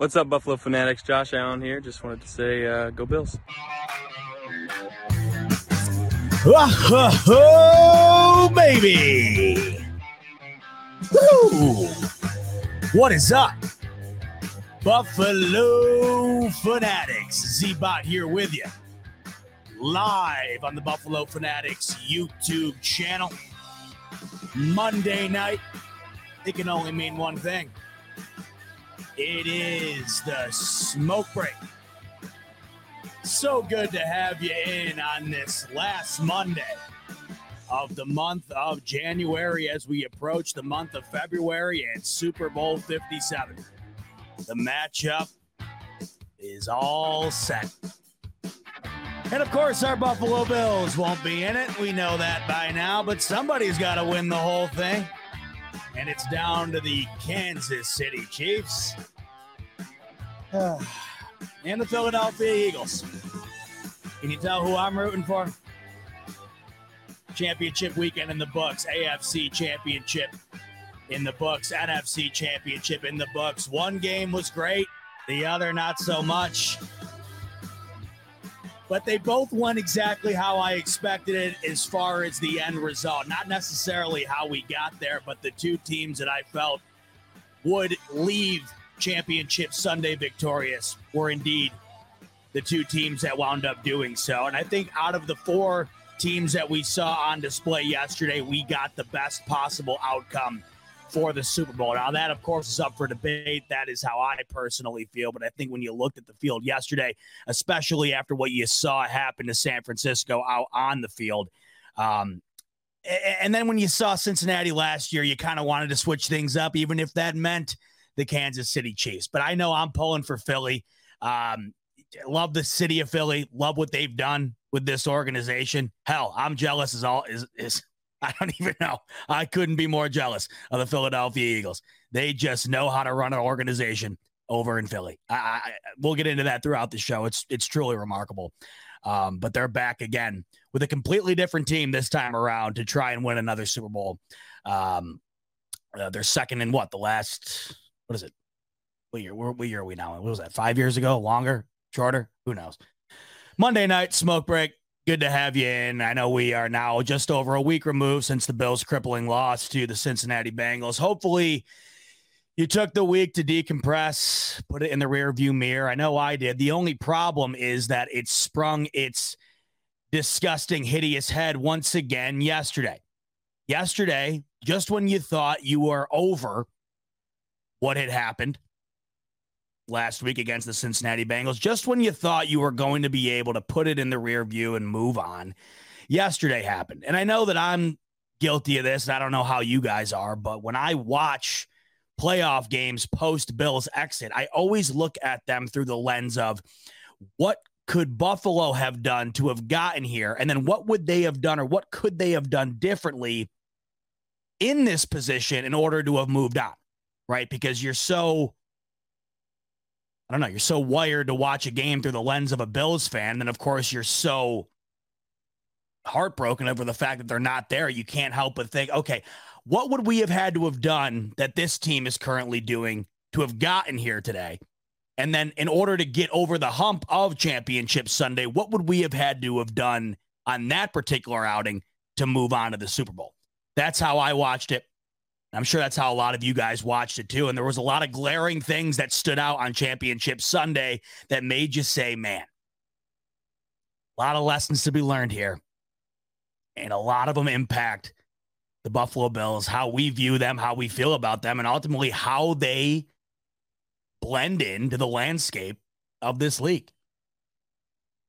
What's up, Buffalo Fanatics? Josh Allen here. Just wanted to say, uh, go Bills. Oh, baby. Woo! What is up? Buffalo Fanatics. Z-Bot here with you. Live on the Buffalo Fanatics YouTube channel. Monday night. It can only mean one thing. It is the smoke break. So good to have you in on this last Monday of the month of January as we approach the month of February and Super Bowl 57. The matchup is all set. And of course, our Buffalo Bills won't be in it. We know that by now, but somebody's got to win the whole thing. And it's down to the Kansas City Chiefs and the Philadelphia Eagles. Can you tell who I'm rooting for? Championship weekend in the books, AFC Championship in the books, NFC Championship in the books. One game was great, the other not so much. But they both went exactly how I expected it as far as the end result. Not necessarily how we got there, but the two teams that I felt would leave championship Sunday victorious were indeed the two teams that wound up doing so. And I think out of the four teams that we saw on display yesterday, we got the best possible outcome for the Super Bowl. Now, that, of course, is up for debate. That is how I personally feel. But I think when you looked at the field yesterday, especially after what you saw happen to San Francisco out on the field, um, and then when you saw Cincinnati last year, you kind of wanted to switch things up, even if that meant the Kansas City Chiefs. But I know I'm pulling for Philly. Um, love the city of Philly. Love what they've done with this organization. Hell, I'm jealous as all is is. I don't even know. I couldn't be more jealous of the Philadelphia Eagles. They just know how to run an organization over in Philly. I, I we'll get into that throughout the show. It's it's truly remarkable. Um, but they're back again with a completely different team this time around to try and win another Super Bowl. Um, uh, they're second in what the last what is it? What year? What year are we now? What was that? Five years ago? Longer? Shorter? Who knows? Monday night smoke break. Good to have you in. I know we are now just over a week removed since the Bills' crippling loss to the Cincinnati Bengals. Hopefully, you took the week to decompress, put it in the rearview mirror. I know I did. The only problem is that it sprung its disgusting, hideous head once again yesterday. Yesterday, just when you thought you were over what had happened last week against the Cincinnati Bengals. Just when you thought you were going to be able to put it in the rear view and move on, yesterday happened. And I know that I'm guilty of this. I don't know how you guys are, but when I watch playoff games post Bills exit, I always look at them through the lens of what could Buffalo have done to have gotten here? And then what would they have done or what could they have done differently in this position in order to have moved on? right? Because you're so I don't know, you're so wired to watch a game through the lens of a Bills fan. Then, of course, you're so heartbroken over the fact that they're not there. You can't help but think, okay, what would we have had to have done that this team is currently doing to have gotten here today? And then, in order to get over the hump of Championship Sunday, what would we have had to have done on that particular outing to move on to the Super Bowl? That's how I watched it. I'm sure that's how a lot of you guys watched it too. And there was a lot of glaring things that stood out on Championship Sunday that made you say, man, a lot of lessons to be learned here. And a lot of them impact the Buffalo Bills, how we view them, how we feel about them, and ultimately how they blend into the landscape of this league.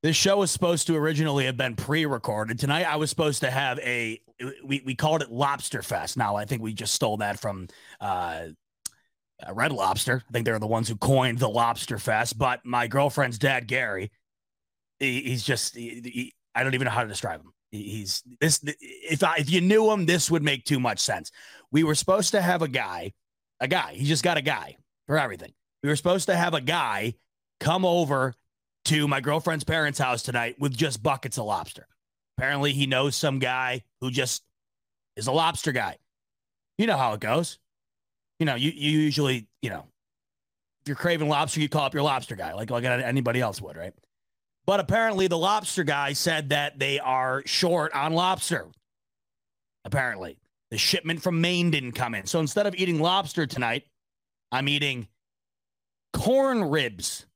This show was supposed to originally have been pre-recorded. Tonight I was supposed to have a we, we called it Lobster Fest. Now I think we just stole that from uh, Red Lobster. I think they're the ones who coined the Lobster Fest. But my girlfriend's dad, Gary, he, he's just he, he, I don't even know how to describe him. He's this if I, if you knew him, this would make too much sense. We were supposed to have a guy, a guy. He just got a guy for everything. We were supposed to have a guy come over to my girlfriend's parents' house tonight with just buckets of lobster. Apparently, he knows some guy who just is a lobster guy. You know how it goes. You know, you, you usually, you know, if you're craving lobster, you call up your lobster guy, like, like anybody else would, right? But apparently, the lobster guy said that they are short on lobster. Apparently, the shipment from Maine didn't come in. So instead of eating lobster tonight, I'm eating corn ribs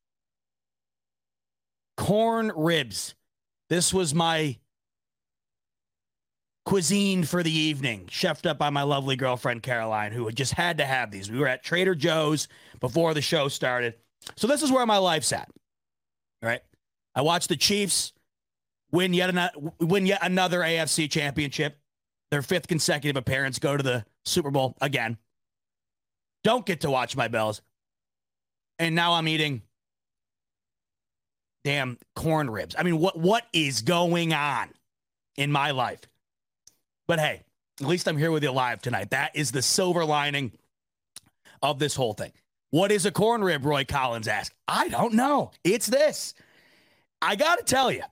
corn ribs. This was my cuisine for the evening, chefed up by my lovely girlfriend Caroline, who just had to have these. We were at Trader Joe's before the show started. So this is where my life's at. All right. I watched the Chiefs win yet another win yet another AFC championship. Their fifth consecutive appearance, go to the Super Bowl again. Don't get to watch my Bills. And now I'm eating damn corn ribs. I mean, what what is going on in my life? But hey, at least I'm here with you live tonight. That is the silver lining of this whole thing. What is a corn rib? Roy Collins asked. I don't know. It's this. I got to tell you,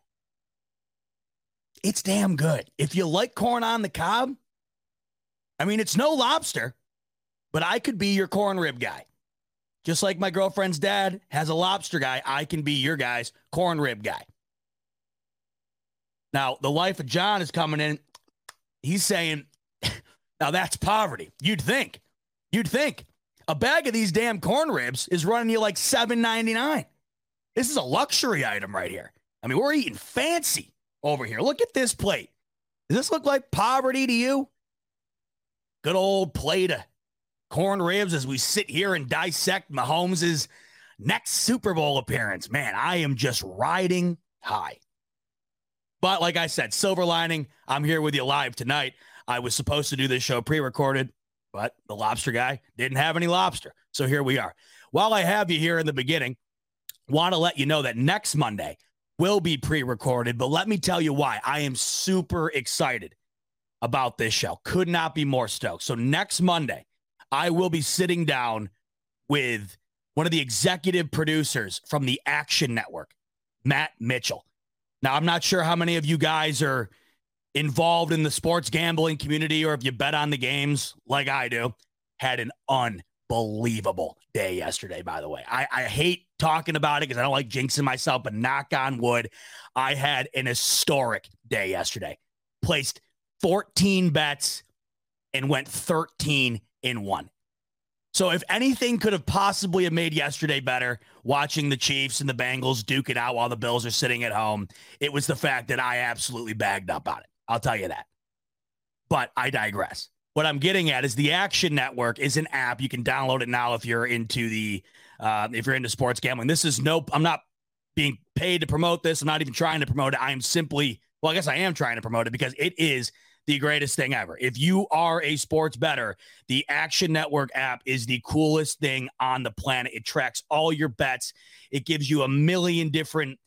it's damn good. If you like corn on the cob, I mean, it's no lobster, but I could be your corn rib guy. Just like my girlfriend's dad has a lobster guy, I can be your guy's corn rib guy. Now, the life of John is coming in. He's saying, now that's poverty. You'd think. You'd think. A bag of these damn corn ribs is running you like $7.99. This is a luxury item right here. I mean, we're eating fancy over here. Look at this plate. Does this look like poverty to you? Good old plate of corn ribs as we sit here and dissect Mahomes' next Super Bowl appearance. Man, I am just riding high. But like I said, silver lining, I'm here with you live tonight. I was supposed to do this show pre recorded, but the lobster guy didn't have any lobster. So here we are. While I have you here in the beginning, want to let you know that next Monday will be pre recorded, but let me tell you why. I am super excited about this show. Could not be more stoked. So next Monday, I will be sitting down with one of the executive producers from the Action Network, Matt Mitchell. Now, I'm not sure how many of you guys are involved in the sports gambling community or if you bet on the games like I do. Had an unbelievable day yesterday, by the way. I, I hate talking about it because I don't like jinxing myself, but knock on wood, I had an historic day yesterday. Placed 14 bets and went 13 in one. So if anything could have possibly have made yesterday better, watching the Chiefs and the Bengals duke it out while the Bills are sitting at home, it was the fact that I absolutely bagged up on it. I'll tell you that. But I digress. What I'm getting at is the Action Network is an app. You can download it now if you're into the uh, if you're into sports gambling. This is no. I'm not being paid to promote this. I'm not even trying to promote it. I am simply well, I guess I am trying to promote it because it is the greatest thing ever. If you are a sports bettor, the Action Network app is the coolest thing on the planet. It tracks all your bets, it gives you a million different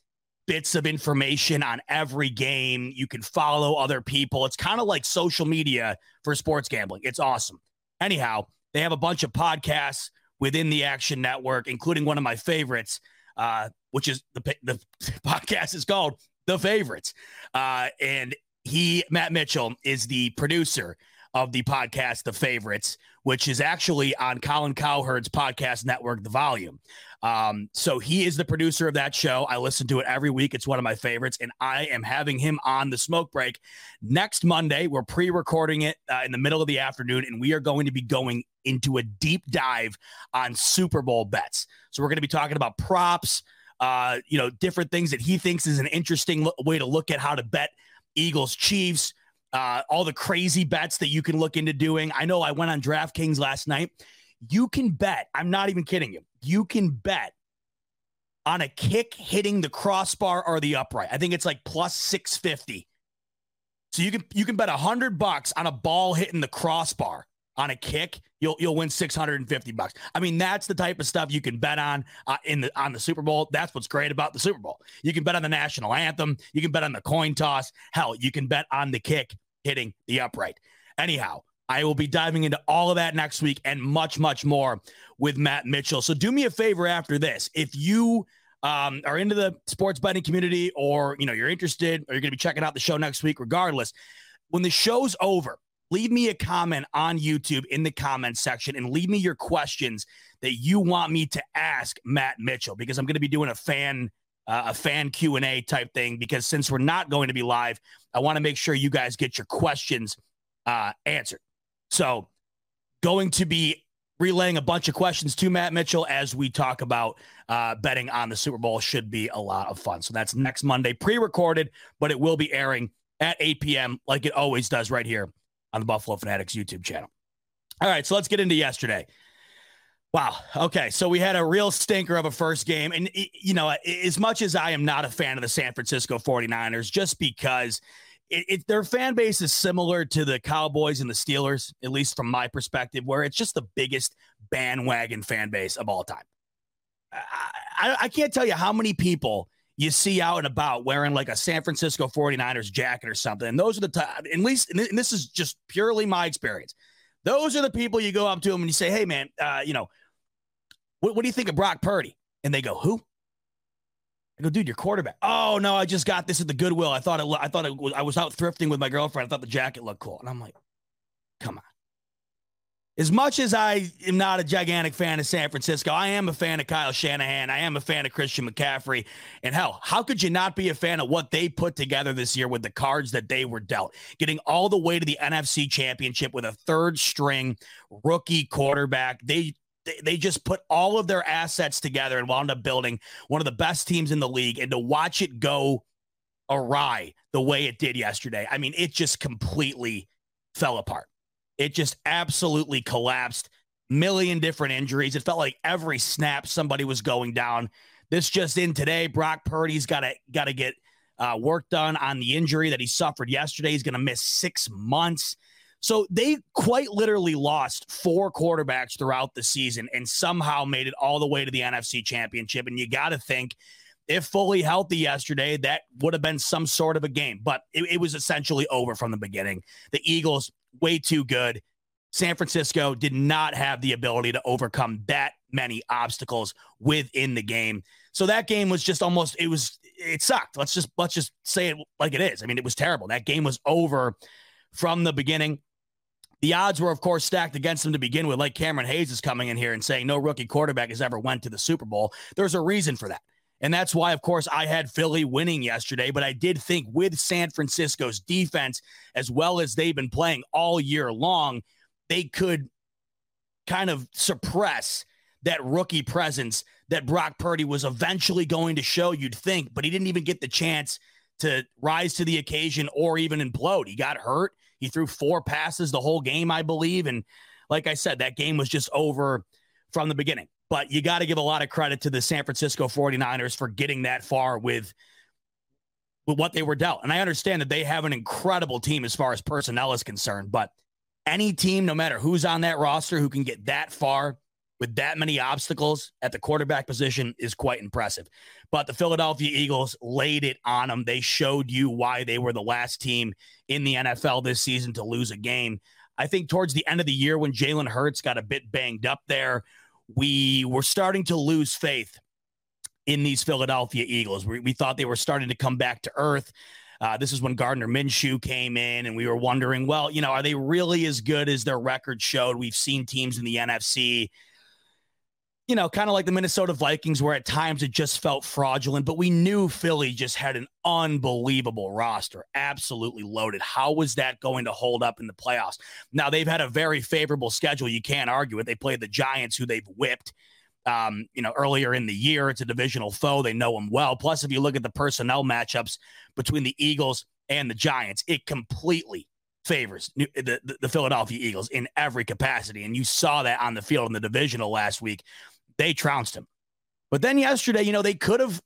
bits of information on every game. You can follow other people. It's kind of like social media for sports gambling. It's awesome. Anyhow, they have a bunch of podcasts within the Action Network, including one of my favorites, uh, which is the the podcast is called The Favorites, uh, and he Matt Mitchell is the producer of the podcast The Favorites, which is actually on Colin Cowherd's podcast network, The Volume. Um, so he is the producer of that show. I listen to it every week. It's one of my favorites, and I am having him on the smoke break next Monday. We're pre-recording it uh, in the middle of the afternoon, and we are going to be going into a deep dive on Super Bowl bets. So we're going to be talking about props, uh, you know, different things that he thinks is an interesting lo- way to look at how to bet Eagles Chiefs. Uh, all the crazy bets that you can look into doing. I know I went on DraftKings last night. You can bet, I'm not even kidding you you can bet on a kick hitting the crossbar or the upright. I think it's like plus 650. So you can you can bet a hundred bucks on a ball hitting the crossbar on a kick. You'll you'll win 650 bucks. I mean, that's the type of stuff you can bet on uh, in the on the Super Bowl. That's what's great about the Super Bowl. You can bet on the national anthem. You can bet on the coin toss. Hell, you can bet on the kick hitting the upright. Anyhow, I will be diving into all of that next week and much, much more with Matt Mitchell. So do me a favor after this. If you um, are into the sports betting community or you know you're interested or you're going to be checking out the show next week, regardless, when the show's over, leave me a comment on YouTube in the comments section and leave me your questions that you want me to ask Matt Mitchell because I'm going to be doing a fan uh, a fan Q&A type thing because since we're not going to be live, I want to make sure you guys get your questions uh, answered. So, going to be relaying a bunch of questions to Matt Mitchell as we talk about uh, betting on the Super Bowl. Should be a lot of fun. So that's next Monday, pre-recorded, but it will be airing at 8 p.m. like it always does right here on the Buffalo Fanatics YouTube channel. All right, so let's get into yesterday. Wow. Okay. So we had a real stinker of a first game. And, you know, as much as I am not a fan of the San Francisco 49ers, just because it, it, their fan base is similar to the Cowboys and the Steelers, at least from my perspective, where it's just the biggest bandwagon fan base of all time. I, I, I can't tell you how many people you see out and about wearing like a San Francisco 49ers jacket or something. And those are the time, at least, and this is just purely my experience. Those are the people you go up to them and you say, Hey, man, uh, you know, what, what do you think of Brock Purdy? And they go, Who? I go, dude, your quarterback. Oh no, I just got this at the Goodwill. I thought it. I thought it was. I was out thrifting with my girlfriend. I thought the jacket looked cool, and I'm like, come on. As much as I am not a gigantic fan of San Francisco, I am a fan of Kyle Shanahan. I am a fan of Christian McCaffrey. And hell, how could you not be a fan of what they put together this year with the cards that they were dealt? Getting all the way to the NFC championship with a third string rookie quarterback. They they, just put all of their assets together and wound up building one of the best teams in the league. And to watch it go awry the way it did yesterday, I mean, it just completely fell apart. It just absolutely collapsed. Million different injuries. It felt like every snap somebody was going down. This just in today, Brock Purdy's got to got to get uh, work done on the injury that he suffered yesterday. He's going to miss six months. So they quite literally lost four quarterbacks throughout the season and somehow made it all the way to the NFC championship. And you got to think if fully healthy yesterday, that would have been some sort of a game, but it, it, was essentially over from the beginning. The Eagles, way too good. San Francisco did not have the ability to overcome that many obstacles within the game. So that game was just almost it was it sucked. Let's just let's just say it like it is. I mean, it was terrible. That game was over from the beginning. The odds were, of course, stacked against them to begin with. Like Cameron Hayes is coming in here and saying no rookie quarterback has ever went to the Super Bowl. There's a reason for that. And that's why, of course, I had Philly winning yesterday. But I did think with San Francisco's defense, as well as they've been playing all year long, they could kind of suppress that rookie presence that Brock Purdy was eventually going to show, you'd think, but he didn't even get the chance to rise to the occasion or even implode. He got hurt. He threw four passes the whole game, I believe. And like I said, that game was just over from the beginning. But you got to give a lot of credit to the San Francisco 49ers for getting that far with with what they were dealt. And I understand that they have an incredible team as far as personnel is concerned, but any team, no matter who's on that roster, who can get that far with that many obstacles at the quarterback position is quite impressive. But the Philadelphia Eagles laid it on them. They showed you why they were the last team in the NFL this season to lose a game. I think towards the end of the year when Jalen Hurts got a bit banged up there, we were starting to lose faith in these Philadelphia Eagles. We, we thought they were starting to come back to earth. Uh, this is when Gardner Minshew came in, and we were wondering, well, you know, are they really as good as their record showed? We've seen teams in the NFC you know, kind of like the Minnesota Vikings, where at times it just felt fraudulent, but we knew Philly just had an unbelievable roster, absolutely loaded. How was that going to hold up in the playoffs? Now, they've had a very favorable schedule. You can't argue it. They played the Giants, who they've whipped. Um, you know, earlier in the year, it's a divisional foe. They know them well. Plus, if you look at the personnel matchups between the Eagles and the Giants, it completely favors the, the, the Philadelphia Eagles in every capacity. And you saw that on the field in the divisional last week they trounced him. But then yesterday, you know, they could have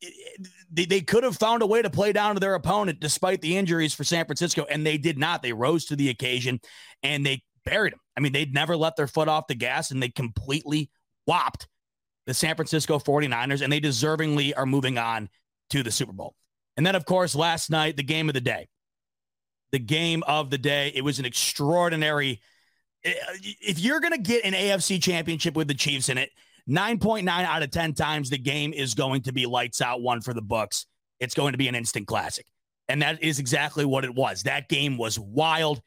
they, could have found a way to play down to their opponent despite the injuries for San Francisco, and they did not. They rose to the occasion and they buried him. I mean, they'd never let their foot off the gas and they completely whopped the San Francisco 49ers, and they deservingly are moving on to the Super Bowl. And then, of course, last night, the game of the day. The game of the day. It was an extraordinary. Eh, if you're going to get an AFC championship with the Chiefs in it, 9.9 out of 10 times the game is going to be lights out one for the books. It's going to be an instant classic. And that is exactly what it was. That game was wild.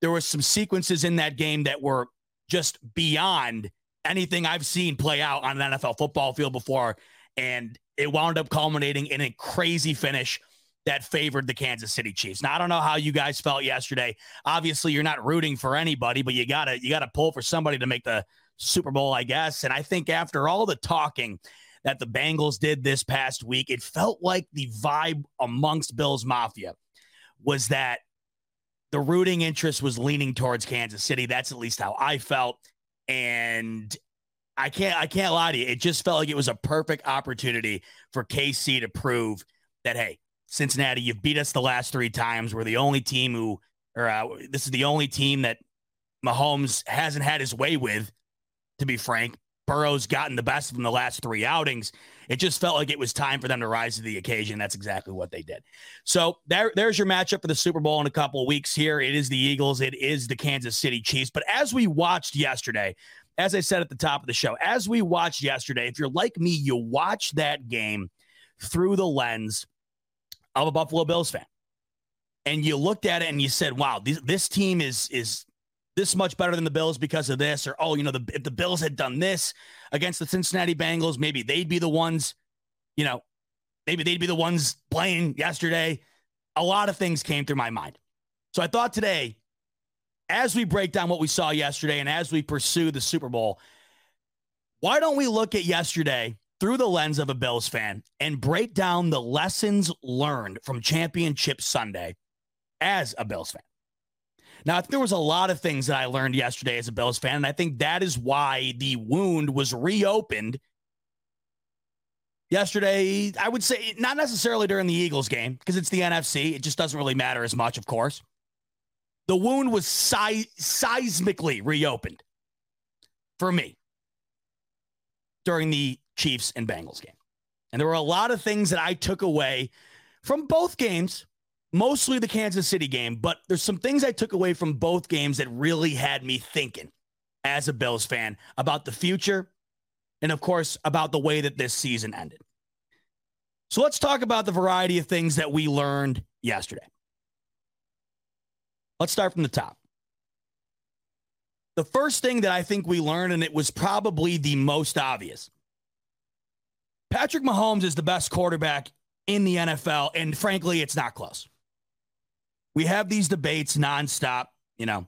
There were some sequences in that game that were just beyond anything I've seen play out on an NFL football field before. And it wound up culminating in a crazy finish that favored the Kansas City Chiefs. Now I don't know how you guys felt yesterday. Obviously, you're not rooting for anybody, but you gotta you gotta pull for somebody to make the Super Bowl, I guess. And I think after all the talking that the Bengals did this past week, it felt like the vibe amongst Bills Mafia was that the rooting interest was leaning towards Kansas City. That's at least how I felt. And I can't I can't lie to you. It just felt like it was a perfect opportunity for KC to prove that hey, Cincinnati, you've beat us the last three times. We're the only team who, or uh, this is the only team that Mahomes hasn't had his way with to be frank. Burrow's gotten the best from the last three outings. It just felt like it was time for them to rise to the occasion. That's exactly what they did. So there, there's your matchup for the Super Bowl in a couple of weeks here. It is the Eagles, it is the Kansas City Chiefs. But as we watched yesterday, as I said at the top of the show, as we watched yesterday, if you're like me, you watch that game through the lens of a Buffalo Bills fan. And you looked at it and you said, wow, this, this team is is this much better than the Bills because of this, or oh, you know, the, if the Bills had done this against the Cincinnati Bengals, maybe they'd be the ones, you know, maybe they'd be the ones playing yesterday. A lot of things came through my mind. So I thought today, as we break down what we saw yesterday and as we pursue the Super Bowl, why don't we look at yesterday through the lens of a Bills fan and break down the lessons learned from Championship Sunday as a Bills fan? Now, there was a lot of things that I learned yesterday as a Bills fan, and I think that is why the wound was reopened yesterday. I would say not necessarily during the Eagles game because it's the NFC. It just doesn't really matter as much, of course. The wound was si- seismically reopened for me during the Chiefs and Bengals game. And there were a lot of things that I took away from both games mostly the Kansas City game, but there's some things I took away from both games that really had me thinking as a Bills fan about the future and, of course, about the way that this season ended. So let's talk about the variety of things that we learned yesterday. Let's start from the top. The first thing that I think we learned, and it was probably the most obvious Patrick Mahomes is the best quarterback in the NFL, and frankly, it's not close we have these debates nonstop, you know,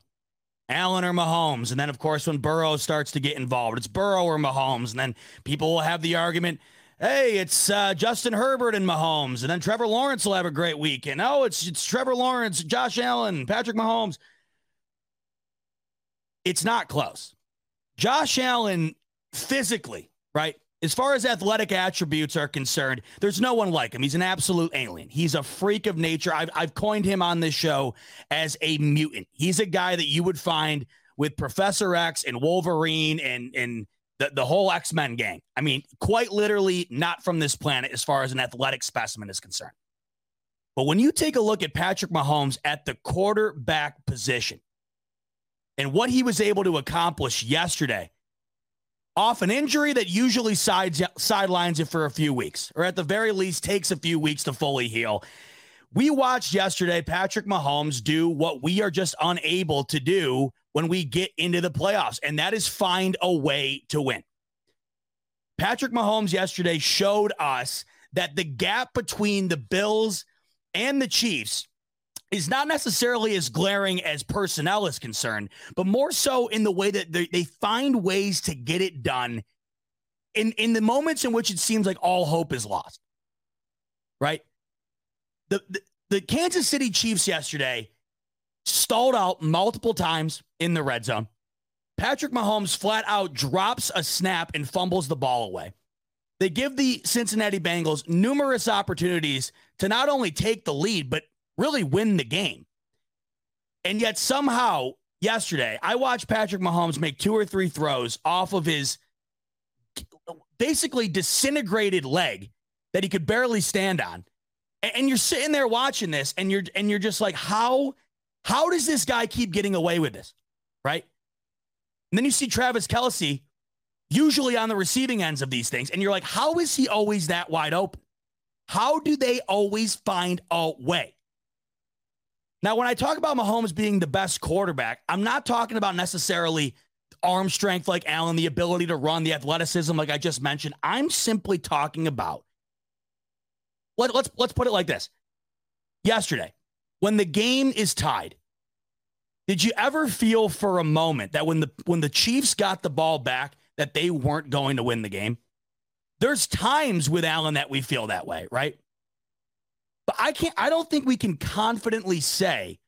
Allen or Mahomes. And then, of course, when Burrow starts to get involved, it's Burrow or Mahomes. And then people will have the argument, hey, it's uh, Justin Herbert and Mahomes. And then Trevor Lawrence will have a great week. And oh, it's, it's Trevor Lawrence, Josh Allen, Patrick Mahomes. It's not close. Josh Allen physically, right? As far as athletic attributes are concerned, there's no one like him. He's an absolute alien. He's a freak of nature. I've, I've coined him on this show as a mutant. He's a guy that you would find with Professor X and Wolverine and, and the, the whole X Men gang. I mean, quite literally not from this planet as far as an athletic specimen is concerned. But when you take a look at Patrick Mahomes at the quarterback position and what he was able to accomplish yesterday, off an injury that usually sides, sidelines it for a few weeks, or at the very least takes a few weeks to fully heal. We watched yesterday Patrick Mahomes do what we are just unable to do when we get into the playoffs, and that is find a way to win. Patrick Mahomes yesterday showed us that the gap between the Bills and the Chiefs is not necessarily as glaring as personnel is concerned, but more so in the way that they, they find ways to get it done in, in the moments in which it seems like all hope is lost. Right? The, the, the Kansas City Chiefs yesterday stalled out multiple times in the red zone. Patrick Mahomes flat out drops a snap and fumbles the ball away. They give the Cincinnati Bengals numerous opportunities to not only take the lead, but really win the game. And yet, somehow, yesterday, I watched Patrick Mahomes make two or three throws off of his basically disintegrated leg that he could barely stand on. And you're sitting there watching this and you're and you're just like how how does this guy keep getting away with this? Right? And then you see Travis Kelce usually on the receiving ends of these things and you're like how is he always that wide open? How do they always find a way? Now, when I talk about Mahomes being the best quarterback, I'm not talking about necessarily arm strength like Allen, the ability to run, the athleticism like I just mentioned. I'm simply talking about let, let's let's put it like this. Yesterday, when the game is tied, did you ever feel for a moment that when the when the Chiefs got the ball back that they weren't going to win the game? There's times with Allen that we feel that way, right? But I can't, I don't think we can confidently say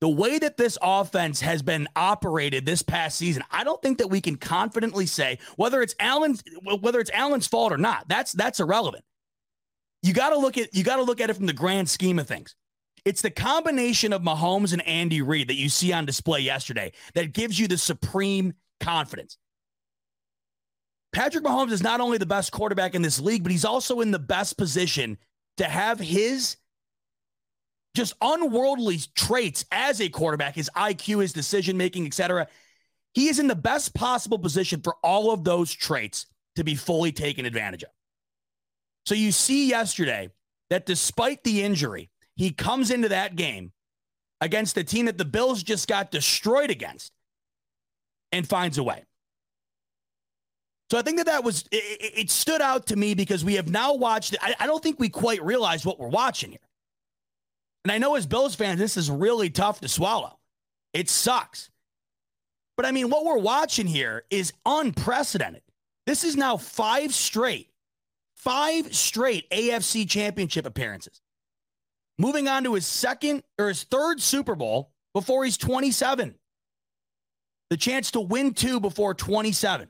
the way that this offense has been operated this past season, I don't think that we can confidently say whether it's Allen's whether it's Allen's fault or not. That's that's irrelevant. You got to look at you got to look at it from the grand scheme of things. It's the combination of Mahomes and Andy Reid that you see on display yesterday that gives you the supreme confidence. Patrick Mahomes is not only the best quarterback in this league, but he's also in the best position to have his just unworldly traits as a quarterback, his IQ, his decision making, etc. He is in the best possible position for all of those traits to be fully taken advantage of. So you see yesterday that despite the injury, he comes into that game against the team that the Bills just got destroyed against and finds a way. So I think that that was it, it, stood out to me because we have now watched. I, I don't think we quite realize what we're watching here. And I know as Bills fans, this is really tough to swallow. It sucks. But I mean, what we're watching here is unprecedented. This is now five straight, five straight AFC championship appearances. Moving on to his second or his third Super Bowl before he's 27. The chance to win two before 27.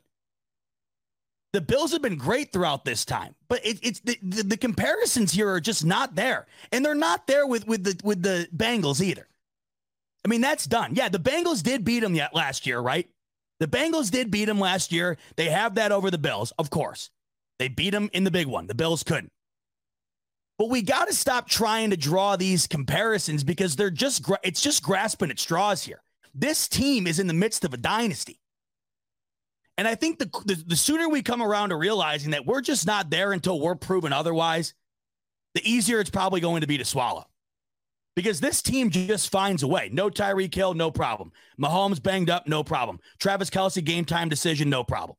The Bills have been great throughout this time, but it, it's the, the, the comparisons here are just not there, and they're not there with with the with the Bengals either. I mean, that's done. Yeah, the Bengals did beat them yet last year, right? The Bengals did beat them last year. They have that over the Bills, of course. They beat them in the big one. The Bills couldn't. But we got to stop trying to draw these comparisons because they're just it's just grasping at straws here. This team is in the midst of a dynasty. And I think the, the, the sooner we come around to realizing that we're just not there until we're proven otherwise, the easier it's probably going to be to swallow. Because this team just finds a way. No Tyreek Hill, no problem. Mahomes banged up, no problem. Travis Kelce game time decision, no problem.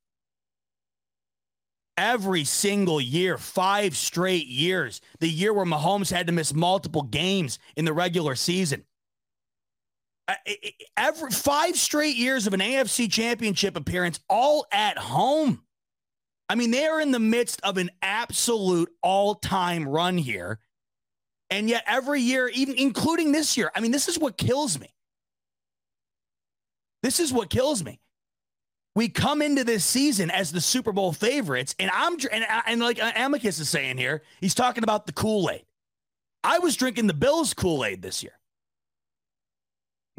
Every single year, five straight years, the year where Mahomes had to miss multiple games in the regular season Uh, every five straight years of an AFC championship appearance, all at home. I mean, they are in the midst of an absolute all time run here. And yet, every year, even including this year, I mean, this is what kills me. This is what kills me. We come into this season as the Super Bowl favorites, and I'm and, uh, and like uh, Amicus is saying here, he's talking about the Kool Aid. I was drinking the Bills Kool Aid this year.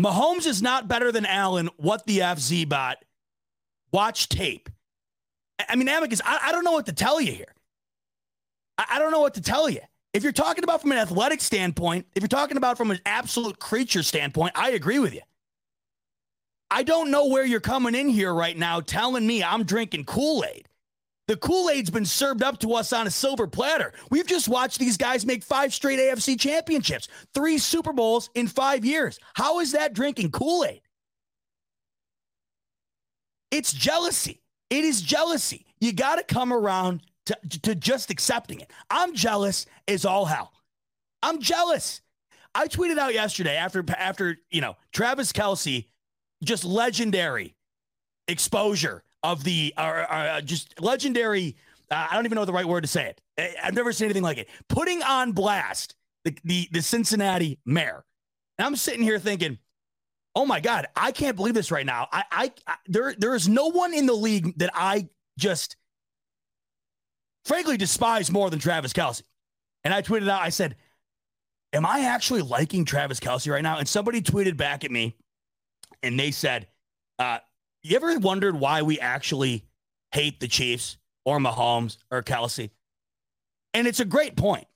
Mahomes is not better than Allen. What the FZ bot? Watch tape. I mean, Amicus, I, I don't know what to tell you here. I, I don't know what to tell you. If you're talking about from an athletic standpoint, if you're talking about from an absolute creature standpoint, I agree with you. I don't know where you're coming in here right now telling me I'm drinking Kool Aid. The Kool Aid's been served up to us on a silver platter. We've just watched these guys make five straight AFC championships, three Super Bowls in five years. How is that drinking Kool Aid? It's jealousy. It is jealousy. You got to come around to, to just accepting it. I'm jealous as all hell. I'm jealous. I tweeted out yesterday after after you know Travis Kelce, just legendary exposure of the uh, just legendary. Uh, I don't even know the right word to say it. I've never seen anything like it. Putting on blast the the, the Cincinnati mayor. And I'm sitting here thinking, oh my god, I can't believe this right now. I, I, I there there is no one in the league that I just frankly despise more than Travis Kelce. And I tweeted out, I said, Am I actually liking Travis Kelce right now? And somebody tweeted back at me and they said, uh, You ever wondered why we actually hate the Chiefs or Mahomes or Kelce? And it's a great point.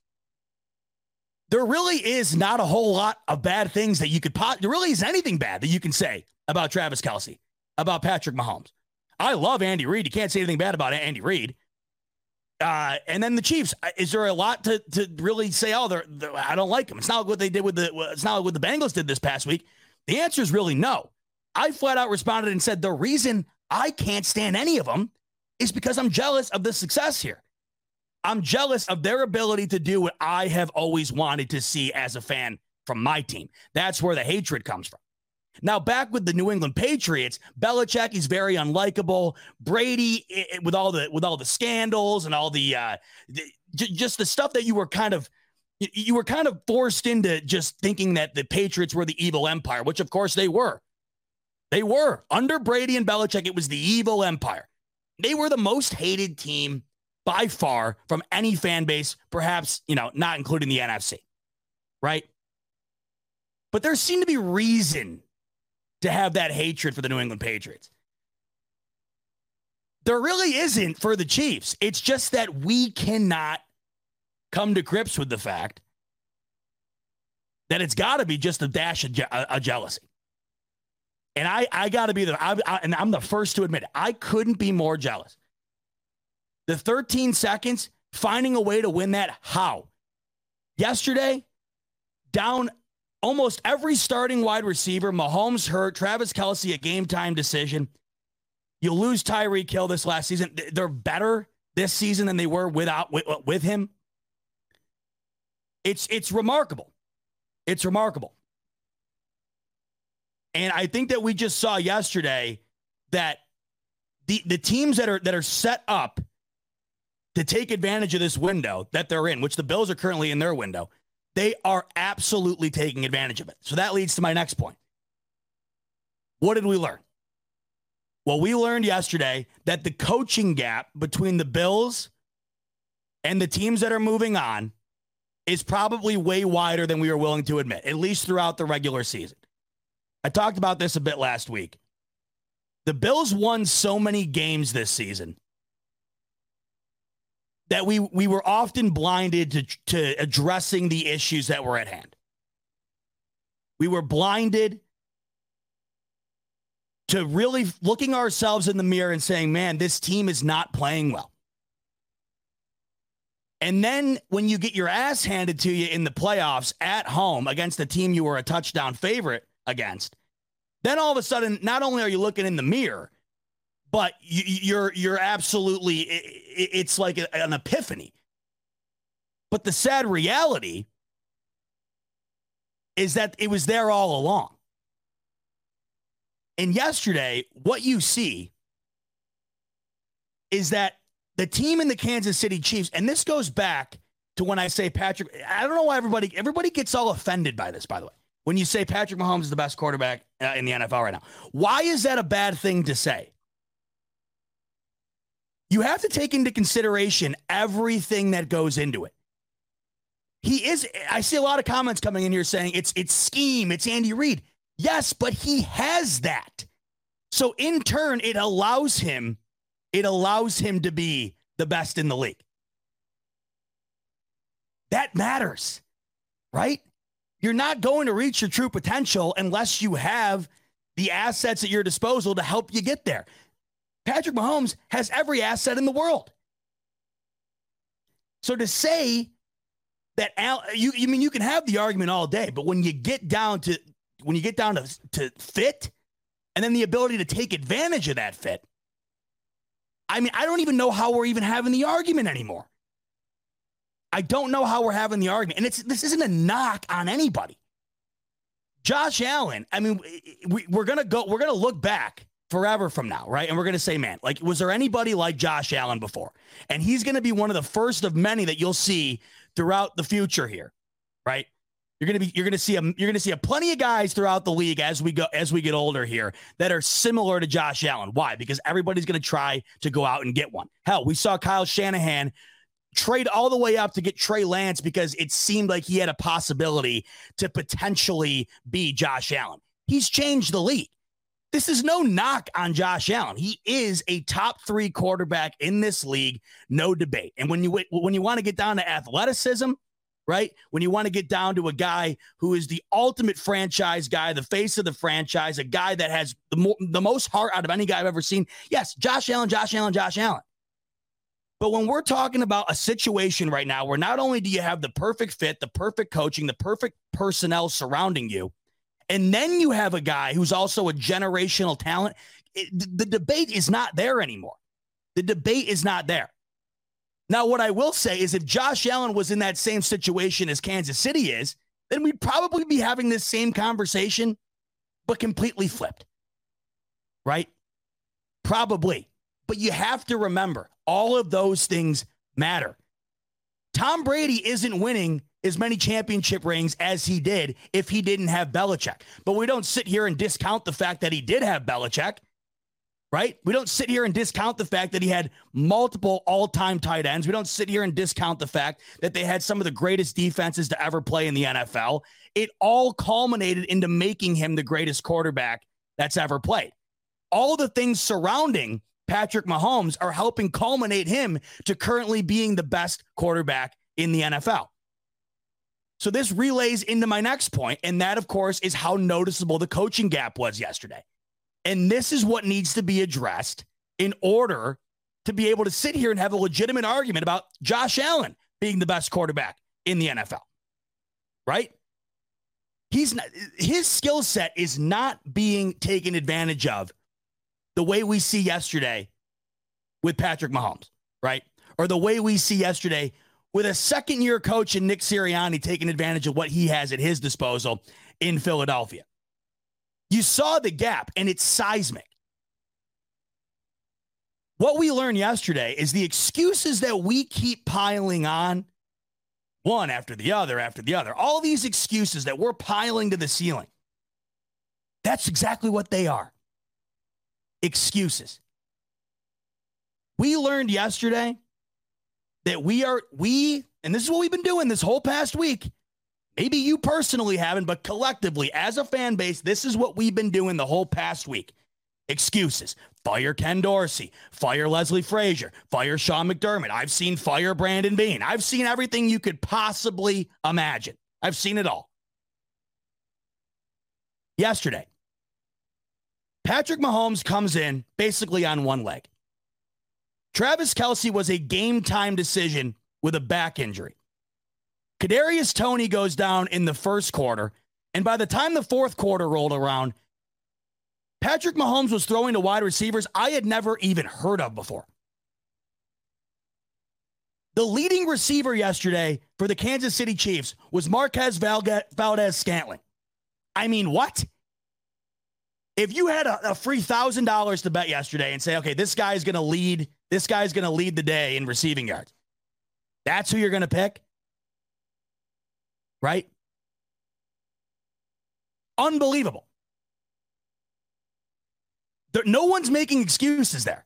There really is not a whole lot of bad things that you could pot. There really isn't anything bad that you can say about Travis Kelce, about Patrick Mahomes. I love Andy Reid. You can't say anything bad about Andy Reid. Uh, and then the Chiefs. Uh, is there a lot to to really say? Oh, they're, they're, I don't like them. It's not what they did with the. It's not what the Bengals did this past week. The answer is really no. I flat out responded and said the reason I can't stand any of them is because I'm jealous of the success here. I'm jealous of their ability to do what I have always wanted to see as a fan from my team. That's where the hatred comes from. Now, back with the New England Patriots, Belichick is very unlikable. Brady, with all the with all the scandals and all the, uh, the just the stuff that you were kind of you were kind of forced into just thinking that the Patriots were the evil empire, which of course they were. They were under Brady and Belichick. It was the evil empire. They were the most hated team by far from any fan base, perhaps you know, not including the NFC, right? But there seemed to be reason to have that hatred for the New England Patriots. There really isn't for the Chiefs. It's just that we cannot come to grips with the fact that it's got to be just a dash of, je- a jealousy. And I, I got to be the, I, I, and I'm the first to admit it. I couldn't be more jealous. The 13 seconds, finding a way to win that, how? Yesterday, down almost every starting wide receiver, Mahomes hurt, Travis Kelce, a game time decision. You lose Tyreek Hill this last season. They're better this season than they were without with, with him. It's it's remarkable. It's remarkable. And I think that we just saw yesterday that the the teams that are that are set up to take advantage of this window that they're in, which the Bills are currently in their window, they are absolutely taking advantage of it. So that leads to my next point. What did we learn? Well, we learned yesterday that the coaching gap between the Bills and the teams that are moving on is probably way wider than we are willing to admit, at least throughout the regular season. I talked about this a bit last week. The Bills won so many games this season that we we were often blinded to, to addressing the issues that were at hand. We were blinded to really looking ourselves in the mirror and saying, man, this team is not playing well. And then when you get your ass handed to you in the playoffs at home against the team you were a touchdown favorite against, then all of a sudden, not only are you looking in the mirror, but you, you're you're absolutely it's like an epiphany. But the sad reality is that it was there all along. And yesterday, what you see is that the team in the Kansas City Chiefs, and this goes back to when I say Patrick, I don't know why everybody everybody gets all offended by this, by the way. When you say Patrick Mahomes is the best quarterback uh, in the NFL right now, why is that a bad thing to say? you have to take into consideration everything that goes into it. He is I see a lot of comments coming in here saying it's it's scheme, it's Andy Reid. Yes, but he has that. So in turn it allows him it allows him to be the best in the league. That matters. Right? You're not going to reach your true potential unless you have the assets at your disposal to help you get there. Patrick Mahomes has every asset in the world. So to say that Al, you, you mean you can have the argument all day, but when you get down to when you get down to, to fit and then the ability to take advantage of that fit, I mean, I don't even know how we're even having the argument anymore. I don't know how we're having the argument. And it's this isn't a knock on anybody. Josh Allen, I mean, we, we're gonna go, we're gonna look back forever from now, right? And we're gonna say, man, like, was there anybody like Josh Allen before? And he's gonna be one of the first of many that you'll see throughout the future here, right? You're gonna be you're gonna see a you're gonna see a plenty of guys throughout the league as we go as we get older here that are similar to Josh Allen. Why? Because everybody's gonna try to go out and get one. Hell, we saw Kyle Shanahan trade all the way up to get Trey Lance because it seemed like he had a possibility to potentially be Josh Allen. He's changed the league. This is no knock on Josh Allen. He is a top three quarterback in this league, no debate. And when you when you want to get down to athleticism, right? When you want to get down to a guy who is the ultimate franchise guy, the face of the franchise, a guy that has the, mo- the most heart out of any guy I've ever seen. Yes, Josh Allen, Josh Allen, Josh Allen. But when we're talking about a situation right now where not only do you have the perfect fit, the perfect coaching, the perfect personnel surrounding you, and then you have a guy who's also a generational talent, it, the debate is not there anymore. The debate is not there. Now, what I will say is if Josh Allen was in that same situation as Kansas City is, then we'd probably be having this same conversation, but completely flipped. Right? Probably. But you have to remember all of those things matter. Tom Brady isn't winning as many championship rings as he did if he didn't have Belichick. But we don't sit here and discount the fact that he did have Belichick, right? We don't sit here and discount the fact that he had multiple all time tight ends. We don't sit here and discount the fact that they had some of the greatest defenses to ever play in the NFL. It all culminated into making him the greatest quarterback that's ever played. All the things surrounding Patrick Mahomes are helping culminate him to currently being the best quarterback in the NFL. So this relays into my next point, and that, of course, is how noticeable the coaching gap was yesterday. And this is what needs to be addressed in order to be able to sit here and have a legitimate argument about Josh Allen being the best quarterback in the NFL. Right? He's not, his skill set is not being taken advantage of the way we see yesterday with Patrick Mahomes, right? Or the way we see yesterday with a second year coach and Nick Sirianni taking advantage of what he has at his disposal in Philadelphia. You saw the gap and it's seismic. What we learned yesterday is the excuses that we keep piling on, one after the other, after the other, all these excuses that we're piling to the ceiling. That's exactly what they are excuses. We learned yesterday that we are, we, and this is what we've been doing this whole past week. Maybe you personally haven't, but collectively, as a fan base, this is what we've been doing the whole past week. Excuses. Fire Ken Dorsey. Fire Leslie Frazier. Fire Sean McDermott. I've seen fire Brandon Beane. I've seen everything you could possibly imagine. I've seen it all. Yesterday, Patrick Mahomes comes in basically on one leg. Travis Kelce was a game time decision with a back injury. Kadarius Toney goes down in the first quarter, and by the time the fourth quarter rolled around, Patrick Mahomes was throwing to wide receivers I had never even heard of before. The leading receiver yesterday for the Kansas City Chiefs was Marquez Valdes Scantling. I mean, what? If you had a, a free thousand dollars to bet yesterday and say, okay, this guy's going to lead, this guy's going to lead the day in receiving yards, that's who you're going to pick, right? Unbelievable. There, no one's making excuses there.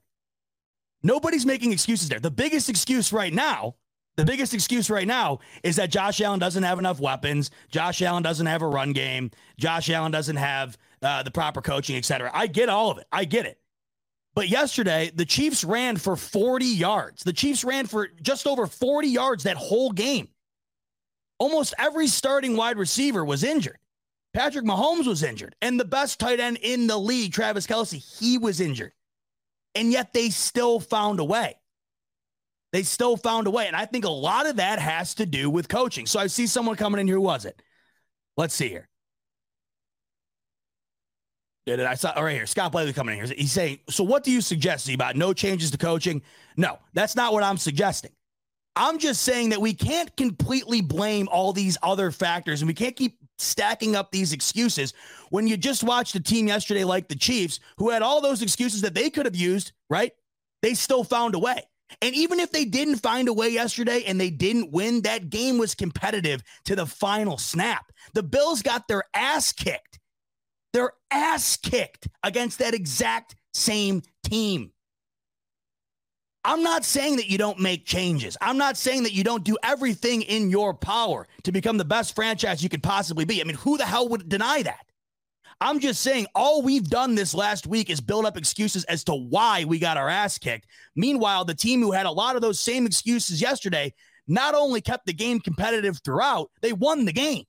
Nobody's making excuses there. The biggest excuse right now, the biggest excuse right now is that Josh Allen doesn't have enough weapons. Josh Allen doesn't have a run game. Josh Allen doesn't have uh, the proper coaching, et cetera. I get all of it. I get it. But yesterday, the Chiefs ran for 40 yards. The Chiefs ran for just over 40 yards that whole game. Almost every starting wide receiver was injured. Patrick Mahomes was injured, and the best tight end in the league, Travis Kelce, he was injured. And yet they still found a way. They still found a way. And I think a lot of that has to do with coaching. So I see someone coming in here. Who was it? Let's see here. Yeah, I saw oh, right here. Scott Blakely coming in here. He's saying, "So what do you suggest about no changes to coaching?" No, that's not what I'm suggesting. I'm just saying that we can't completely blame all these other factors, and we can't keep stacking up these excuses when you just watched a team yesterday like the Chiefs, who had all those excuses that they could have used. Right? They still found a way. And even if they didn't find a way yesterday and they didn't win, that game was competitive to the final snap. The Bills got their ass kicked their ass kicked against that exact same team. I'm not saying that you don't make changes. I'm not saying that you don't do everything in your power to become the best franchise you could possibly be. I mean, who the hell would deny that? I'm just saying all we've done this last week is build up excuses as to why we got our ass kicked. Meanwhile, the team who had a lot of those same excuses yesterday not only kept the game competitive throughout, they won the game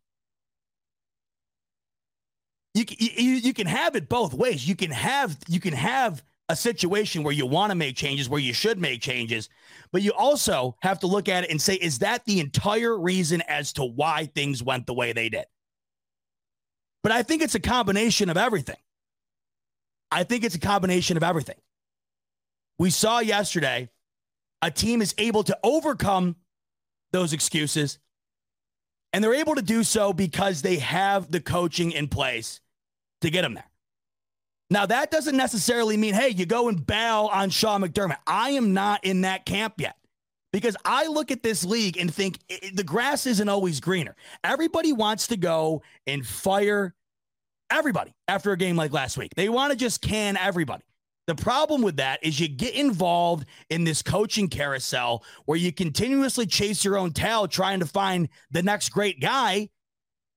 you, you you can have it both ways. You can have you can have a situation where you want to make changes, where you should make changes, but you also have to look at it and say, is that the entire reason as to why things went the way they did? But I think it's a combination of everything. I think it's a combination of everything. We saw yesterday a team is able to overcome those excuses, and they're able to do so because they have the coaching in place to get him there. Now, that doesn't necessarily mean, hey, you go and bail on Sean McDermott. I am not in that camp yet because I look at this league and think it, the grass isn't always greener. Everybody wants to go and fire everybody after a game like last week. They want to just can everybody. The problem with that is you get involved in this coaching carousel where you continuously chase your own tail trying to find the next great guy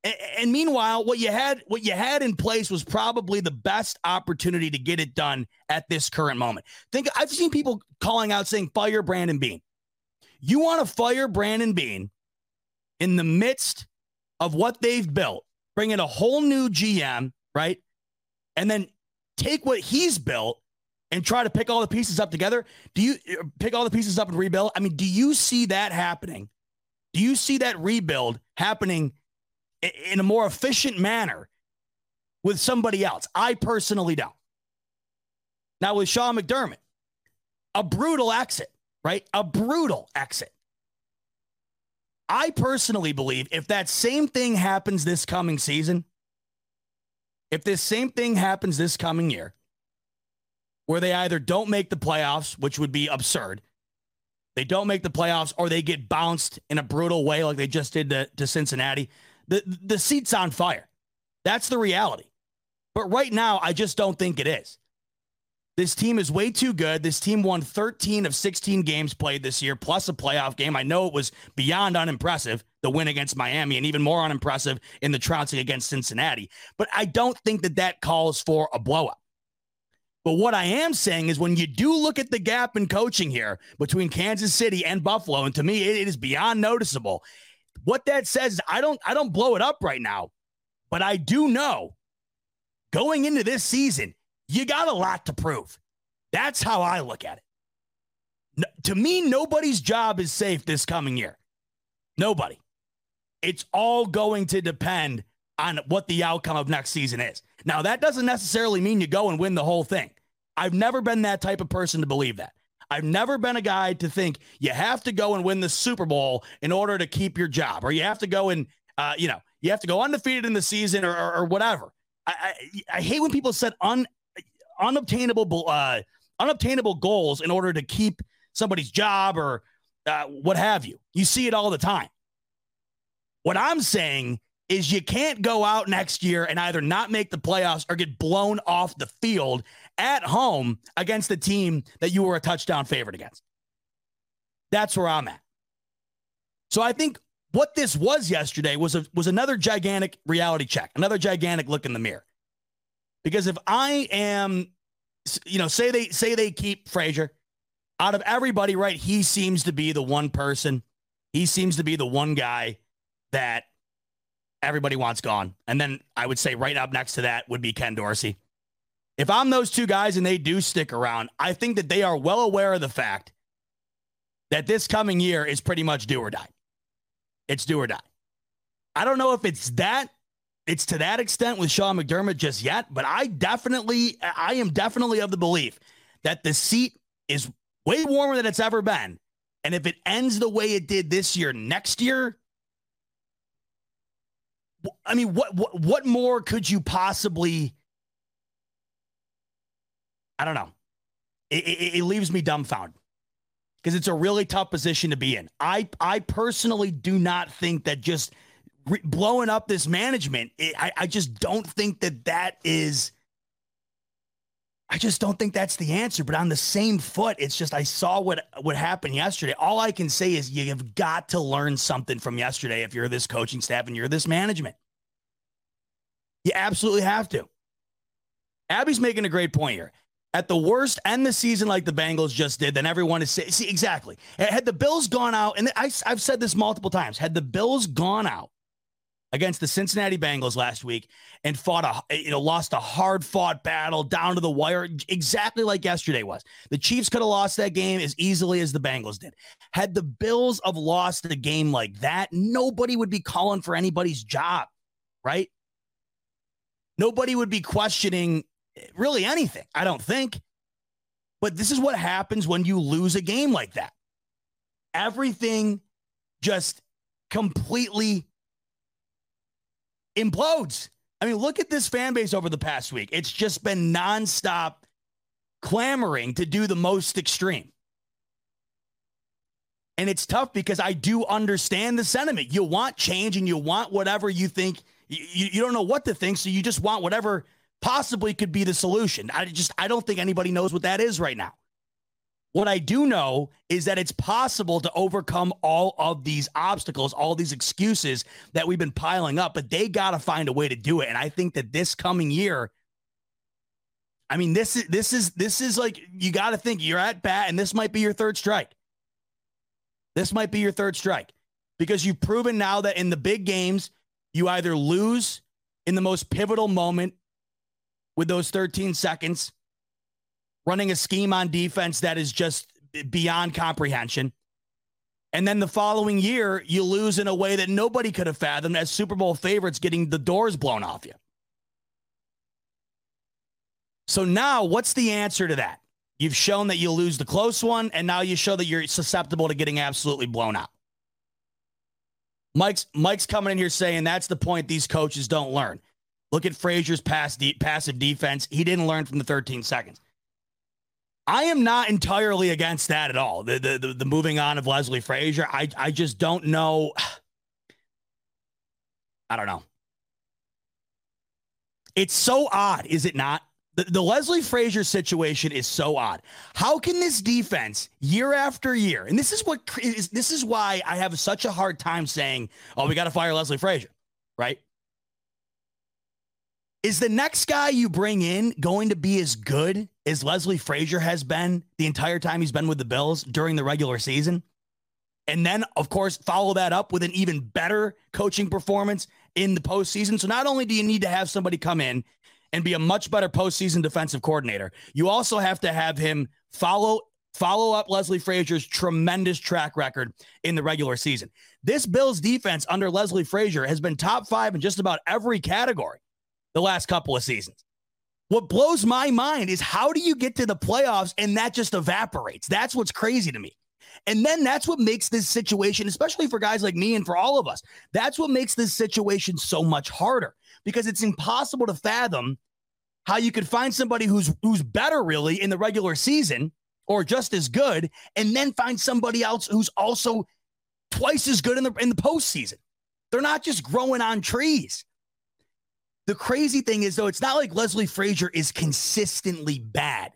and meanwhile, what you had what you had in place was probably the best opportunity to get it done at this current moment. Think I've seen people calling out saying fire Brandon Beane. You want to fire Brandon Beane in the midst of what they've built, bring in a whole new GM, right? And then take what he's built and try to pick all the pieces up together. Do you uh, pick all the pieces up and rebuild? I mean, do you see that happening? Do you see that rebuild happening in a more efficient manner with somebody else. I personally don't. Now, with Sean McDermott, a brutal exit, right? A brutal exit. I personally believe if that same thing happens this coming season, if this same thing happens this coming year, where they either don't make the playoffs, which would be absurd, they don't make the playoffs, or they get bounced in a brutal way like they just did to, to Cincinnati, the the seat's on fire. That's the reality. But right now, I just don't think it is. This team is way too good. This team won 13 of 16 games played this year, plus a playoff game. I know it was beyond unimpressive, the win against Miami, and even more unimpressive in the trouncing against Cincinnati. But I don't think that that calls for a blowup. But what I am saying is when you do look at the gap in coaching here between Kansas City and Buffalo, and to me, it is beyond noticeable. What that says, I don't I don't blow it up right now, but I do know going into this season, you got a lot to prove. That's how I look at it. No, to me, nobody's job is safe this coming year. Nobody. It's all going to depend on what the outcome of next season is. Now, that doesn't necessarily mean you go and win the whole thing. I've never been that type of person to believe that. I've never been a guy to think you have to go and win the Super Bowl in order to keep your job, or you have to go and, uh, you know, you have to go undefeated in the season or, or, or whatever. I, I, I, hate when people set un, unobtainable, uh, unobtainable goals in order to keep somebody's job or uh, what have you. You see it all the time. What I'm saying is you can't go out next year and either not make the playoffs or get blown off the field at home against the team that you were a touchdown favorite against. That's where I'm at. So I think what this was yesterday was a, was another gigantic reality check, another gigantic look in the mirror. Because if I am, you know, say they say they keep Frazier out of everybody, right? He seems to be the one person. He seems to be the one guy that everybody wants gone. And then I would say right up next to that would be Ken Dorsey. If I'm those two guys and they do stick around, I think that they are well aware of the fact that this coming year is pretty much do or die. It's do or die. I don't know if it's that it's to that extent with Sean McDermott just yet, but I definitely I am definitely of the belief that the seat is way warmer than it's ever been. And if it ends the way it did this year next year, I mean, what what what more could you possibly? I don't know. It, it, it leaves me dumbfounded because it's a really tough position to be in. I I personally do not think that just re- blowing up this management. It, I I just don't think that that is. I just don't think that's the answer. But on the same foot, it's just I saw what what happened yesterday. All I can say is you have got to learn something from yesterday if you're this coaching staff and you're this management. You absolutely have to. Abby's making a great point here. At the worst, end the season like the Bengals just did, then everyone is see, exactly. Had the Bills gone out, and I, I've said this multiple times, had the Bills gone out against the Cincinnati Bengals last week and fought a eh, you know lost a hard fought battle down to the wire exactly like yesterday was. The Chiefs could have lost that game as easily as the Bengals did. Had the Bills have lost a game like that, nobody would be calling for anybody's job, right? Nobody would be questioning really anything, I don't think. But this is what happens when you lose a game like that. Everything just completely implodes. I mean, look at this fan base over the past week. It's just been nonstop clamoring to do the most extreme. And it's tough because I do understand the sentiment. You want change and you want whatever you think, you, you don't know what to think. So you just want whatever possibly could be the solution. I just, I don't think anybody knows what that is right now. What I do know is that it's possible to overcome all of these obstacles, all these excuses that we've been piling up, but they got to find a way to do it. And I think that this coming year, I mean, this is this is this is like you got to think you're at bat, and this might be your third strike. This might be your third strike because you've proven now that in the big games, you either lose in the most pivotal moment with those 13 seconds running a scheme on defense that is just beyond comprehension. And then the following year, you lose in a way that nobody could have fathomed as Super Bowl favorites getting the doors blown off you. So now, what's the answer to that? You've shown that you lose the close one, and now you show that you're susceptible to getting absolutely blown out. Mike's Mike's coming in here saying that's the point these coaches don't learn. Look at Frazier's pass de- passive defense. He didn't learn from the 13 seconds. I am not entirely against that at all. The the the, the moving on of Leslie Frazier. I I just don't know. I don't know. It's so odd, is it not? The, the Leslie Frazier situation is so odd. How can this defense year after year, and this is what is this is why I have such a hard time saying, "Oh, we got to fire Leslie Frazier," right? Is the next guy you bring in going to be as good as Leslie Frazier has been the entire time he's been with the Bills during the regular season? And then, of course, follow that up with an even better coaching performance in the postseason. So not only do you need to have somebody come in and be a much better postseason defensive coordinator, you also have to have him follow follow up Leslie Frazier's tremendous track record in the regular season. This Bills defense under Leslie Frazier has been top five in just about every category the last couple of seasons. What blows my mind is how do you get to the playoffs and that just evaporates? That's what's crazy to me. And then that's what makes this situation, especially for guys like me and for all of us, that's what makes this situation so much harder because it's impossible to fathom how you could find somebody who's who's better really in the regular season or just as good, and then find somebody else who's also twice as good in the in the postseason. They're not just growing on trees. The crazy thing is, though, it's not like Leslie Frazier is consistently bad.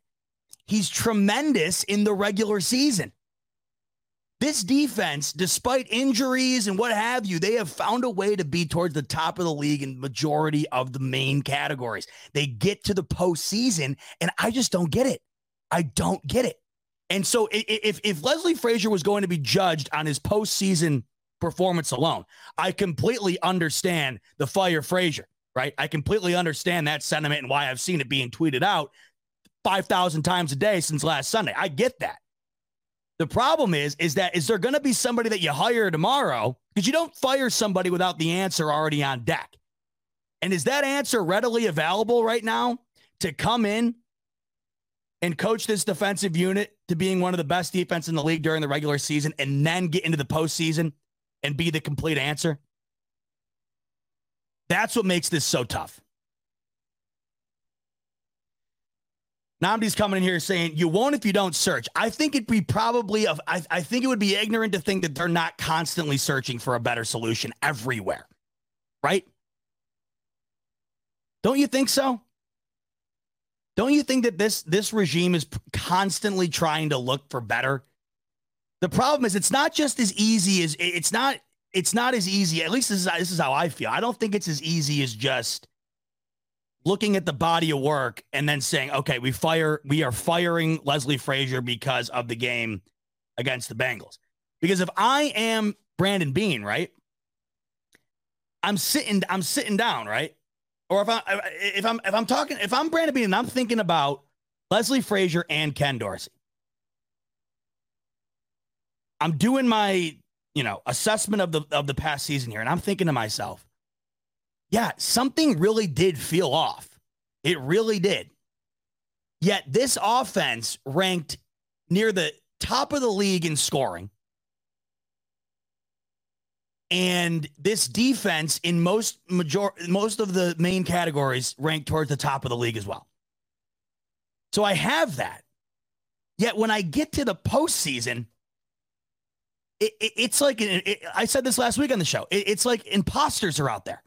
He's tremendous in the regular season. This defense, despite injuries and what have you, they have found a way to be towards the top of the league in majority of the main categories. They get to the postseason, and I just don't get it. I don't get it. And so, if if Leslie Frazier was going to be judged on his postseason performance alone. I completely understand the fire Frazier, right? I completely understand that sentiment and why I've seen it being tweeted out 5,000 times a day since last Sunday. I get that. The problem is, is that is there going to be somebody that you hire tomorrow? Because you don't fire somebody without the answer already on deck. And is that answer readily available right now to come in and coach this defensive unit to being one of the best defense in the league during the regular season and then get into the postseason and be the complete answer? That's what makes this so tough. Namdi's coming in here saying you won't if you don't search. I think it'd be probably of I, I think it would be ignorant to think that they're not constantly searching for a better solution everywhere. Right? Don't you think so? Don't you think that this this regime is constantly trying to look for better? The problem is it's not just as easy as it's not it's not as easy. At least this is this is how I feel. I don't think it's as easy as just looking at the body of work and then saying, okay, we fire, we are firing Leslie Frazier because of the game against the Bengals. Because if I am Brandon Beane, right? I'm sitting, I'm sitting down, right? Or if I if I'm if I'm talking if I'm Brandon Beane and I'm thinking about Leslie Frazier and Ken Dorsey. I'm doing my, you know, assessment of the of the past season here, and I'm thinking to myself, yeah, something really did feel off. It really did. Yet this offense ranked near the top of the league in scoring. And this defense in most major most of the main categories ranked towards the top of the league as well. So I have that. Yet when I get to the postseason, it, it, it's like it, I said this last week on the show. it's like imposters are out there.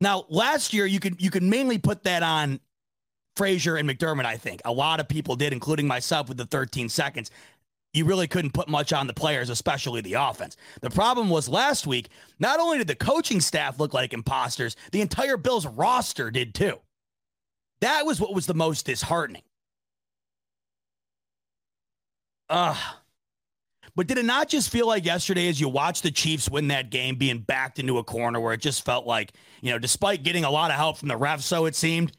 Now, last year you could you could mainly put that on Frazier and McDermott. I think a lot of people did, including myself, with the 13 seconds. You really couldn't put much on the players, especially the offense. The problem was last week. Not only did the coaching staff look like imposters, the entire Bills roster did too. That was what was the most disheartening. Ugh. But did it not just feel like yesterday, as you watched the Chiefs win that game, being backed into a corner where it just felt like, you know, despite getting a lot of help from the refs, so it seemed,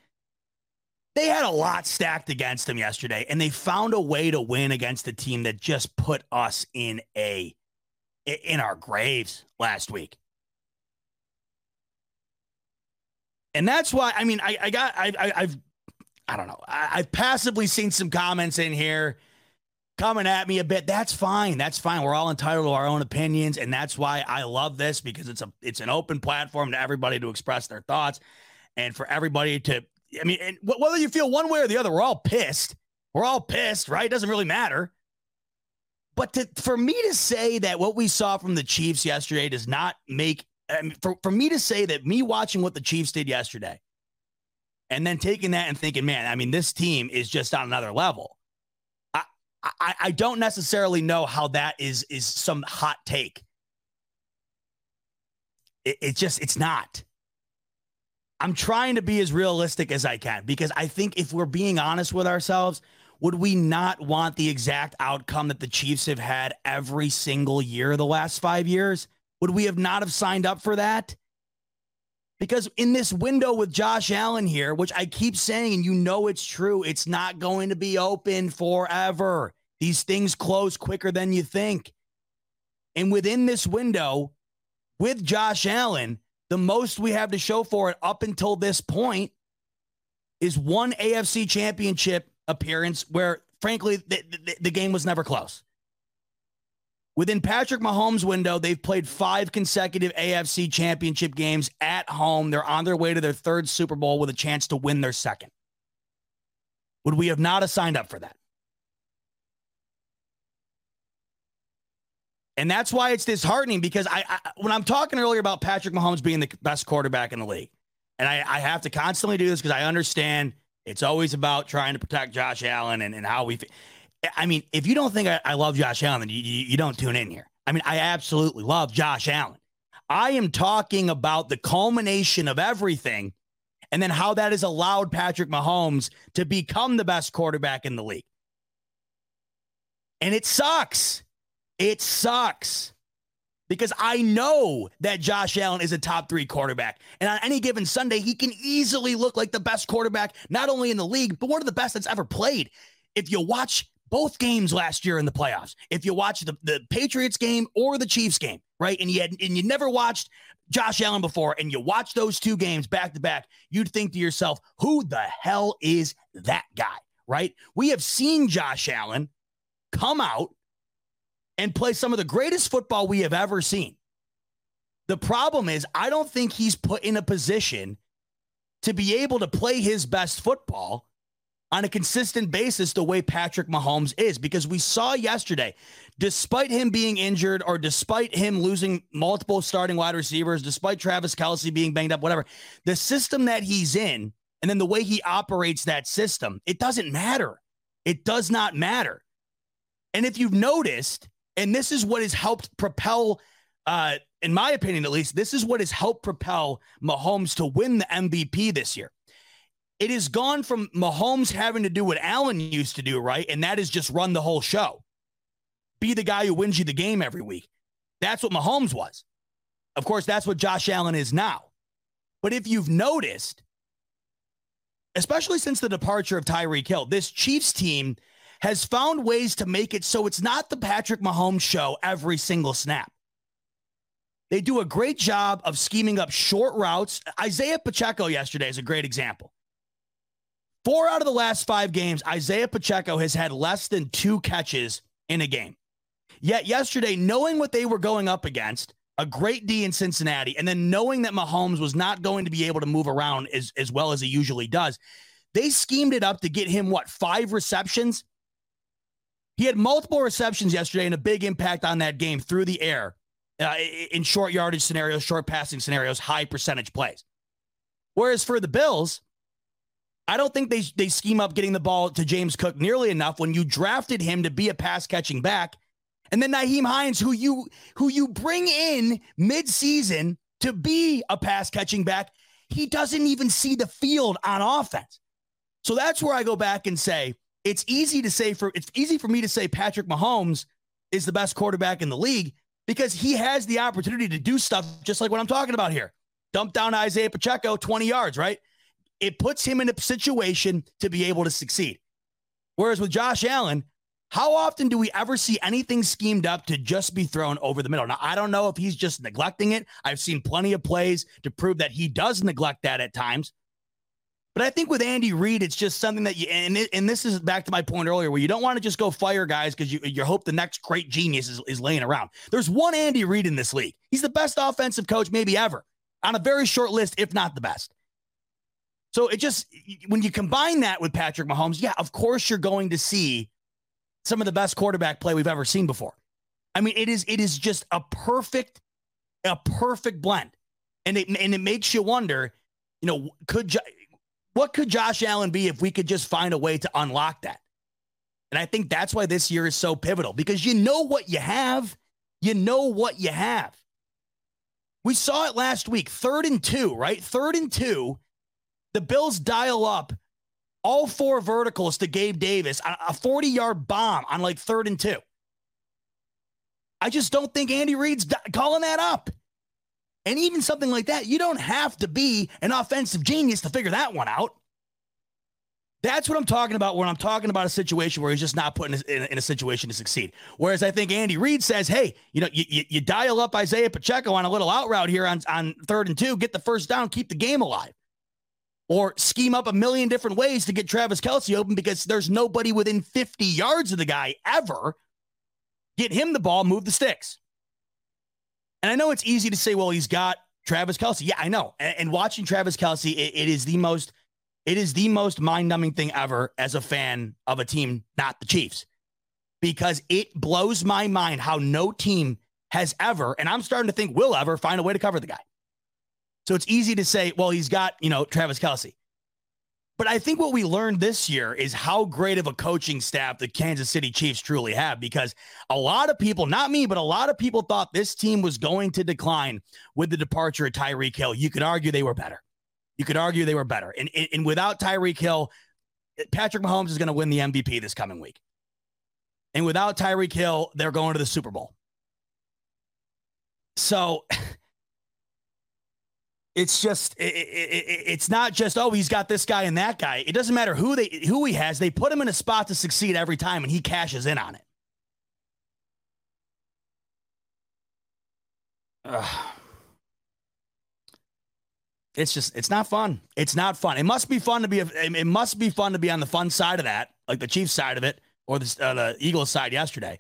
they had a lot stacked against them yesterday, and they found a way to win against a team that just put us in a in our graves last week. And that's why I mean I, I got I, I have I don't know I, I've passively seen some comments in here coming at me a bit. That's fine. That's fine. We're all entitled to our own opinions, and that's why I love this because it's a it's an open platform to everybody to express their thoughts, and for everybody to. I mean, and whether you feel one way or the other, we're all pissed. We're all pissed, right? It doesn't really matter. But to, for me to say that what we saw from the Chiefs yesterday does not make, for, for me to say that me watching what the Chiefs did yesterday and then taking that and thinking, man, I mean, this team is just on another level I, I don't necessarily know how that is is some hot take. It, it just it's not. I'm trying to be as realistic as I can because I think if we're being honest with ourselves, would we not want the exact outcome that the Chiefs have had every single year the last five years? Would we have not have signed up for that? Because in this window with Josh Allen here, which I keep saying, and you know it's true, it's not going to be open forever. These things close quicker than you think. And within this window, with Josh Allen, the most we have to show for it up until this point is one AFC championship appearance where, frankly, the, the, the game was never close. Within Patrick Mahomes' window, they've played five consecutive AFC championship games at home. They're on their way to their third Super Bowl with a chance to win their second. Would we have not have signed up for that? And that's why it's disheartening because I, I, when I'm talking earlier about Patrick Mahomes being the best quarterback in the league, and I, I have to constantly do this because I understand it's always about trying to protect Josh Allen and, and how we. I mean, if you don't think I, I love Josh Allen, you, you, you don't tune in here. I mean, I absolutely love Josh Allen. I am talking about the culmination of everything and then how that has allowed Patrick Mahomes to become the best quarterback in the league. And it sucks. It sucks. because I know that Josh Allen is a top three quarterback. And on any given Sunday, he can easily look like the best quarterback, not only in the league, but one of the best that's ever played. If you watch both games last year in the playoffs, if you watch the, the Patriots game or the Chiefs game, right? And you had and you never watched Josh Allen before, and you watch those two games back to back, you'd think to yourself, who the hell is that guy? Right? We have seen Josh Allen come out and play some of the greatest football we have ever seen. The problem is, I don't think he's put in a position to be able to play his best football on a consistent basis the way Patrick Mahomes is because we saw yesterday, despite him being injured or despite him losing multiple starting wide receivers, despite Travis Kelce being banged up, whatever, the system that he's in and then the way he operates that system, it doesn't matter. It does not matter. And if you've noticed, and this is what has helped propel, uh, in my opinion at least, this is what has helped propel Mahomes to win the MVP this year it has gone from Mahomes having to do what Allen used to do, right? And that is just run the whole show, be the guy who wins you the game every week. That's what Mahomes was. Of course, that's what Josh Allen is now. But if you've noticed, especially since the departure of Tyreek Hill, this Chiefs team has found ways to make it so it's not the Patrick Mahomes show every single snap. They do a great job of scheming up short routes. Isaiah Pacheco yesterday is a great example. Four out of the last five games, Isaiah Pacheco has had less than two catches in a game. Yet yesterday, knowing what they were going up against, a great D in Cincinnati, and then knowing that Mahomes was not going to be able to move around as, as well as he usually does, they schemed it up to get him what, five receptions? He had multiple receptions yesterday and a big impact on that game through the air uh, in short yardage scenarios, short passing scenarios, high percentage plays. Whereas for the Bills, I don't think they they scheme up getting the ball to James Cook nearly enough when you drafted him to be a pass catching back. And then Nyheim Hines, who you who you bring in mid-season to be a pass catching back, he doesn't even see the field on offense. So that's where I go back and say it's easy to say for it's easy for me to say Patrick Mahomes is the best quarterback in the league because he has the opportunity to do stuff just like what I'm talking about here. Dump down Isaiah Pacheco 20 yards, right? It puts him in a situation to be able to succeed. Whereas with Josh Allen, how often do we ever see anything schemed up to just be thrown over the middle? Now, I don't know if he's just neglecting it. I've seen plenty of plays to prove that he does neglect that at times. But I think with Andy Reid, it's just something that you, and, it, and this is back to my point earlier, where you don't want to just go fire guys because you, you hope the next great genius is, is laying around. There's one Andy Reid in this league. He's the best offensive coach maybe ever on a very short list, if not the best. So it just when you combine that with Patrick Mahomes, yeah, of course you're going to see some of the best quarterback play we've ever seen before. I mean, it is it is just a perfect a perfect blend. And it and it makes you wonder, you know, could what could Josh Allen be if we could just find a way to unlock that? And I think that's why this year is so pivotal because you know what you have. You know what you have. We saw it last week, third and two, right? Third and two the Bills dial up all four verticals to Gabe Davis, a 40 yard bomb on like third and two. I just don't think Andy Reid's calling that up. And even something like that, you don't have to be an offensive genius to figure that one out. That's what I'm talking about when I'm talking about a situation where he's just not put in a, in, a situation to succeed. Whereas I think Andy Reid says, hey, you know, you, you, you dial up Isaiah Pacheco on a little out route here on, on third and two, get the first down, keep the game alive or scheme up a million different ways to get Travis Kelce open because there's nobody within 50 yards of the guy ever. Get him the ball, move the sticks. And I know it's easy to say, well, he's got Travis Kelce. Yeah, I know. And, and watching Travis Kelce, it, it is the most, it is the most mind-numbing thing ever as a fan of a team, not the Chiefs, because it blows my mind how no team has ever, and I'm starting to think will ever find a way to cover the guy. So it's easy to say, well, he's got, you know, Travis Kelce. But I think what we learned this year is how great of a coaching staff the Kansas City Chiefs truly have because a lot of people, not me, but a lot of people thought this team was going to decline with the departure of Tyreek Hill. You could argue they were better. You could argue they were better. And, and, and without Tyreek Hill, Patrick Mahomes is going to win the MVP this coming week. And without Tyreek Hill, they're going to the Super Bowl. So it's just it, it, it's not just oh he's got this guy and that guy. It doesn't matter who they who he has. They put him in a spot to succeed every time, and he cashes in on it. Ugh. It's just it's not fun. It's not fun. It must be fun to be. It must be fun to be on the fun side of that, like the Chiefs side of it, or the, uh, the Eagles side yesterday.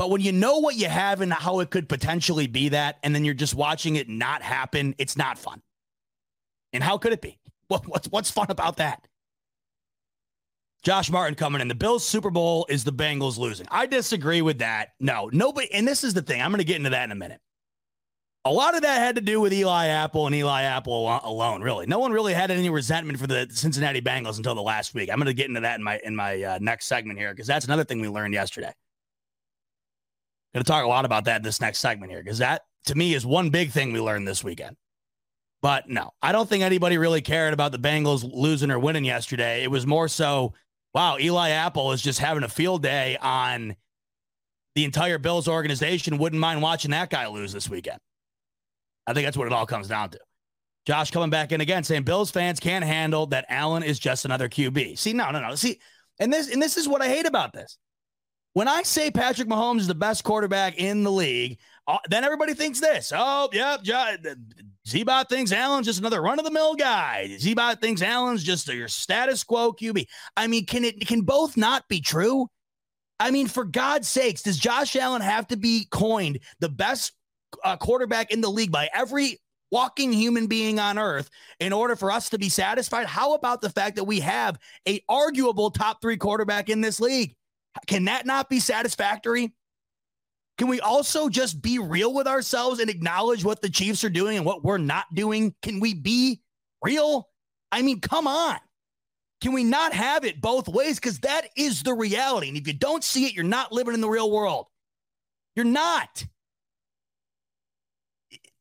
But when you know what you have and how it could potentially be that, and then you're just watching it not happen, it's not fun. And how could it be? What, what's what's fun about that? Josh Martin coming in. The Bills Super Bowl is the Bengals losing. I disagree with that. No, nobody. And this is the thing. I'm going to get into that in a minute. A lot of that had to do with Eli Apple and Eli Apple alone. Really, no one really had any resentment for the Cincinnati Bengals until the last week. I'm going to get into that in my in my uh, next segment here because that's another thing we learned yesterday. Going to talk a lot about that this next segment here because that to me is one big thing we learned this weekend. But no, I don't think anybody really cared about the Bengals losing or winning yesterday. It was more so, wow, Eli Apple is just having a field day on the entire Bills organization. Wouldn't mind watching that guy lose this weekend. I think that's what it all comes down to. Josh coming back in again saying Bills fans can't handle that Allen is just another QB. See, no, no, no. See, and this and this is what I hate about this. When I say Patrick Mahomes is the best quarterback in the league, uh, then everybody thinks this. Oh, yep, yeah, Z-Bot thinks Allen's just another run-of-the-mill guy. Z-Bot thinks Allen's just your status quo QB. I mean, can it can both not be true? I mean, for God's sakes, does Josh Allen have to be coined the best uh, quarterback in the league by every walking human being on earth in order for us to be satisfied? How about the fact that we have a arguable top three quarterback in this league? Can that not be satisfactory? Can we also just be real with ourselves and acknowledge what the Chiefs are doing and what we're not doing? Can we be real? I mean, come on. Can we not have it both ways? Because that is the reality. And if you don't see it, you're not living in the real world. You're not.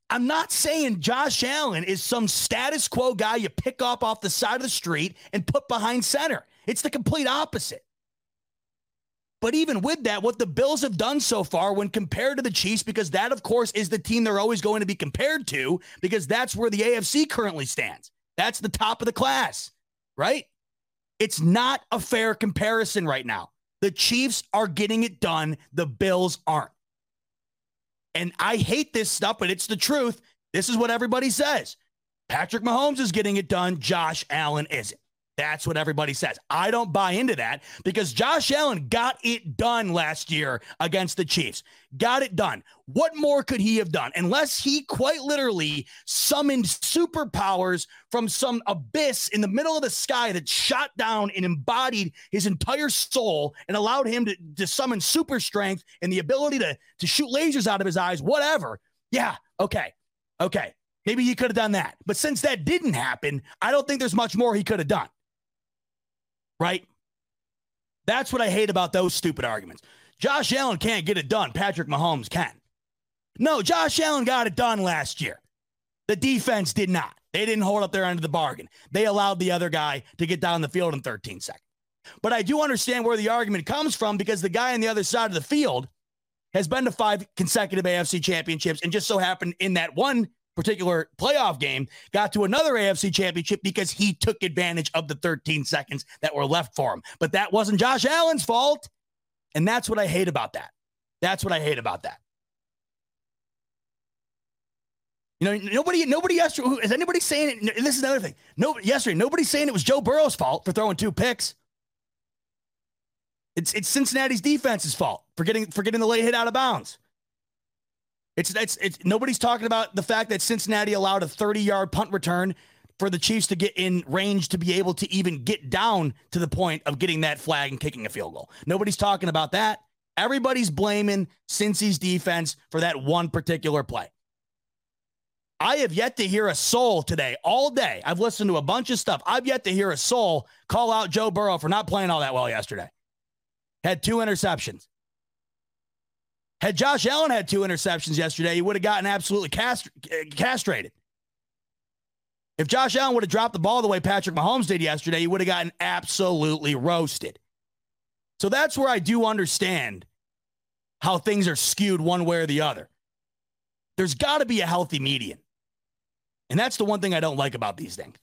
I'm not saying Josh Allen is some status quo guy you pick up off the side of the street and put behind center. It's the complete opposite. But even with that, what the Bills have done so far when compared to the Chiefs, because that, of course, is the team they're always going to be compared to, because that's where the AFC currently stands. That's the top of the class, right? It's not a fair comparison right now. The Chiefs are getting it done, the Bills aren't. And I hate this stuff, but it's the truth. This is what everybody says. Patrick Mahomes is getting it done, Josh Allen isn't. That's what everybody says. I don't buy into that because Josh Allen got it done last year against the Chiefs. Got it done. What more could he have done? Unless he quite literally summoned superpowers from some abyss in the middle of the sky that shot down and embodied his entire soul and allowed him to, to summon super strength and the ability to, to shoot lasers out of his eyes, whatever. Yeah, okay. Okay. Maybe he could have done that. But since that didn't happen, I don't think there's much more he could have done right? That's what I hate about those stupid arguments. Josh Allen can't get it done. Patrick Mahomes can. No, Josh Allen got it done last year. The defense did not. They didn't hold up their end of the bargain. They allowed the other guy to get down the field in 13 seconds. But I do understand where the argument comes from because the guy on the other side of the field has been to five consecutive AFC championships and just so happened in that one particular playoff game got to another AFC championship because he took advantage of the 13 seconds that were left for him. But that wasn't Josh Allen's fault. And that's what I hate about that. That's what I hate about that. You know, nobody, nobody yesterday, is anybody saying it? This is another thing. No, yesterday, nobody's saying it was Joe Burrow's fault for throwing two picks. It's, it's Cincinnati's defense's fault for getting, for getting the late hit out of bounds. It's, it's, it's nobody's talking about the fact that Cincinnati allowed a 30 yard punt return for the Chiefs to get in range to be able to even get down to the point of getting that flag and kicking a field goal. Nobody's talking about that. Everybody's blaming Cincy's defense for that one particular play. I have yet to hear a soul today, all day. I've listened to a bunch of stuff. I've yet to hear a soul call out Joe Burrow for not playing all that well yesterday. Had two interceptions. Had Josh Allen had two interceptions yesterday, he would have gotten absolutely cast- castrated. If Josh Allen would have dropped the ball the way Patrick Mahomes did yesterday, he would have gotten absolutely roasted. So that's where I do understand how things are skewed one way or the other. There's got to be a healthy median. And that's the one thing I don't like about these things.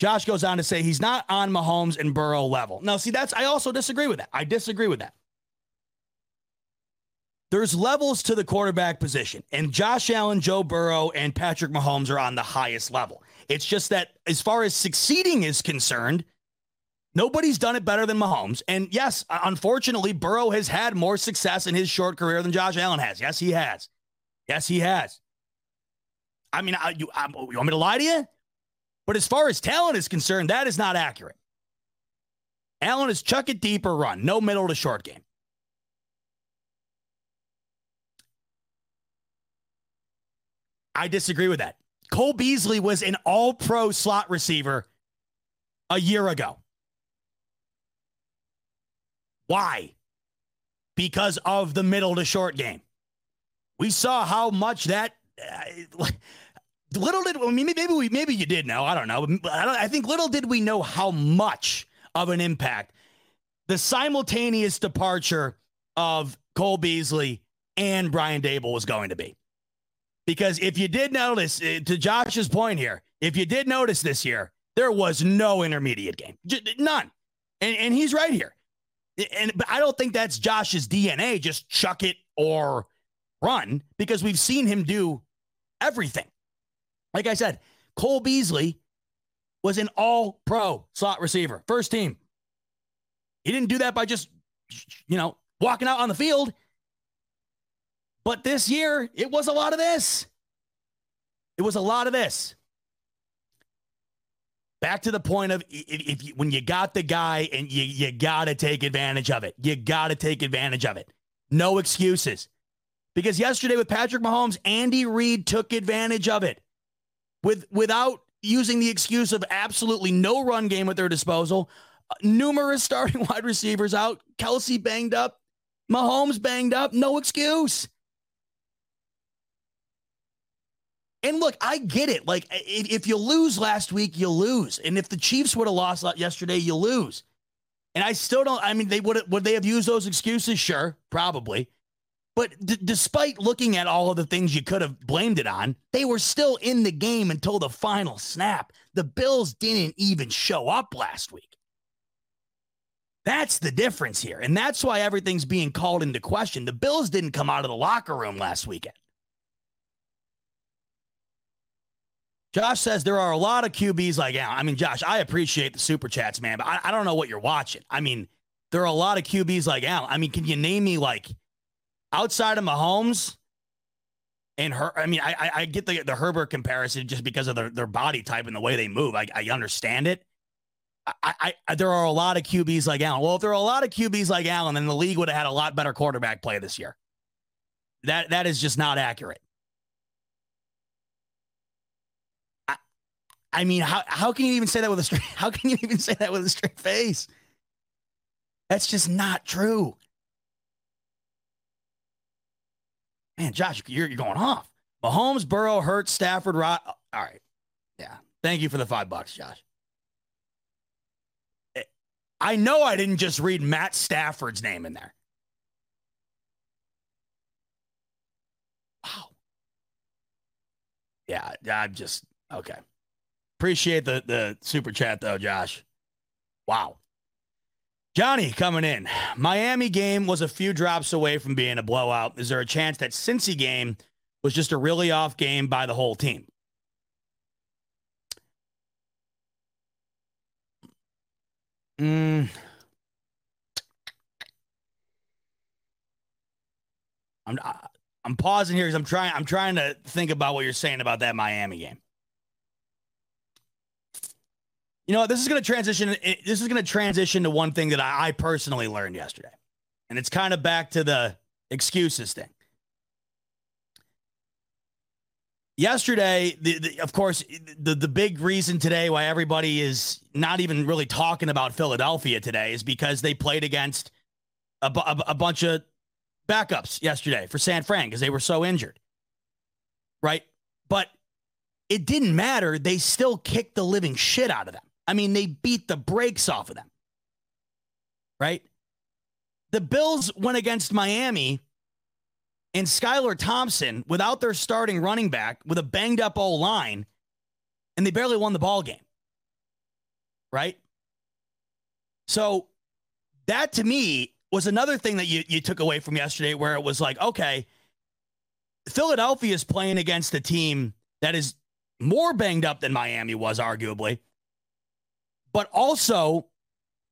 Josh goes on to say he's not on Mahomes and Burrow level. Now, see, that's I also disagree with that. I disagree with that. There's levels to the quarterback position, and Josh Allen, Joe Burrow, and Patrick Mahomes are on the highest level. It's just that as far as succeeding is concerned, nobody's done it better than Mahomes. And yes, uh, unfortunately, Burrow has had more success in his short career than Josh Allen has. Yes, he has. Yes, he has. I mean, I, you, I, you want me to lie to you? But as far as talent is concerned, that is not accurate. Allen is chuck it deep or run, no middle to short game. I disagree with that. Cole Beasley was an all pro slot receiver a year ago. Why? Because of the middle to short game. We saw how much that. Uh, little did I mean, maybe we maybe you did know I don't know I, don't, I think little did we know how much of an impact the simultaneous departure of Cole Beasley and Brian Daboll was going to be. Because if you did notice, uh, to Josh's point here, if you did notice this year, there was no intermediate game, none, and and he's right here. And but I don't think that's Josh's DNA. Just chuck it or run because we've seen him do everything. Like I said, Cole Beasley was an all pro slot receiver, first team. He didn't do that by just, you know, walking out on the field. But this year, it was a lot of this. It was a lot of this. Back to the point of if, if when you got the guy and you you got to take advantage of it. You got to take advantage of it. No excuses. Because yesterday with Patrick Mahomes, Andy Reid took advantage of it. With without using the excuse of absolutely no run game at their disposal, uh, numerous starting wide receivers out, Kelce banged up, Mahomes banged up, no excuse. And look, I get it. Like, if, you lose last week, you lose. And if the Chiefs would have lost yesterday, you lose. And I still don't. I mean, they would would they have used those excuses? Sure, probably. But d- despite looking at all of the things you could have blamed it on, they were still in the game until the final snap. The Bills didn't even show up last week. That's the difference here. And that's why everything's being called into question. The Bills didn't come out of the locker room last weekend. Josh says there are a lot of QBs like Allen. I mean, Josh, I appreciate the super chats, man, but I, I don't know what you're watching. I mean, there are a lot of QBs like Allen. I mean, can you name me like outside of Mahomes and her? I mean, I, I get the, the Herbert comparison just because of their, their body type and the way they move. I, I understand it. I, I, there are a lot of QBs like Allen. Well, if there are a lot of QBs like Allen, then the league would have had a lot better quarterback play this year. That that is just not accurate. I mean, how how can you even say that with a straight? How can you even say that with a straight face? That's just not true. Man, Josh, you're, you're going off. Mahomes, Burrow, Hurts, Stafford, Rod. All right. Yeah. Thank you for the five bucks, Josh. Eh, I know I didn't just read Matt Stafford's name in there. Wow. Yeah, I'm just okay. Appreciate the the super chat though, Josh. Wow. Johnny coming in. Miami game was a few drops away from being a blowout. Is there a chance that Cincy game was just a really off game by the whole team? Mm. I'm I'm pausing here because I'm trying I'm trying to think about what you're saying about that Miami game. You know, this is going to transition. Eh, this is going to transition to one thing that I, personally learned yesterday, and it's kind of back to the excuses thing. Yesterday, the, the, of course, the the big reason today why everybody is not even really talking about Philadelphia today is because they played against a, a, a bunch of backups yesterday for San Fran because they were so injured, right? But it didn't matter. They still kicked the living shit out of them. I mean, they beat the brakes off of them. Right? The Bills went against Miami and Skylar Thompson without their starting running back with a banged up O line, and they barely won the ball game. Right? So that to me was another thing that you, you took away from yesterday where it was like, okay, Philadelphia is playing against a team that is more banged up than Miami was, arguably, but also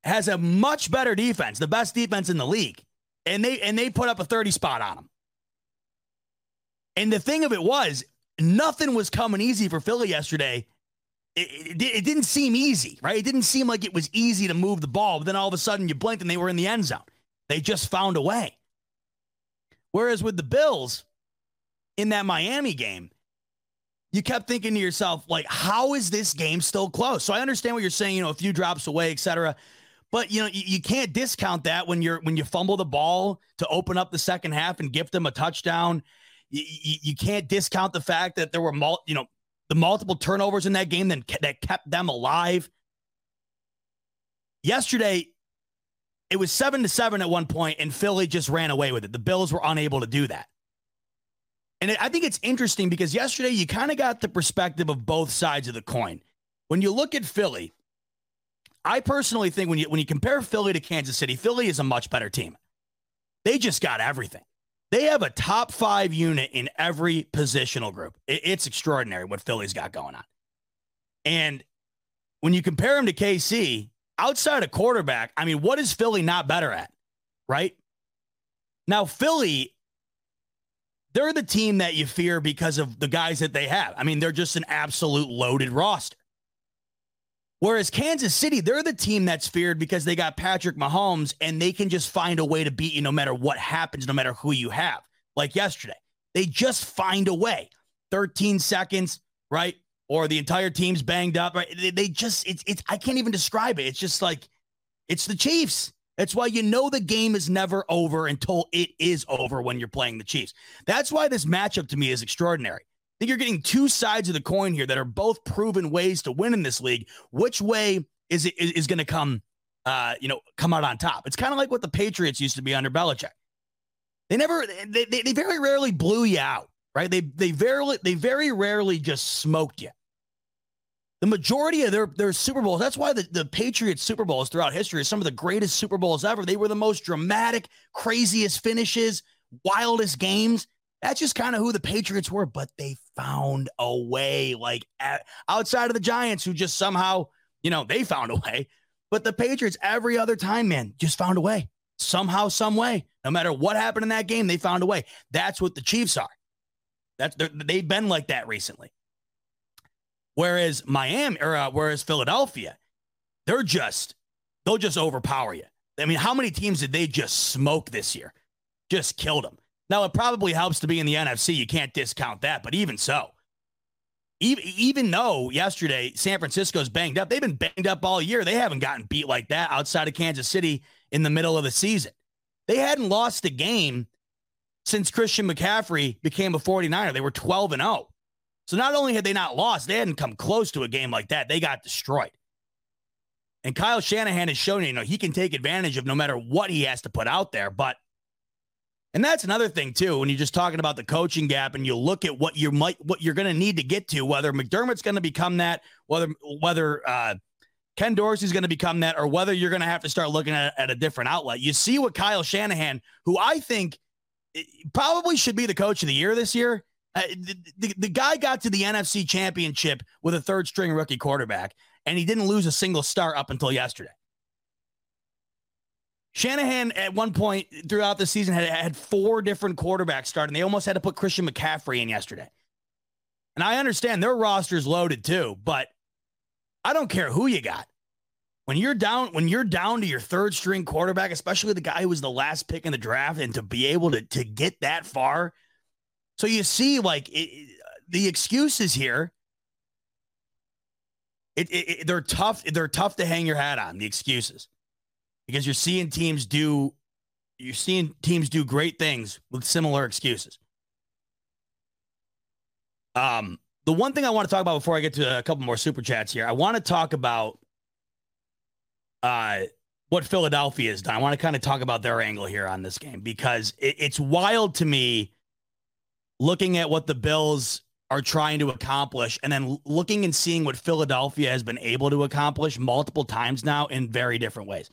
has a much better defense, the best defense in the league. And they and they put up a 30 spot on them. And the thing of it was, nothing was coming easy for Philly yesterday. It, it, it, didn't seem easy, right? It didn't seem like it was easy to move the ball. But then all of a sudden you blinked and they were in the end zone. They just found a way. Whereas with the Bills in that Miami game, you kept thinking to yourself, like, how is this game still close? So I understand what you're saying, you know, a few drops away, et cetera. But you know, you, you can't discount that when you're when you fumble the ball to open up the second half and gift them a touchdown. You, you, you can't discount the fact that there were mul- you know the multiple turnovers in that game that kept them alive. Yesterday, it was seven to seven at one point, and Philly just ran away with it. The Bills were unable to do that. And I think it's interesting because yesterday you kind of got the perspective of both sides of the coin. When you look at Philly, I personally think when you when you compare Philly to Kansas City, Philly is a much better team. They just got everything. They have a top five unit in every positional group. it's extraordinary what Philly's got going on. And when you compare them to KC, outside of quarterback, I mean, what is Philly not better at? Right? Now, Philly they're the team that you fear because of the guys that they have. I mean, they're just an absolute loaded roster. Whereas Kansas City, they're the team that's feared because they got Patrick Mahomes and they can just find a way to beat you no matter what happens, no matter who you have. Like yesterday, they just find a way. 13 seconds, right? Or the entire team's banged up, right? They, they just, it's, it's, I can't even describe it. It's just like, it's the Chiefs. That's why you know the game is never over until it is over when you're playing the Chiefs. That's why this matchup to me is extraordinary. I think you're getting two sides of the coin here that are both proven ways to win in this league. Which way is it is, is going to come uh, you know, come out on top? It's kind of like what the Patriots used to be under Belichick. They never they, they, they very rarely blew you out, right? They they very they very rarely just smoked you the majority of their, their Super Bowls, that's why the, the Patriots Super Bowls throughout history are some of the greatest Super Bowls ever. They were the most dramatic, craziest finishes, wildest games. That's just kind of who the Patriots were, but they found a way, like at, outside of the Giants, who just somehow, you know, they found a way. But the Patriots, every other time, man, just found a way. Somehow, some way. No matter what happened in that game, they found a way. That's what the Chiefs are. That's they've been like that recently. Whereas Miami or uh, whereas Philadelphia, they're just they'll just overpower you. I mean, how many teams did they just smoke this year? Just killed them. Now it probably helps to be in the NFC. You can't discount that, but even so, even even though yesterday San Francisco's banged up, they've been banged up all year. They haven't gotten beat like that outside of Kansas City in the middle of the season. They hadn't lost a game since Christian McCaffrey became a 49er. They were 12 and 0. So not only had they not lost, they hadn't come close to a game like that. They got destroyed. And Kyle Shanahan has shown you know he can take advantage of no matter what he has to put out there. But and that's another thing too when you're just talking about the coaching gap and you look at what you might what you're going to need to get to, whether McDermott's going to become that, whether whether uh, Ken Dorsey's going to become that, or whether you're going to have to start looking at, at a different outlet. You see what Kyle Shanahan, who I think eh, probably should be the coach of the year this year, uh, the, the, the guy got to the NFC championship with a third string rookie quarterback, and he didn't lose a single start up until yesterday. Shanahan at one point throughout the season had had four different quarterbacks starting. They almost had to put Christian McCaffrey in yesterday. And I understand their roster's loaded too, but I don't care who you got. When you're down, when you're down to your third string quarterback, especially the guy who was the last pick in the draft, and to be able to to get that far so you see, like it, the excuses here. It, it, they're tough. They're tough to hang your hat on the excuses because you're seeing teams do. You're seeing teams do great things with similar excuses. Um, the one thing I want to talk about before I get to a couple more super chats here, I want to talk about uh, what Philadelphia has done. I want to kind of talk about their angle here on this game because it, it's wild to me looking at what the Bills are trying to accomplish and then looking and seeing what Philadelphia has been able to accomplish multiple times now in very different ways.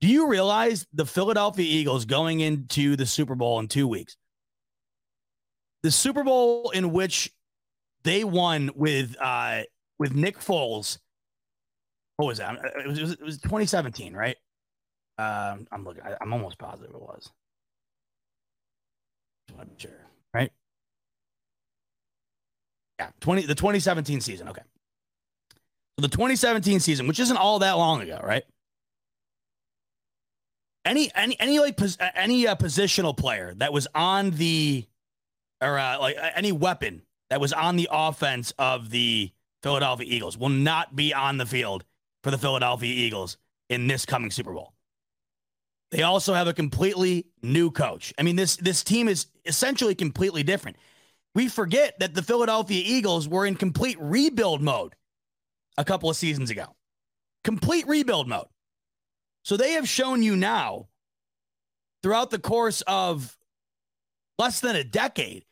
Do you realize the Philadelphia Eagles going into the Super Bowl in two weeks? The Super Bowl in which they won with uh, with Nick Foles. What was that? It was, it was 2017, right? Um, I'm looking. I, am almost positive it was. I'm sure? Yeah, 20 the 2017 season. Okay. So the 2017 season, which isn't all that long ago, right? Any any any like pos, any uh, positional player that was on the or uh, like any weapon that was on the offense of the Philadelphia Eagles will not be on the field for the Philadelphia Eagles in this coming Super Bowl. They also have a completely new coach. I mean, this this team is essentially completely different. We forget that the Philadelphia Eagles were in complete rebuild mode a couple of seasons ago. Complete rebuild mode. So they have shown you now throughout the course of less than a decade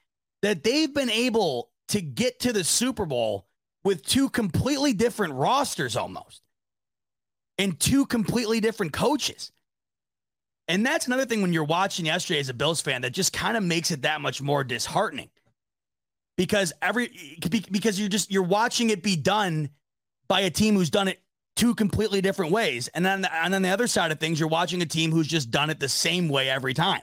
that they've been able to get to the Super Bowl with two completely different rosters almost and two completely different coaches. And that's another thing when you're watching yesterday as a Bills fan that just kind of makes it that much more disheartening. Because every because you're just you're watching it be done by a team who's done it two completely different ways. And then and then the other side of things, you're watching a team who's just done it the same way every time.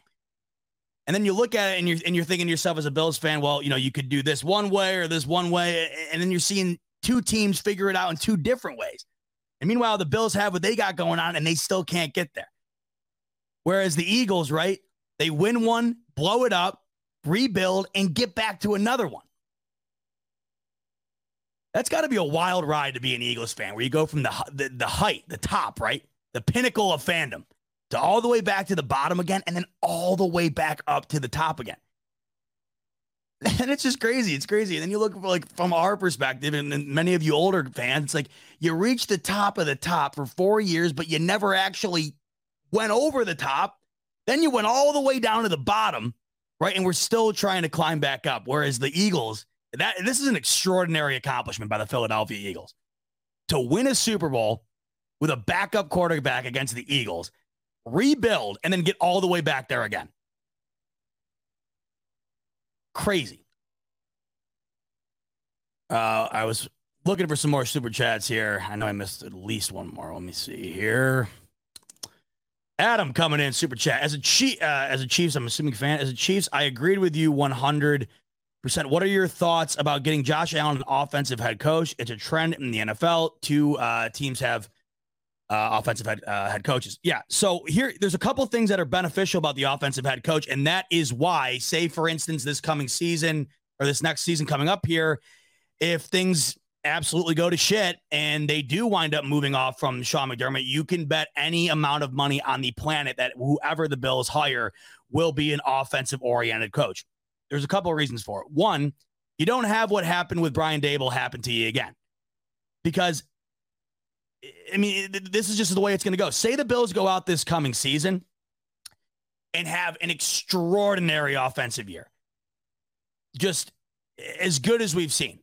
And then you look at it and you're and you're thinking to yourself as a Bills fan, well, you know, you could do this one way or this one way, and then you're seeing two teams figure it out in two different ways. And meanwhile, the Bills have what they got going on, and they still can't get there. Whereas the Eagles, right? They win one, blow it up, rebuild, and get back to another one. That's got to be a wild ride to be an Eagles fan, where you go from the, the the height, the top, right, the pinnacle of fandom, to all the way back to the bottom again, and then all the way back up to the top again. And it's just crazy. It's crazy. And then you look like from our perspective, and, and many of you older fans, it's like you reach the top of the top for four years, but you never actually went over the top. Then you went all the way down to the bottom, right? And we're still trying to climb back up. Whereas the Eagles, that this is an extraordinary accomplishment by the Philadelphia Eagles to win a Super Bowl with a backup quarterback against the Eagles rebuild, and then get all the way back there again. Crazy. Uh, I was looking for some more super chats here. I know I missed at least one more. Let me see here. Adam coming in super chat as a chief uh, as a Chiefs. I'm assuming fan as a Chiefs. I agreed with you 100. What are your thoughts about getting Josh Allen an offensive head coach? It's a trend in the NFL. Two uh, teams have uh, offensive head uh, head coaches. Yeah. So here, there's a couple things that are beneficial about the offensive head coach, and that is why, say for instance, this coming season or this next season coming up here, if things absolutely go to shit and they do wind up moving off from Sean McDermott, you can bet any amount of money on the planet that whoever the Bills hire will be an offensive oriented coach. There's a couple of reasons for it. One, you don't have what happened with Brian Daboll happen to you again because I mean, this is just the way it's going to go. Say the Bills go out this coming season and have an extraordinary offensive year, just as good as we've seen.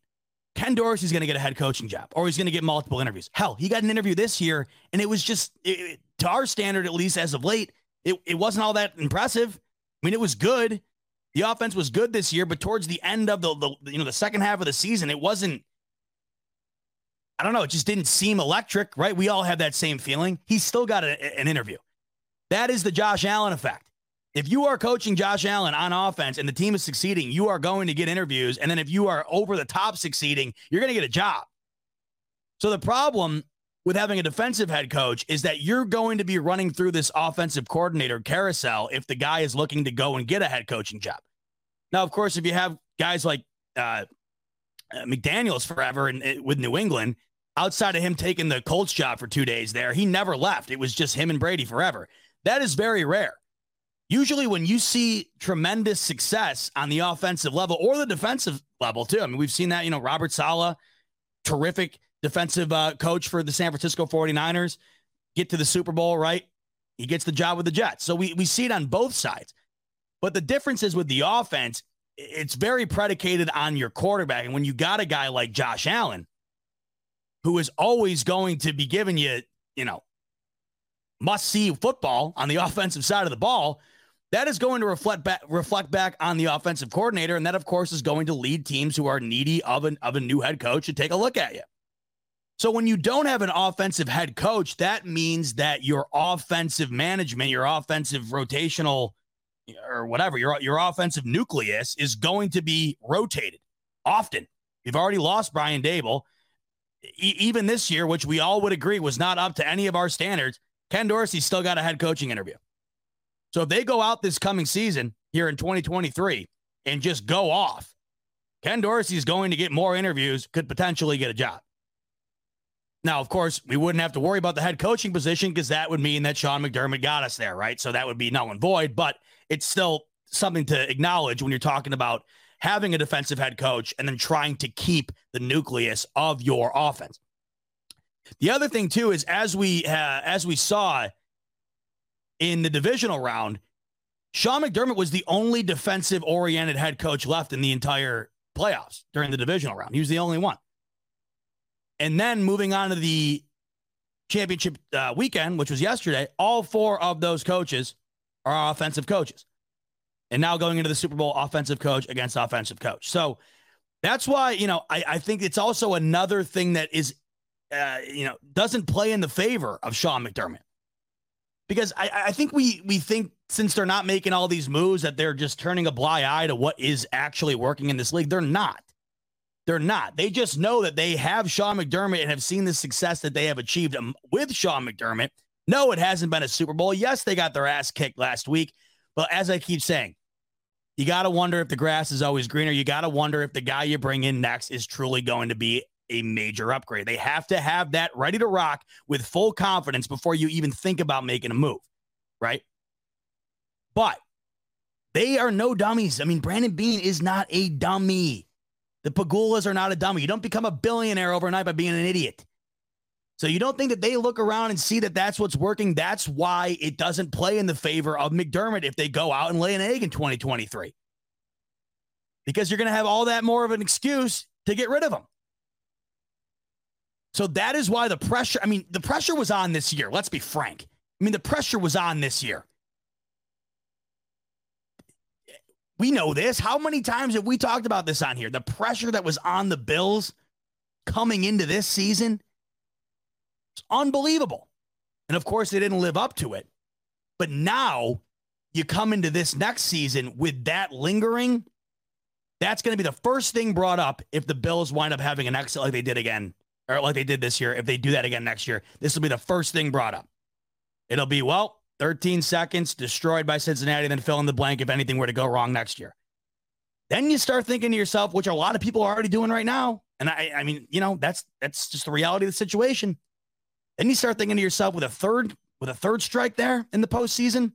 Ken Dorsey's going to get a head coaching job, or he's going to get multiple interviews. Hell, he got an interview this year, and it was just, it, to our standard, at least as of late, it, it wasn't all that impressive. I mean, it was good. The offense was good this year, but towards the end of the, the you know the second half of the season, it wasn't I don't know. It just didn't seem electric, right? We all have that same feeling. He's still got a, an interview. That is the Josh Allen effect. If you are coaching Josh Allen on offense and the team is succeeding, you are going to get interviews. And then if you are over the top succeeding, you're going to get a job. So the problem with having a defensive head coach is that you're going to be running through this offensive coordinator carousel if the guy is looking to go and get a head coaching job. Now, of course, if you have guys like uh, McDaniels forever and with New England, outside of him taking the Colts job for two days there, he never left. It was just him and Brady forever. That is very rare. Usually, when you see tremendous success on the offensive level or the defensive level, too, I mean, we've seen that, you know, Robert Saleh, terrific defensive uh, coach for the San Francisco 49ers, get to the Super Bowl, right? He gets the job with the Jets. So we, we see it on both sides. But the difference is with the offense, it's very predicated on your quarterback. And when you got a guy like Josh Allen, who is always going to be giving you, you know, must see football on the offensive side of the ball, that is going to reflect back reflect back on the offensive coordinator. And that, of course, is going to lead teams who are needy of an of a new head coach to take a look at you. So when you don't have an offensive head coach, that means that your offensive management, your offensive rotational or whatever, your your offensive nucleus is going to be rotated often. You've already lost Brian Daboll. E- even this year, which we all would agree was not up to any of our standards, Ken Dorsey still got a head coaching interview. So if they go out this coming season here in 2023 and just go off, Ken Dorsey is going to get more interviews, could potentially get a job. Now, of course, we wouldn't have to worry about the head coaching position because that would mean that Sean McDermott got us there, right? So that would be null and void, but it's still something to acknowledge when you're talking about having a defensive head coach and then trying to keep the nucleus of your offense. The other thing too is as we uh, as we saw in the divisional round, Sean McDermott was the only defensive oriented head coach left in the entire playoffs during the divisional round. He was the only one. And then moving on to the championship uh, weekend, which was yesterday, all four of those coaches are offensive coaches. And now going into the Super Bowl, offensive coach against offensive coach. So that's why, you know, I, I think it's also another thing that is, uh, you know, doesn't play in the favor of Sean McDermott. Because I, I think we we think since they're not making all these moves that they're just turning a blind eye to what is actually working in this league. They're not. They're not. They just know that they have Sean McDermott and have seen the success that they have achieved um, with Sean McDermott. No, it hasn't been a Super Bowl. Yes, they got their ass kicked last week. But as I keep saying, you got to wonder if the grass is always greener. You got to wonder if the guy you bring in next is truly going to be a major upgrade. They have to have that ready to rock with full confidence before you even think about making a move, right? But they are no dummies. I mean, Brandon Beane is not a dummy. The Pegulas are not a dummy. You don't become a billionaire overnight by being an idiot. So you don't think that they look around and see that that's what's working? That's why it doesn't play in the favor of McDermott if they go out and lay an egg in 2023. Because you're going to have all that more of an excuse to get rid of them. So that is why the pressure, I mean, the pressure was on this year. Let's be frank. I mean, the pressure was on this year. We know this. How many times have we talked about this on here? The pressure that was on the Bills coming into this season it's unbelievable. And of course, they didn't live up to it. But now you come into this next season with that lingering. That's going to be the first thing brought up if the Bills wind up having an exit like they did again, or like they did this year. If they do that again next year, this will be the first thing brought up. It'll be, well, 13 seconds, destroyed by Cincinnati, then fill in the blank if anything were to go wrong next year. Then you start thinking to yourself, which a lot of people are already doing right now. And I, I mean, you know, that's that's just the reality of the situation. Then you start thinking to yourself with a third, with a third strike there in the postseason,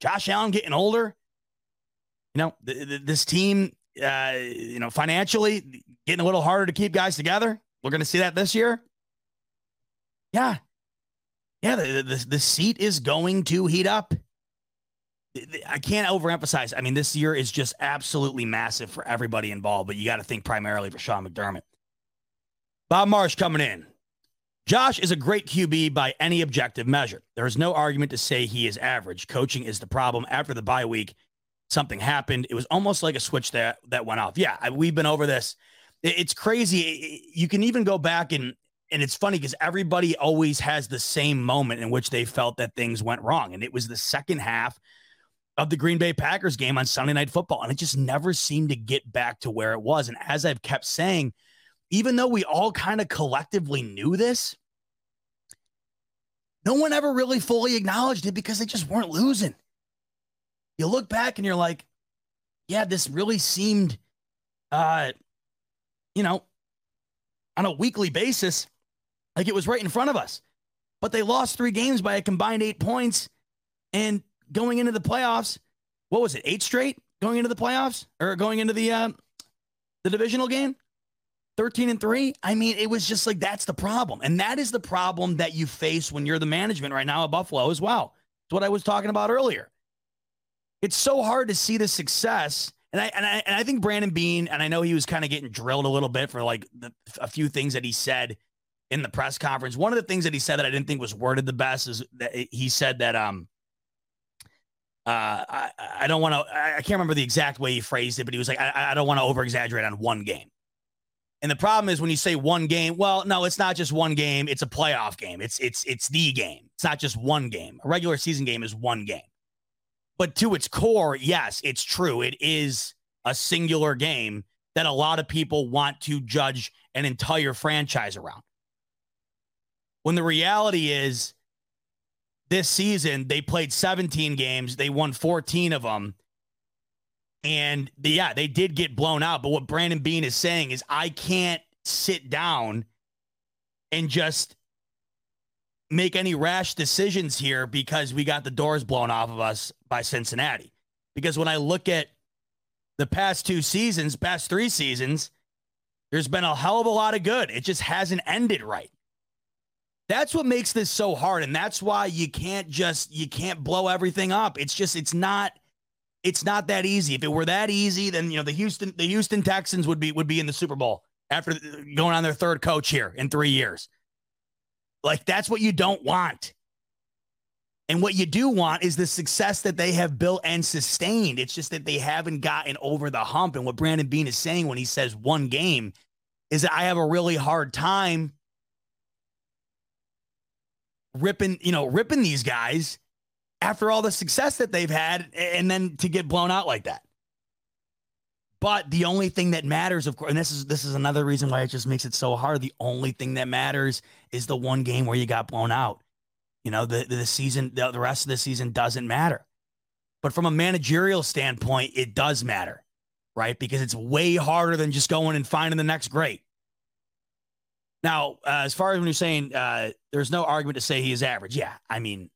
Josh Allen getting older. You know, th- th- this team, uh, you know, financially getting a little harder to keep guys together. We're going to see that this year. Yeah, yeah, the, the, the seat is going to heat up. I can't overemphasize. I mean, this year is just absolutely massive for everybody involved, but you got to think primarily for Sean McDermott. Bob Marsh coming in. Josh is a great QB by any objective measure. There is no argument to say he is average. Coaching is the problem. After the bye week, something happened. It was almost like a switch that that went off. Yeah, we've been over this. It's crazy. You can even go back and and it's funny because everybody always has the same moment in which they felt that things went wrong. And it was the second half of the Green Bay Packers game on Sunday Night Football. And it just never seemed to get back to where it was. And as I've kept saying, even though we all kind of collectively knew this, no one ever really fully acknowledged it because they just weren't losing. You look back and you're like, yeah, this really seemed, uh, you know, on a weekly basis, like it was right in front of us. But they lost three games by a combined eight points. And going into the playoffs, what was it? Eight straight going into the playoffs or going into the uh, the divisional game? 13 and 3 i mean it was just like that's the problem and that is the problem that you face when you're the management right now at buffalo as well it's what i was talking about earlier it's so hard to see the success And I, and I and I think Brandon Beane and I know he was kind of getting drilled a little bit for like the, a few things that he said in the press conference. One of the things that he said that I didn't think was worded the best is that he said that um uh I, I don't want to I can't remember the exact way he phrased it, but he was like, I, I don't want to over exaggerate on one game. And the problem is when you say one game, well, no, it's not just one game, it's a playoff game. It's it's it's the game. It's not just one game. A regular season game is one game. But to its core, yes, it's true. It is a singular game that a lot of people want to judge an entire franchise around. When the reality is, this season they played 17 games, they won 14 of them. And the, yeah, they did get blown out. But what Brandon Beane is saying is, I can't sit down and just make any rash decisions here because we got the doors blown off of us by Cincinnati. Because when I look at the past two seasons, past three seasons, there's been a hell of a lot of good. It just hasn't ended right. That's what makes this so hard. And that's why you can't just, you can't blow everything up. It's just, it's not, it's not that easy. If it were that easy, then, you know, the Houston, the Houston Texans would be, would be in the Super Bowl after going on their third coach here in three years. Like that's what you don't want. And what you do want is the success that they have built and sustained. It's just that they haven't gotten over the hump. And what Brandon Beane is saying when he says one game is that I have a really hard time ripping, you know, ripping these guys after all the success that they've had and then to get blown out like that. But the only thing that matters, of course, and this is this is another reason why it just makes it so hard. The only thing that matters is the one game where you got blown out. You know, the the season, the, the rest of the season doesn't matter. But from a managerial standpoint, it does matter, right? Because it's way harder than just going and finding the next great. Now, uh, as far as when you're saying uh, there's no argument to say he is average, yeah, I mean,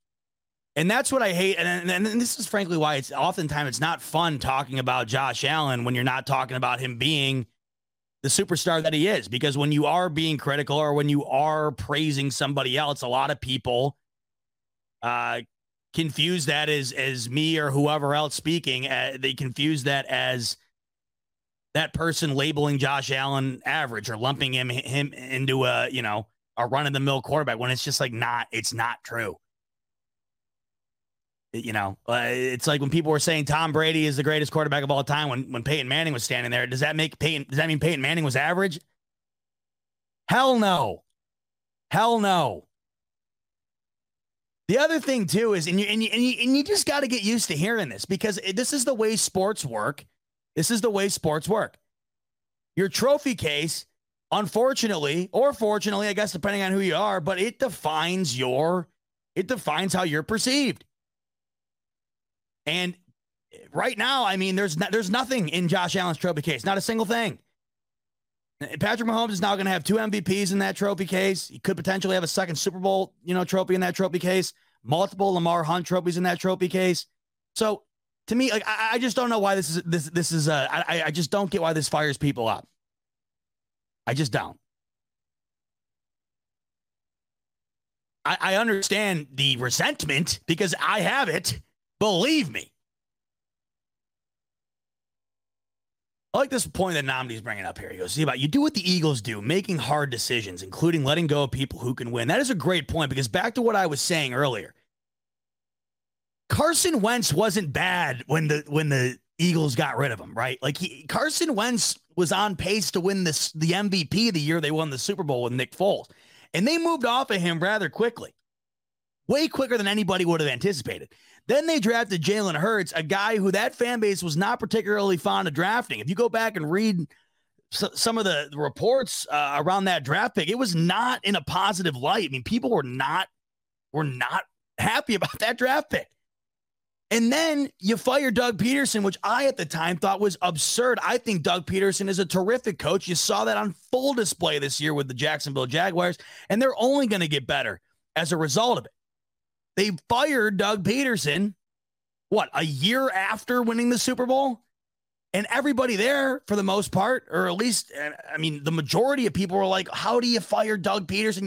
and that's what I hate. And, and, and, this is frankly why it's oftentimes it's not fun talking about Josh Allen when you're not talking about him being the superstar that he is. Because when you are being critical or when you are praising somebody else, a lot of people uh, confuse that as as me or whoever else speaking. Uh, they confuse that as that person labeling Josh Allen average or lumping him him into a you know a run of the mill quarterback when it's just like not. It's not true you know, uh, it's like when people were saying Tom Brady is the greatest quarterback of all time when when Peyton Manning was standing there. Does that make Peyton does that mean Peyton Manning was average? Hell no. Hell no. The other thing too is, and you and you, and you, and you just got to get used to hearing this because this is the way sports work. This is the way sports work. Your trophy case, unfortunately, or fortunately, I guess depending on who you are, but it defines your, it defines how you're perceived. And right now, I mean, there's no, there's nothing in Josh Allen's trophy case, not a single thing. Patrick Mahomes is now going to have two MVPs in that trophy case. He could potentially have a second Super Bowl, you know, trophy in that trophy case. Multiple Lamar Hunt trophies in that trophy case. So, to me, like I, I just don't know why this is this this is uh I I just don't get why this fires people up. I just don't. I, I understand the resentment because I have it. Believe me. I like this point that Nnamdi's bringing up here. He goes, see about you do what the Eagles do, making hard decisions, including letting go of people who can win. That is a great point because back to what I was saying earlier. Carson Wentz wasn't bad when the when the Eagles got rid of him, right? Like he, Carson Wentz was on pace to win this the MVP the year they won the Super Bowl with Nick Foles. And they moved off of him rather quickly. Way quicker than anybody would have anticipated. Then they drafted Jalen Hurts, a guy who that fan base was not particularly fond of drafting. If you go back and read some of the reports uh, around that draft pick, it was not in a positive light. I mean, people were not were not happy about that draft pick. And then you fire Doug Pederson, which I at the time thought was absurd. I think Doug Pederson is a terrific coach. You saw that on full display this year with the Jacksonville Jaguars, and they're only going to get better as a result of it. They fired Doug Pederson, what, a year after winning the Super Bowl? And everybody there, for the most part, or at least, I mean, the majority of people were like, how do you fire Doug Pederson?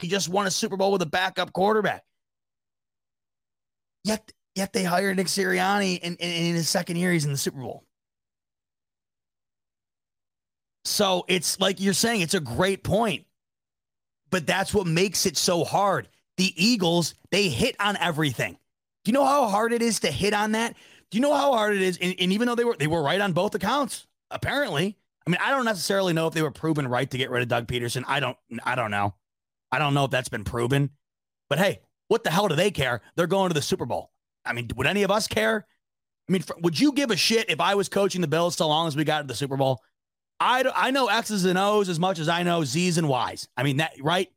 He just won a Super Bowl with a backup quarterback. Yet, yet they hired Nick Sirianni, and in, his second year, he's in the Super Bowl. So it's like you're saying, it's a great point, but that's what makes it so hard. The Eagles, they hit on everything. Do you know how hard it is to hit on that? Do you know how hard it is? And, and even though they were they were right on both accounts, apparently. I mean, I don't necessarily know if they were proven right to get rid of Doug Pederson. I don't I don't know. I don't know if that's been proven, but hey, what the hell do they care? They're going to the Super Bowl. I mean, would any of us care? I mean, would you give a shit if I was coaching the Bills so long as we got to the Super Bowl? I, I know X's and O's as much as I know Z's and Y's. I mean, that, right?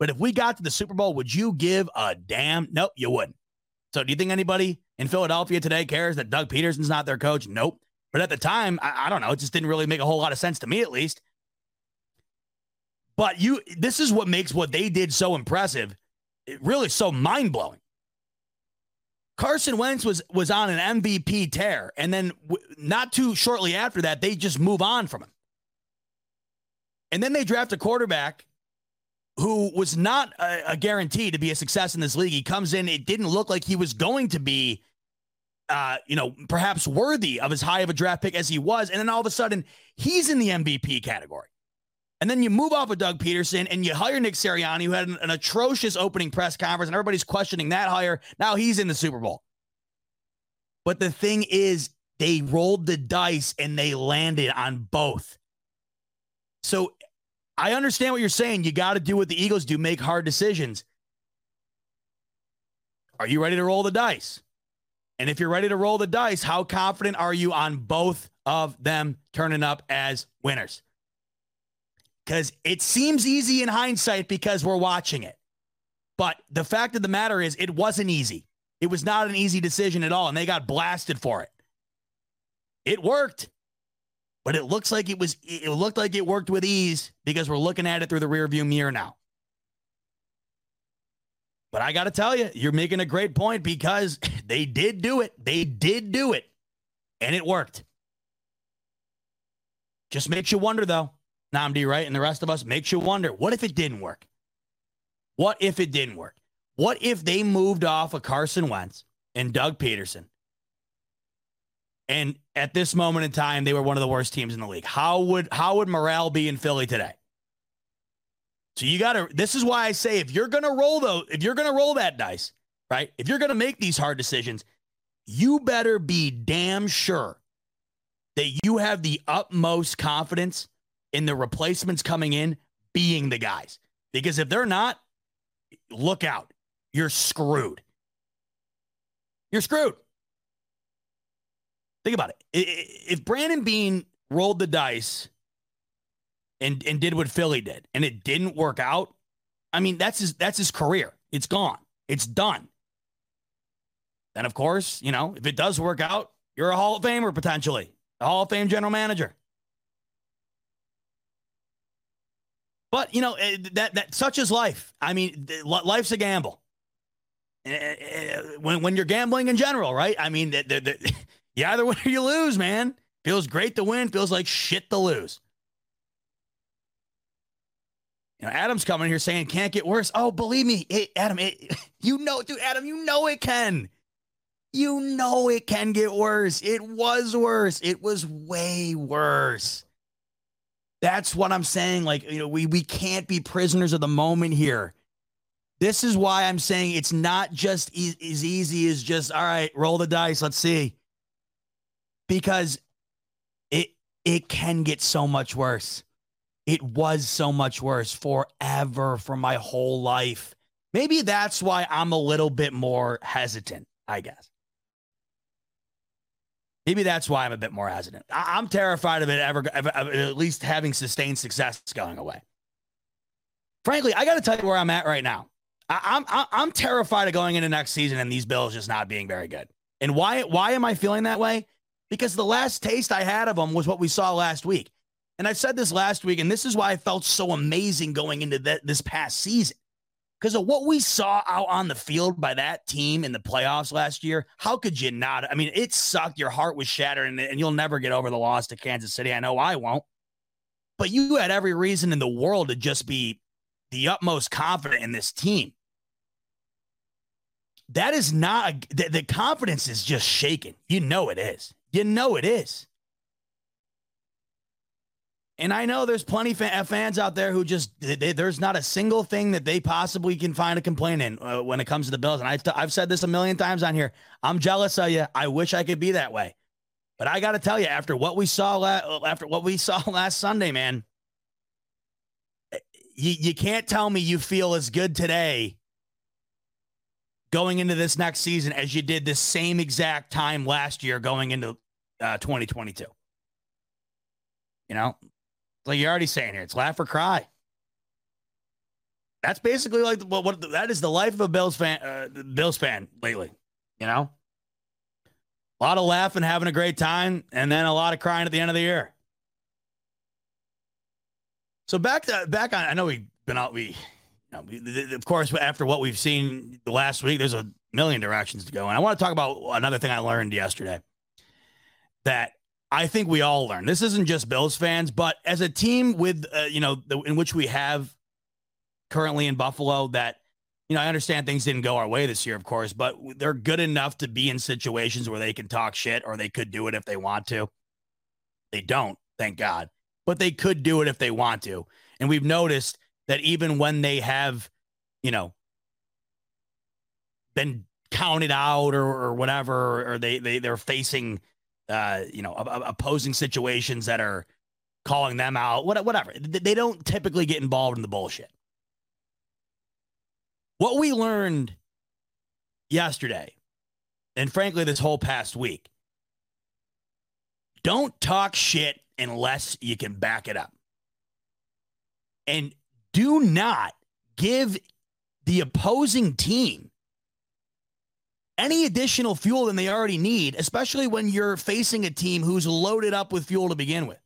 But if we got to the Super Bowl, would you give a damn? Nope, you wouldn't. So do you think anybody in Philadelphia today cares that Doug Pederson's not their coach? Nope. But at the time, I, I don't know. It just didn't really make a whole lot of sense to me, at least. But you, this is what makes what they did so impressive, really so mind blowing. Carson Wentz was was on an MVP tear, and then w- not too shortly after that, they just move on from him. And then they draft a quarterback who was not a, a, guarantee to be a success in this league. He comes in, it didn't look like he was going to be, uh, you know, perhaps worthy of as high of a draft pick as he was. And then all of a sudden, he's in the MVP category. And then you move off of Doug Pederson and you hire Nick Sirianni, who had an, an atrocious opening press conference, and everybody's questioning that hire. Now he's in the Super Bowl. But the thing is, they rolled the dice and they landed on both. So I understand what you're saying. You got to do what the Eagles do, make hard decisions. Are you ready to roll the dice? And if you're ready to roll the dice, how confident are you on both of them turning up as winners? Because it seems easy in hindsight because we're watching it. But the fact of the matter is, it wasn't easy. It was not an easy decision at all, and they got blasted for it. It worked, but it looks like it was. It looked like it worked with ease because we're looking at it through the rearview mirror now. But I got to tell you, you're making a great point because they did do it. They did do it, and it worked. Just makes you wonder, though. Nnamdi, right? And the rest of us makes you wonder what if it didn't work? What if it didn't work? What if they moved off of Carson Wentz and Doug Pederson? And at this moment in time, they were one of the worst teams in the league. How would how would morale be in Philly today? So you gotta this is why I say if you're gonna roll though, if you're gonna roll that dice, right? If you're gonna make these hard decisions, you better be damn sure that you have the utmost confidence in the replacements coming in being the guys. Because if they're not, look out. You're screwed. You're screwed. Think about it. If Brandon Beane rolled the dice and and did what Philly did and it didn't work out, I mean that's his that's his career. It's gone. It's done. Then of course, you know, if it does work out, you're a Hall of Famer potentially, a Hall of Fame general manager. But you know eh, that that such is life. I mean, life's a gamble. Eh, eh, when when you're gambling in general, right? I mean, the, the, the, you either win or you lose, man. Feels great to win. Feels like shit to lose. You know, Adam's coming here saying can't get worse. Oh, believe me, it, Adam, it, you know, dude, Adam, you know it can. You know it can get worse. It was worse. It was way worse. That's what I'm saying. Like, you know, we we can't be prisoners of the moment here. This is why I'm saying it's not just e- as easy as just, all right, roll the dice, let's see. Because it it can get so much worse. It was so much worse forever for my whole life. Maybe that's why I'm a little bit more hesitant, I guess. Maybe that's why I'm a bit more hesitant. I- am terrified of it ever, ever, at least having sustained success going away. Frankly, I got to tell you where I'm at right now. I- am I'm, I'm terrified of going into next season and these Bills just not being very good. And why why am I feeling that way? Because the last taste I had of them was what we saw last week. And I said this last week, and this is why I felt so amazing going into the, this past season because of what we saw out on the field by that team in the playoffs last year. How could you not? I mean, it sucked. Your heart was shattered, and, and you'll never get over the loss to Kansas City. I know I won't. But you had every reason in the world to just be the utmost confident in this team. That is not a, the, the confidence is just shaken. You know it is. You know it is. And I know there's plenty of uh, fans out there who just they, there's not a single thing that they possibly can find a complaint in uh, when it comes to the Bills. And I've, t- I've said this a million times on here. I'm jealous of you. I wish I could be that way. But I got to tell you, after what we saw la- after what we saw last Sunday, man, eh, you, you can't tell me you feel as good today going into this next season as you did the same exact time last year going into uh, 2022. You know, like you're already saying here, it's laugh or cry. That's basically like what, what that is the life of a Bills fan, uh, Bills fan lately. You know, a lot of laughing, having a great time, and then a lot of crying at the end of the year. So back to back on. I know we've been out. We, you know, of course, after what we've seen the last week, there's a million directions to go, and I want to talk about another thing I learned yesterday. That I think we all learn. This isn't just Bills fans, but as a team with, uh, you know, the, in which we have currently in Buffalo, that, you know, I understand things didn't go our way this year, of course, but they're good enough to be in situations where they can talk shit or they could do it if they want to. They don't, thank God, but they could do it if they want to. And we've noticed that even when they have, you know, been counted out or, or whatever, or they, they, they're facing, uh, you know, opposing situations that are calling them out, whatever. They don't typically get involved in the bullshit. What we learned yesterday, and frankly, this whole past week, don't talk shit unless you can back it up. And do not give the opposing team any additional fuel than they already need, especially when you're facing a team who's loaded up with fuel to begin with.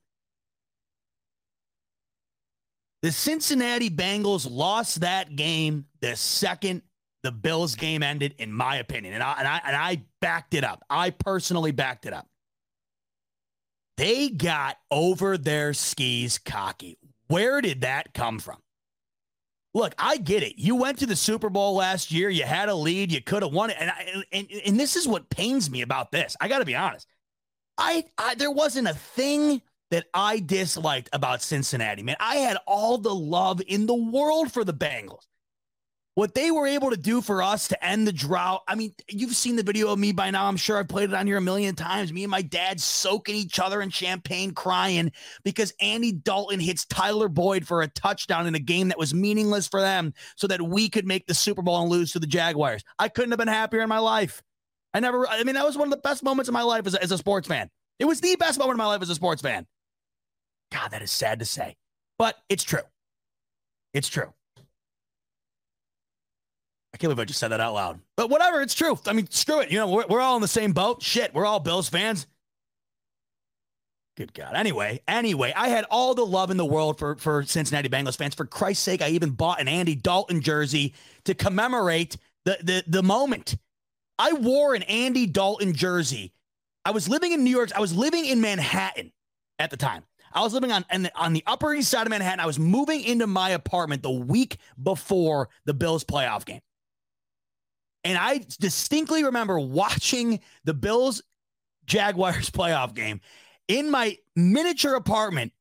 The Cincinnati Bengals lost that game the second the Bills game ended, in my opinion. And I, and I, and I backed it up. I personally backed it up. They got over their skis cocky. Where did that come from? Look, I get it. You went to the Super Bowl last year. You had a lead. You could have won it. And, I, and and this is what pains me about this. I got to be honest. I, I there wasn't a thing that I disliked about Cincinnati. Man, I had all the love in the world for the Bengals what they were able to do for us to end the drought. I mean, you've seen the video of me by now. I'm sure I've played it on here a million times. Me and my dad soaking each other in champagne, crying because Andy Dalton hits Tyler Boyd for a touchdown in a game that was meaningless for them so that we could make the Super Bowl and lose to the Jaguars. I couldn't have been happier in my life. I never, I mean, that was one of the best moments of my life as a, as a sports fan. It was the best moment of my life as a sports fan. God, that is sad to say, but it's true. It's true. I can't believe I just said that out loud. But whatever, it's true. I mean, screw it. You know, we're, we're all in the same boat. Shit, we're all Bills fans. Good God. Anyway, anyway, I had all the love in the world for, for Cincinnati Bengals fans. For Christ's sake, I even bought an Andy Dalton jersey to commemorate the, the, the moment. I wore an Andy Dalton jersey. I was living in New York. I was living in Manhattan at the time. I was living on on the Upper East Side of Manhattan. I was moving into my apartment the week before the Bills playoff game. And I distinctly remember watching the Bills Jaguars playoff game in my miniature apartment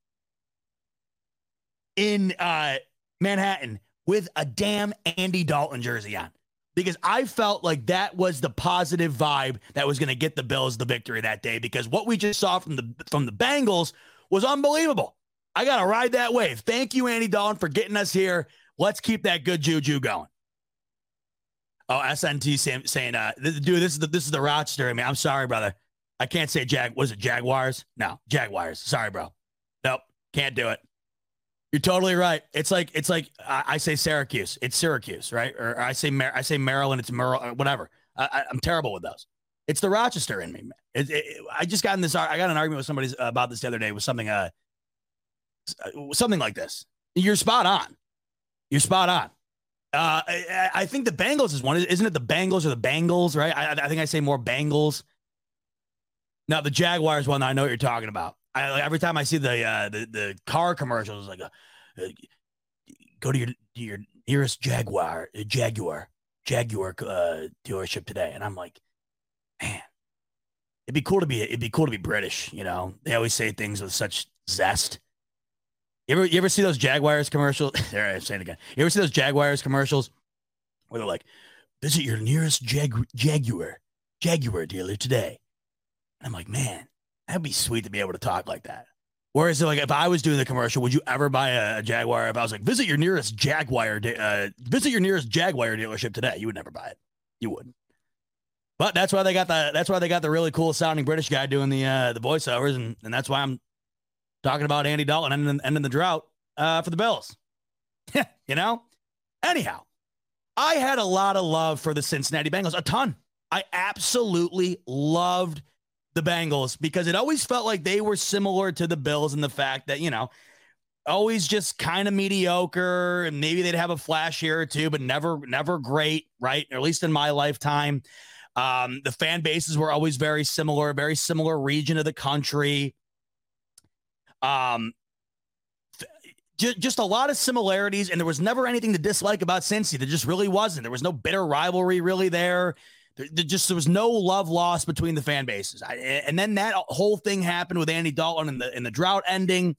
in uh, Manhattan with a damn Andy Dalton jersey on because I felt like that was the positive vibe that was going to get the Bills the victory that day because what we just saw from the from the Bengals was unbelievable. I got to ride that wave. Thank you Andy Dalton for getting us here. Let's keep that good juju going. Oh, SNT saying, saying uh, dude, this is the this is the Rochester. I mean, I'm sorry, brother. I can't say Jag. Was it Jaguars? No, Jaguars. Sorry, bro. Nope, can't do it. You're totally right. It's like it's like I, I say Syracuse. It's Syracuse, right? Or I say Mar- I say Maryland. It's Mer- whatever. I, am terrible with those. It's the Rochester in me. It, it, I just got in this. I got an argument with somebody about this the other day. With something uh something like this. You're spot on. You're spot on. Uh, I, I, think the Bengals is one. Isn't it the Bengals or the Bengals, right? I, I think I say more Bengals. Now the Jaguars one. I know what you're talking about. I, every time I see the uh, the the car commercials, like, a, uh, uh, go to your your nearest Jaguar, Jaguar, Jaguar uh, dealership today, and I'm like, man, it'd be cool to be it'd be cool to be British. You know, they always say things with such zest. You ever you ever see those Jaguars commercials? there, I'm saying it again. You ever see those Jaguars commercials where they're like, visit your nearest Jag- Jaguar Jaguar dealer today? And I'm like, man, that'd be sweet to be able to talk like that. Whereas, like, if I was doing the commercial, would you ever buy a, Jaguar? If I was like, visit your nearest Jaguar, uh, visit your nearest Jaguar dealership today, you would never buy it. You wouldn't. But that's why they got the that's why they got the really cool sounding British guy doing the uh, the voiceovers, and and that's why I'm talking about Andy Dalton ending, ending the drought uh, for the Bills. you know. Anyhow, I had a lot of love for the Cincinnati Bengals, a ton. I absolutely loved the Bengals because it always felt like they were similar to the Bills in the fact that, you know, always just kind of mediocre and maybe they'd have a flash here or two, but never, never great, right? Or at least in my lifetime. Um, the fan bases were always very similar, very similar region of the country. Um, just a lot of similarities, and there was never anything to dislike about Cincy. There just really wasn't. There was no bitter rivalry really there. There, there just there was no love lost between the fan bases. I, and then that whole thing happened with Andy Dalton and the and the drought ending,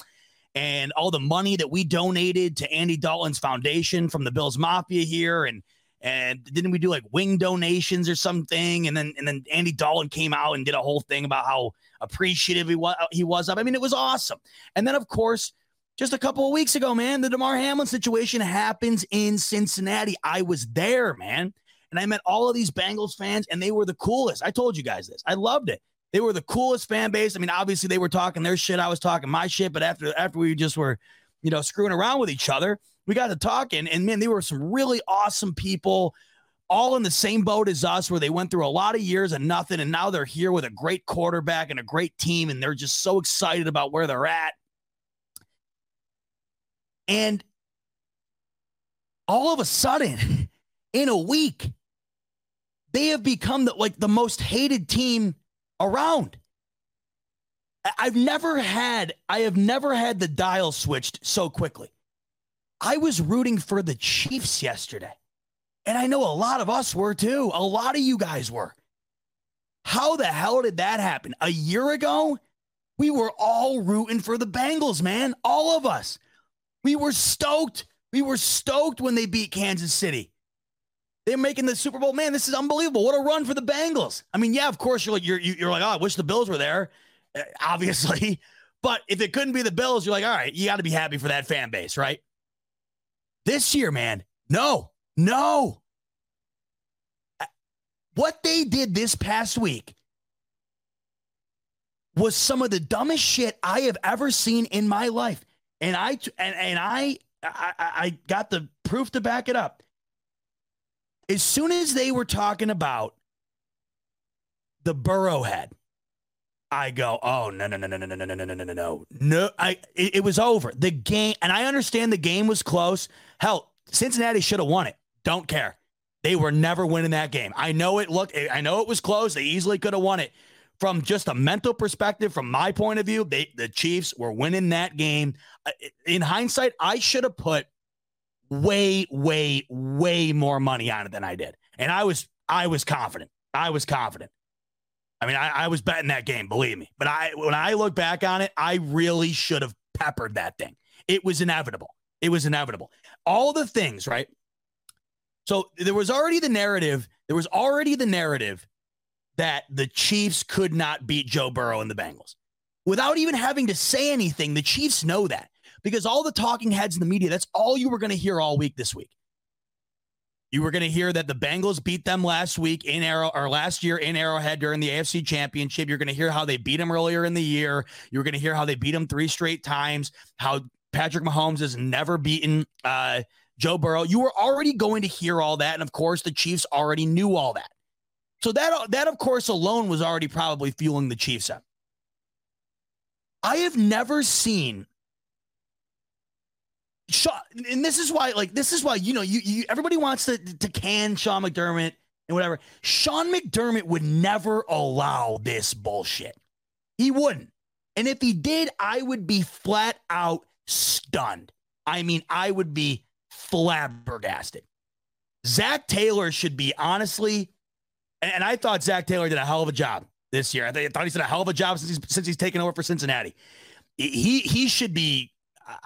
and all the money that we donated to Andy Dalton's foundation from the Bills Mafia here, and and didn't we do like wing donations or something? And then and then Andy Dalton came out and did a whole thing about how appreciative he was he was of. I mean, it was awesome. And then of course. Just a couple of weeks ago, man, the Damar Hamlin situation happens in Cincinnati. I was there, man and I met all of these Bengals fans, and they were the coolest. I told you guys this. I loved it. They were the coolest fan base. I mean, obviously they were talking their shit. I was talking my shit, but after after we just were, you know, screwing around with each other, we got to talking, and man, they were some really awesome people. All in the same boat as us, where they went through a lot of years and nothing, and now they're here with a great quarterback and a great team, and they're just so excited about where they're at. And all of a sudden, in a week, they have become the, like the most hated team around. I've never had I have never had the dial switched so quickly. I was rooting for the Chiefs yesterday. And I know a lot of us were too. A lot of you guys were. How the hell did that happen? A year ago, we were all rooting for the Bengals, man. All of us. We were stoked. We were stoked when they beat Kansas City. They're making the Super Bowl. Man, this is unbelievable. What a run for the Bengals. I mean, yeah, of course you're like you're you're like, oh, I wish the Bills were there, obviously. But if it couldn't be the Bills, you're like, all right, you got to be happy for that fan base, right? This year, man, no, no. Uh, what they did this past week was some of the dumbest shit I have ever seen in my life, and I and and I I, I got the proof to back it up as soon as they were talking about the Burrowhead, I go, oh no no no no no no no no no no no no no! I it, it was over the game, and I understand the game was close. Hell, Cincinnati should have won it. Don't care. They were never winning that game. I know it looked. I know it was close. They easily could have won it. From just a mental perspective, from my point of view, they the Chiefs were winning that game. In hindsight, I should have put way, way, way more money on it than I did. And I was, I was confident. I was confident. I mean, I, I was betting that game, believe me. But I, when I look back on it, I really should have peppered that thing. It was inevitable. It was inevitable. All the things, right? So there was already the narrative. There was already the narrative that the Chiefs could not beat Joe Burrow and the Bengals. Without even having to say anything, the Chiefs know that because all the talking heads in the media, that's all you were going to hear all week this week. You were going to hear that the Bengals beat them last week in Arrow or last year in Arrowhead during the AFC Championship. You're going to hear how they beat them earlier in the year. You're going to hear how they beat them three straight times. How Patrick Mahomes has never beaten uh, Joe Burrow. You were already going to hear all that, and of course, the Chiefs already knew all that. So that that of course alone was already probably fueling the Chiefs up. I have never seen and this is why, like, this is why you know, you, you everybody wants to to can Sean McDermott and whatever. Sean McDermott would never allow this bullshit. He wouldn't. And if he did, I would be flat out stunned. I mean, I would be flabbergasted. Zac Taylor should be honestly, and I thought Zac Taylor did a hell of a job this year. I thought he's did a hell of a job since he's since he's taken over for Cincinnati. He he should be. Uh,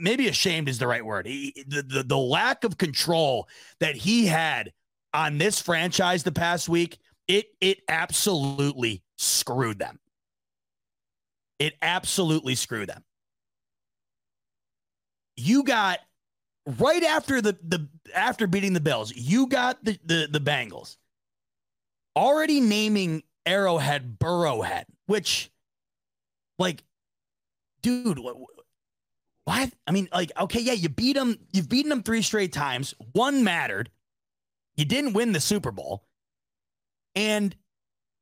maybe ashamed is the right word. He, the, the, the lack of control that he had on this franchise the past week, it it absolutely screwed them. It absolutely screwed them. You got right after the the after beating the Bills, you got the the, the Bengals already naming Arrowhead Burrowhead, which like dude, what? I mean, like, okay, yeah, you beat them. You've beaten them three straight times. One mattered. You didn't win the Super Bowl, and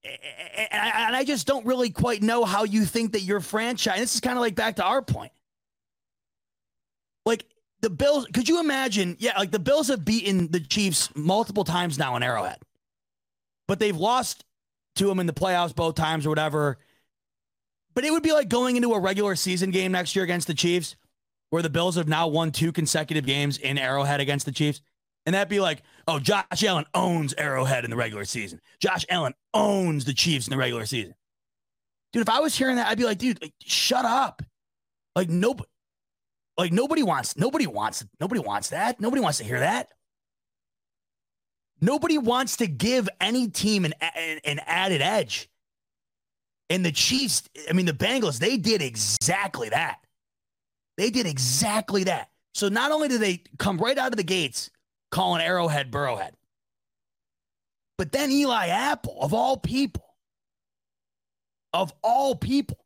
and I just don't really quite know how you think that your franchise. This is kind of like back to our point. Like the Bills, could you imagine? Yeah, like the Bills have beaten the Chiefs multiple times now in Arrowhead, but they've lost to them in the playoffs both times or whatever. But it would be like going into a regular season game next year against the Chiefs where the Bills have now won two consecutive games in Arrowhead against the Chiefs. And that'd be like, oh, Josh Allen owns Arrowhead in the regular season. Josh Allen owns the Chiefs in the regular season. Dude, if I was hearing that, I'd be like, dude, like, shut up. Like nobody, like nobody wants, nobody wants, nobody wants that. Nobody wants to hear that. Nobody wants to give any team an, an, an added edge. And the Chiefs, I mean, the Bengals, they did exactly that. They did exactly that. So not only did they come right out of the gates calling Arrowhead Burrowhead, but then Eli Apple, of all people, of all people,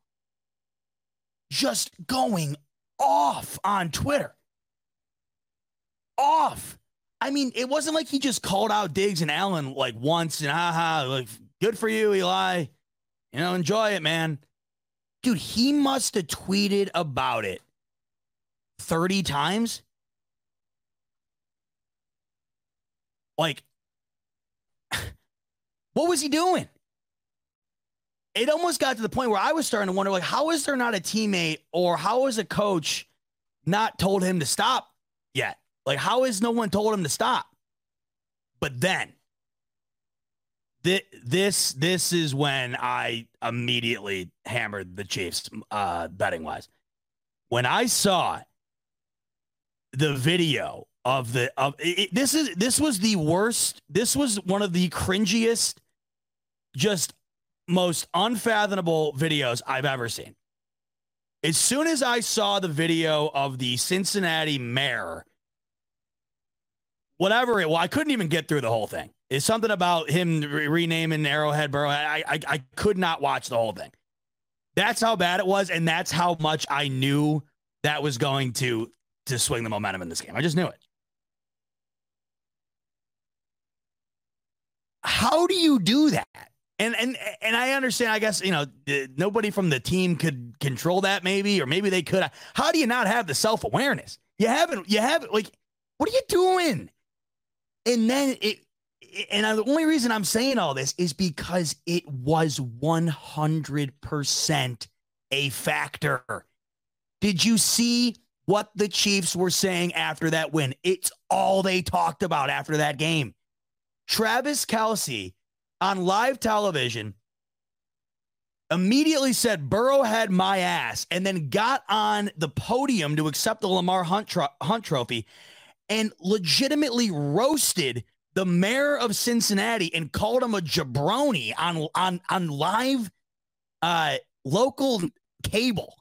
just going off on Twitter. Off. I mean, it wasn't like he just called out Diggs and Allen like once and haha, like good for you, Eli. You know, enjoy it, man. Dude, he must have tweeted about it 30 times? Like, what was he doing? It almost got to the point where I was starting to wonder, like, how is there not a teammate or how is a coach not told him to stop yet? Like, how is no one told him to stop? But then, this this is when I immediately hammered the Chiefs uh, betting wise. When I saw the video of the of it, this is this was the worst. This was one of the cringiest, just most unfathomable videos I've ever seen. As soon as I saw the video of the Cincinnati mayor, whatever it well, I couldn't even get through the whole thing. It's something about him re- renaming Arrowhead Borough. I, I I could not watch the whole thing. That's how bad it was, and that's how much I knew that was going to to swing the momentum in this game. I just knew it. How do you do that? And and and I understand. I guess you know nobody from the team could control that, maybe, or maybe they could. How do you not have the self awareness? You haven't. You haven't. Like, what are you doing? And then it. And the only reason I'm saying all this is because it was 100% a factor. Did you see what the Chiefs were saying after that win. It's all they talked about after that game. Travis Kelce on live television immediately said Burrow had my ass, and then got on the podium to accept the Lamar Hunt, tro- Hunt trophy and legitimately roasted the mayor of Cincinnati and called him a jabroni on on on live uh local cable.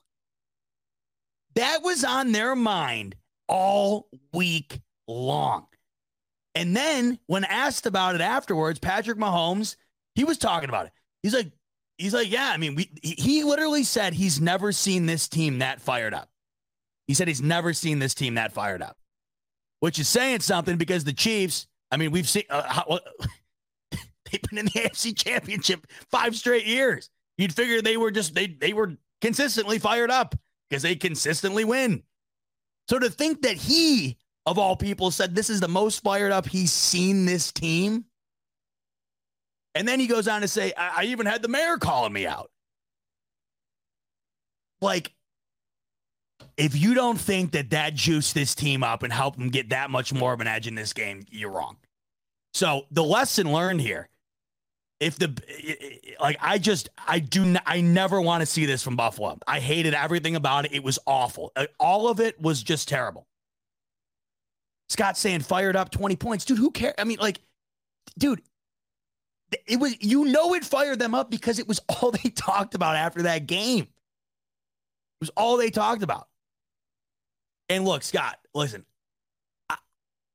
That was on their mind all week long. And then when asked about it afterwards, Patrick Mahomes, he was talking about it. He's like, he's like, yeah, I mean, we he literally said he's never seen this team that fired up. He said he's never seen this team that fired up, which is saying something because the Chiefs, I mean, we've seen uh, how, they've been in the AFC Championship five straight years. You'd figure they were just they they were consistently fired up because they consistently win. So to think that he, of all people, said this is the most fired up he's seen this team. And then he goes on to say, I, I even had the mayor calling me out. Like, if you don't think that that juiced this team up and helped them get that much more of an edge in this game, you're wrong. So the lesson learned here if the like i just i do i never want to see this from buffalo i hated everything about it it was awful uh, all of it was just terrible scott saying fired up 20 points dude who cares i mean like dude it was you know it fired them up because it was all they talked about after that game it was all they talked about and look scott listen I,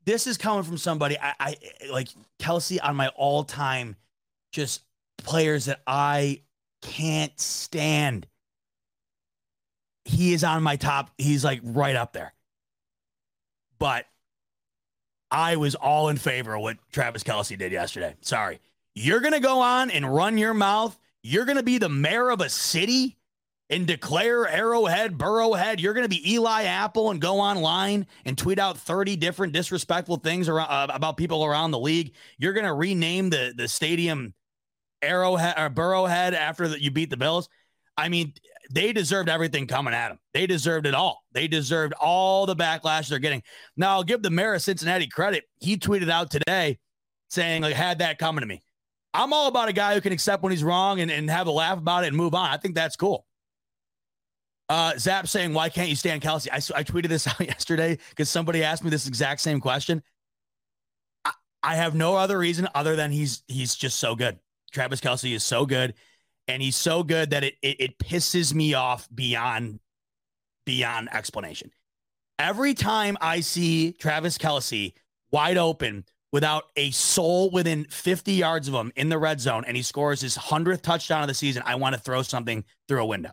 this is coming from somebody I, I like Kelce on my all-time just players that I can't stand. He is on my top. He's like right up there. But I was all in favor of what Travis Kelce did yesterday. Sorry. You're going to go on and run your mouth. You're going to be the mayor of a city and declare Arrowhead, Burrowhead. You're going to be Eli Apple and go online and tweet out 30 different disrespectful things around, uh, about people around the league. You're going to rename the, the stadium Arrowhead or Burrowhead after that you beat the Bills. I mean, they deserved everything coming at them. They deserved it all. They deserved all the backlash they're getting. Now, I'll give the mayor of Cincinnati credit. He tweeted out today saying, like, had that coming to me. I'm all about a guy who can accept when he's wrong and, and have a laugh about it and move on. I think that's cool. Uh, Zap saying, why can't you stand Kelce? I, I tweeted this out yesterday because somebody asked me this exact same question. I, I have no other reason other than he's he's just so good. Travis Kelce is so good, and he's so good that it, it it, pisses me off beyond beyond explanation. Every time I see Travis Kelce wide open without a soul within 50 yards of him in the red zone, and he scores his hundredth touchdown of the season, I want to throw something through a window.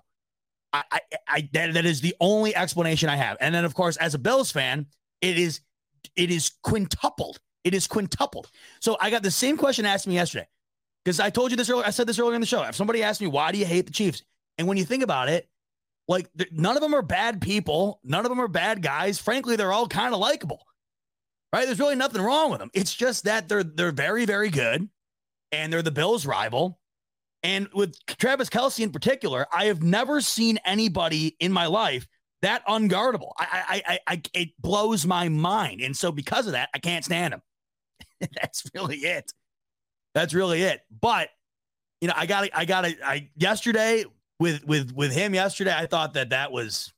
I, I, I that, that is the only explanation I have. And then, of course, as a Bills fan, it is it is quintupled. It is quintupled. So I got the same question asked me yesterday. Because I told you this earlier, I said this earlier in the show. If somebody asked me, why do you hate the Chiefs? And when you think about it, like none of them are bad people. None of them are bad guys. Frankly, they're all kind of likable, right? There's really nothing wrong with them. It's just that they're they're very very good, and they're the Bills' rival. And with Travis Kelce in particular, I have never seen anybody in my life that unguardable. I I I, I it blows my mind, and so because of that, I can't stand him. That's really it. That's really it. But you know, I got. I got I yesterday with with with him yesterday. I thought that that was.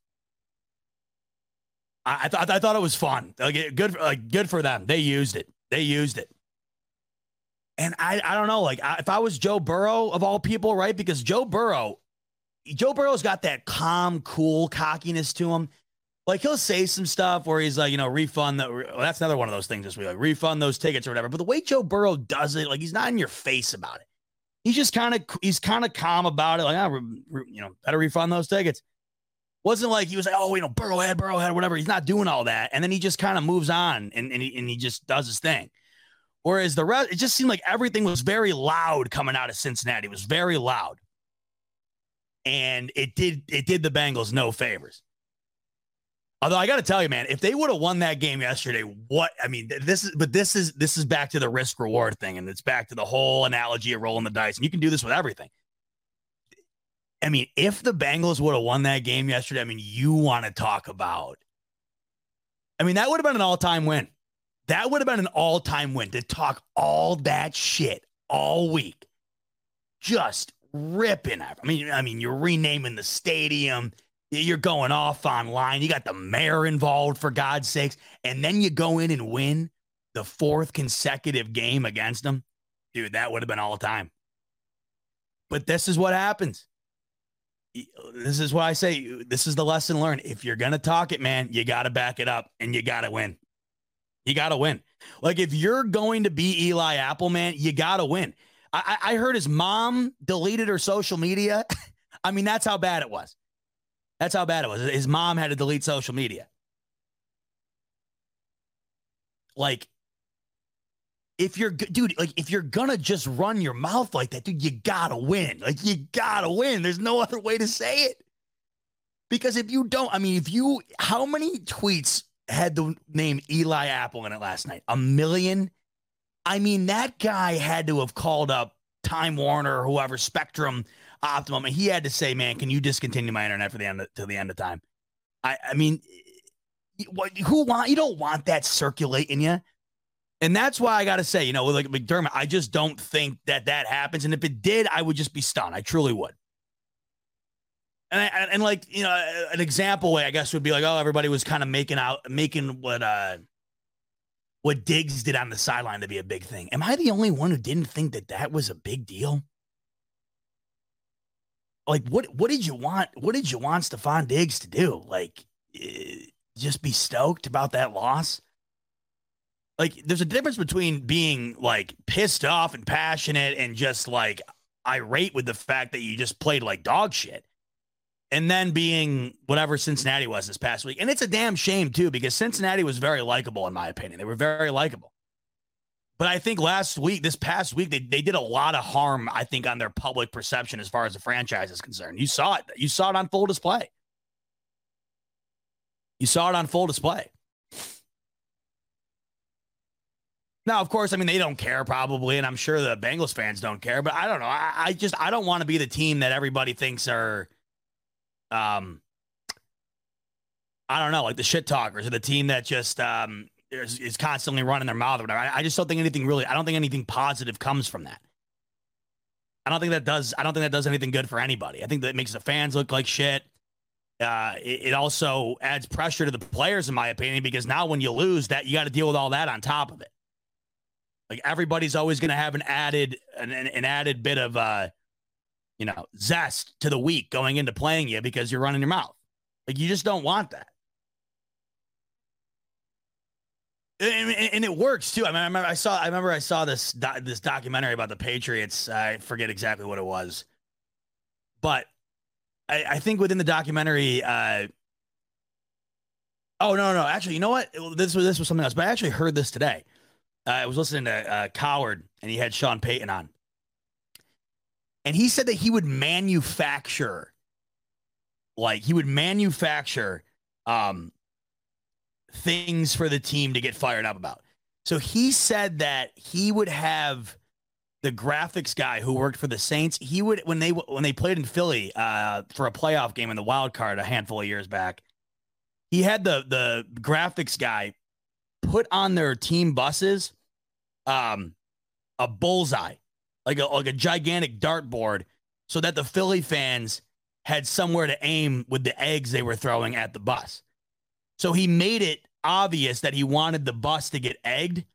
I, I thought I thought it was fun. Like, good, like good for them. They used it. They used it. And I, I don't know, like I, if I was Joe Burrow of all people, right? Because Joe Burrow, Joe Burrow's got that calm, cool cockiness to him like he'll say some stuff where he's like, you know, refund that. Well, that's another one of those things. Just like refund those tickets or whatever. But the way Joe Burrow does it, like he's not in your face about it. He's just kind of he's kind of calm about it. Like, ah, you know, better refund those tickets. Wasn't like he was like, oh, you know, Burrowhead, Burrowhead, whatever. He's not doing all that, and then he just kind of moves on and and he, and he just does his thing. Whereas the rest, it just seemed like everything was very loud coming out of Cincinnati. It was very loud, and it did it did the Bengals no favors. Although I got to tell you, man, if they would have won that game yesterday, what I mean, this is but this is this is back to the risk reward thing, and it's back to the whole analogy of rolling the dice, and you can do this with everything. I mean, if the Bengals would have won that game yesterday, I mean, you want to talk about. I mean, that would have been an all-time win. That would have been an all-time win to talk all that shit all week. Just ripping. I mean, I mean, you're renaming the stadium. You're going off online. You got the mayor involved for God's sakes, and then you go in and win the fourth consecutive game against them. Dude, that would have been all the time. But this is what happens. This is what I say. This is the lesson learned. If you're gonna talk it, man, you got to back it up, and you got to win. You got to win. Like if you're going to be Eli Apple, man, you got to win. I, I heard his mom deleted her social media. I mean, that's how bad it was. That's how bad it was. His mom had to delete social media. Like, if you're, dude, like, if you're gonna just run your mouth like that, dude, you gotta win. Like, you gotta win. There's no other way to say it. Because if you don't, I mean, if you, how many tweets had the name Eli Apple in it last night? A million? I mean, that guy had to have called up Time Warner or whoever, Spectrum, Optimum, and he had to say, "Man, can you discontinue my internet for the end to the end of time?" I, I mean, what? Who want? You don't want that circulating you. And that's why I got to say, you know, like McDermott, I just don't think that that happens. And if it did, I would just be stunned. I truly would. And, I, and like, you know, an example way, I guess, would be like, oh, everybody was kind of making out, making what, uh, what Diggs did on the sideline to be a big thing. Am I the only one who didn't think that that was a big deal? Like, what what did you want? What did you want Stefon Diggs to do? Like, uh, just be stoked about that loss? Like, there's a difference between being like pissed off and passionate and just like irate with the fact that you just played like dog shit and then being whatever Cincinnati was this past week. And it's a damn shame, too, because Cincinnati was very likable, in my opinion. They were very likable. But I think last week, this past week, they, they did a lot of harm, I think, on their public perception as far as the franchise is concerned. You saw it. You saw it on full display. You saw it on full display. Now, of course, I mean, they don't care probably, and I'm sure the Bengals fans don't care, but I don't know. I, I just, I don't want to be the team that everybody thinks are um, I don't know, like the shit talkers or the team that just um, is, is constantly running their mouth or whatever. I, I just don't think anything really, I don't think anything positive comes from that. I don't think that does, I don't think that does anything good for anybody. I think that makes the fans look like shit. Uh, it, it also adds pressure to the players, in my opinion, because now when you lose, that you got to deal with all that on top of it. Like everybody's always going to have an added, an, an added bit of, uh, you know, zest to the week going into playing you because you're running your mouth. Like you just don't want that. And, and, it works too. I, mean, I remember I saw. I remember I saw this this documentary about the Patriots. I forget exactly what it was, but I, I think within the documentary. Uh, oh no, no, actually, you know what? This was this was something else. But I actually heard this today. Uh, I was listening to uh, Cowherd, and he had Sean Payton on, and he said that he would manufacture, like he would manufacture um, things for the team to get fired up about. So he said that he would have the graphics guy who worked for the Saints. He would when they when they played in Philly uh, for a playoff game in the wild card a handful of years back. He had the the graphics guy put on their team buses um, a bullseye like a like a gigantic dartboard so that the Philly fans had somewhere to aim with the eggs they were throwing at the bus. So he made it obvious that he wanted the bus to get egged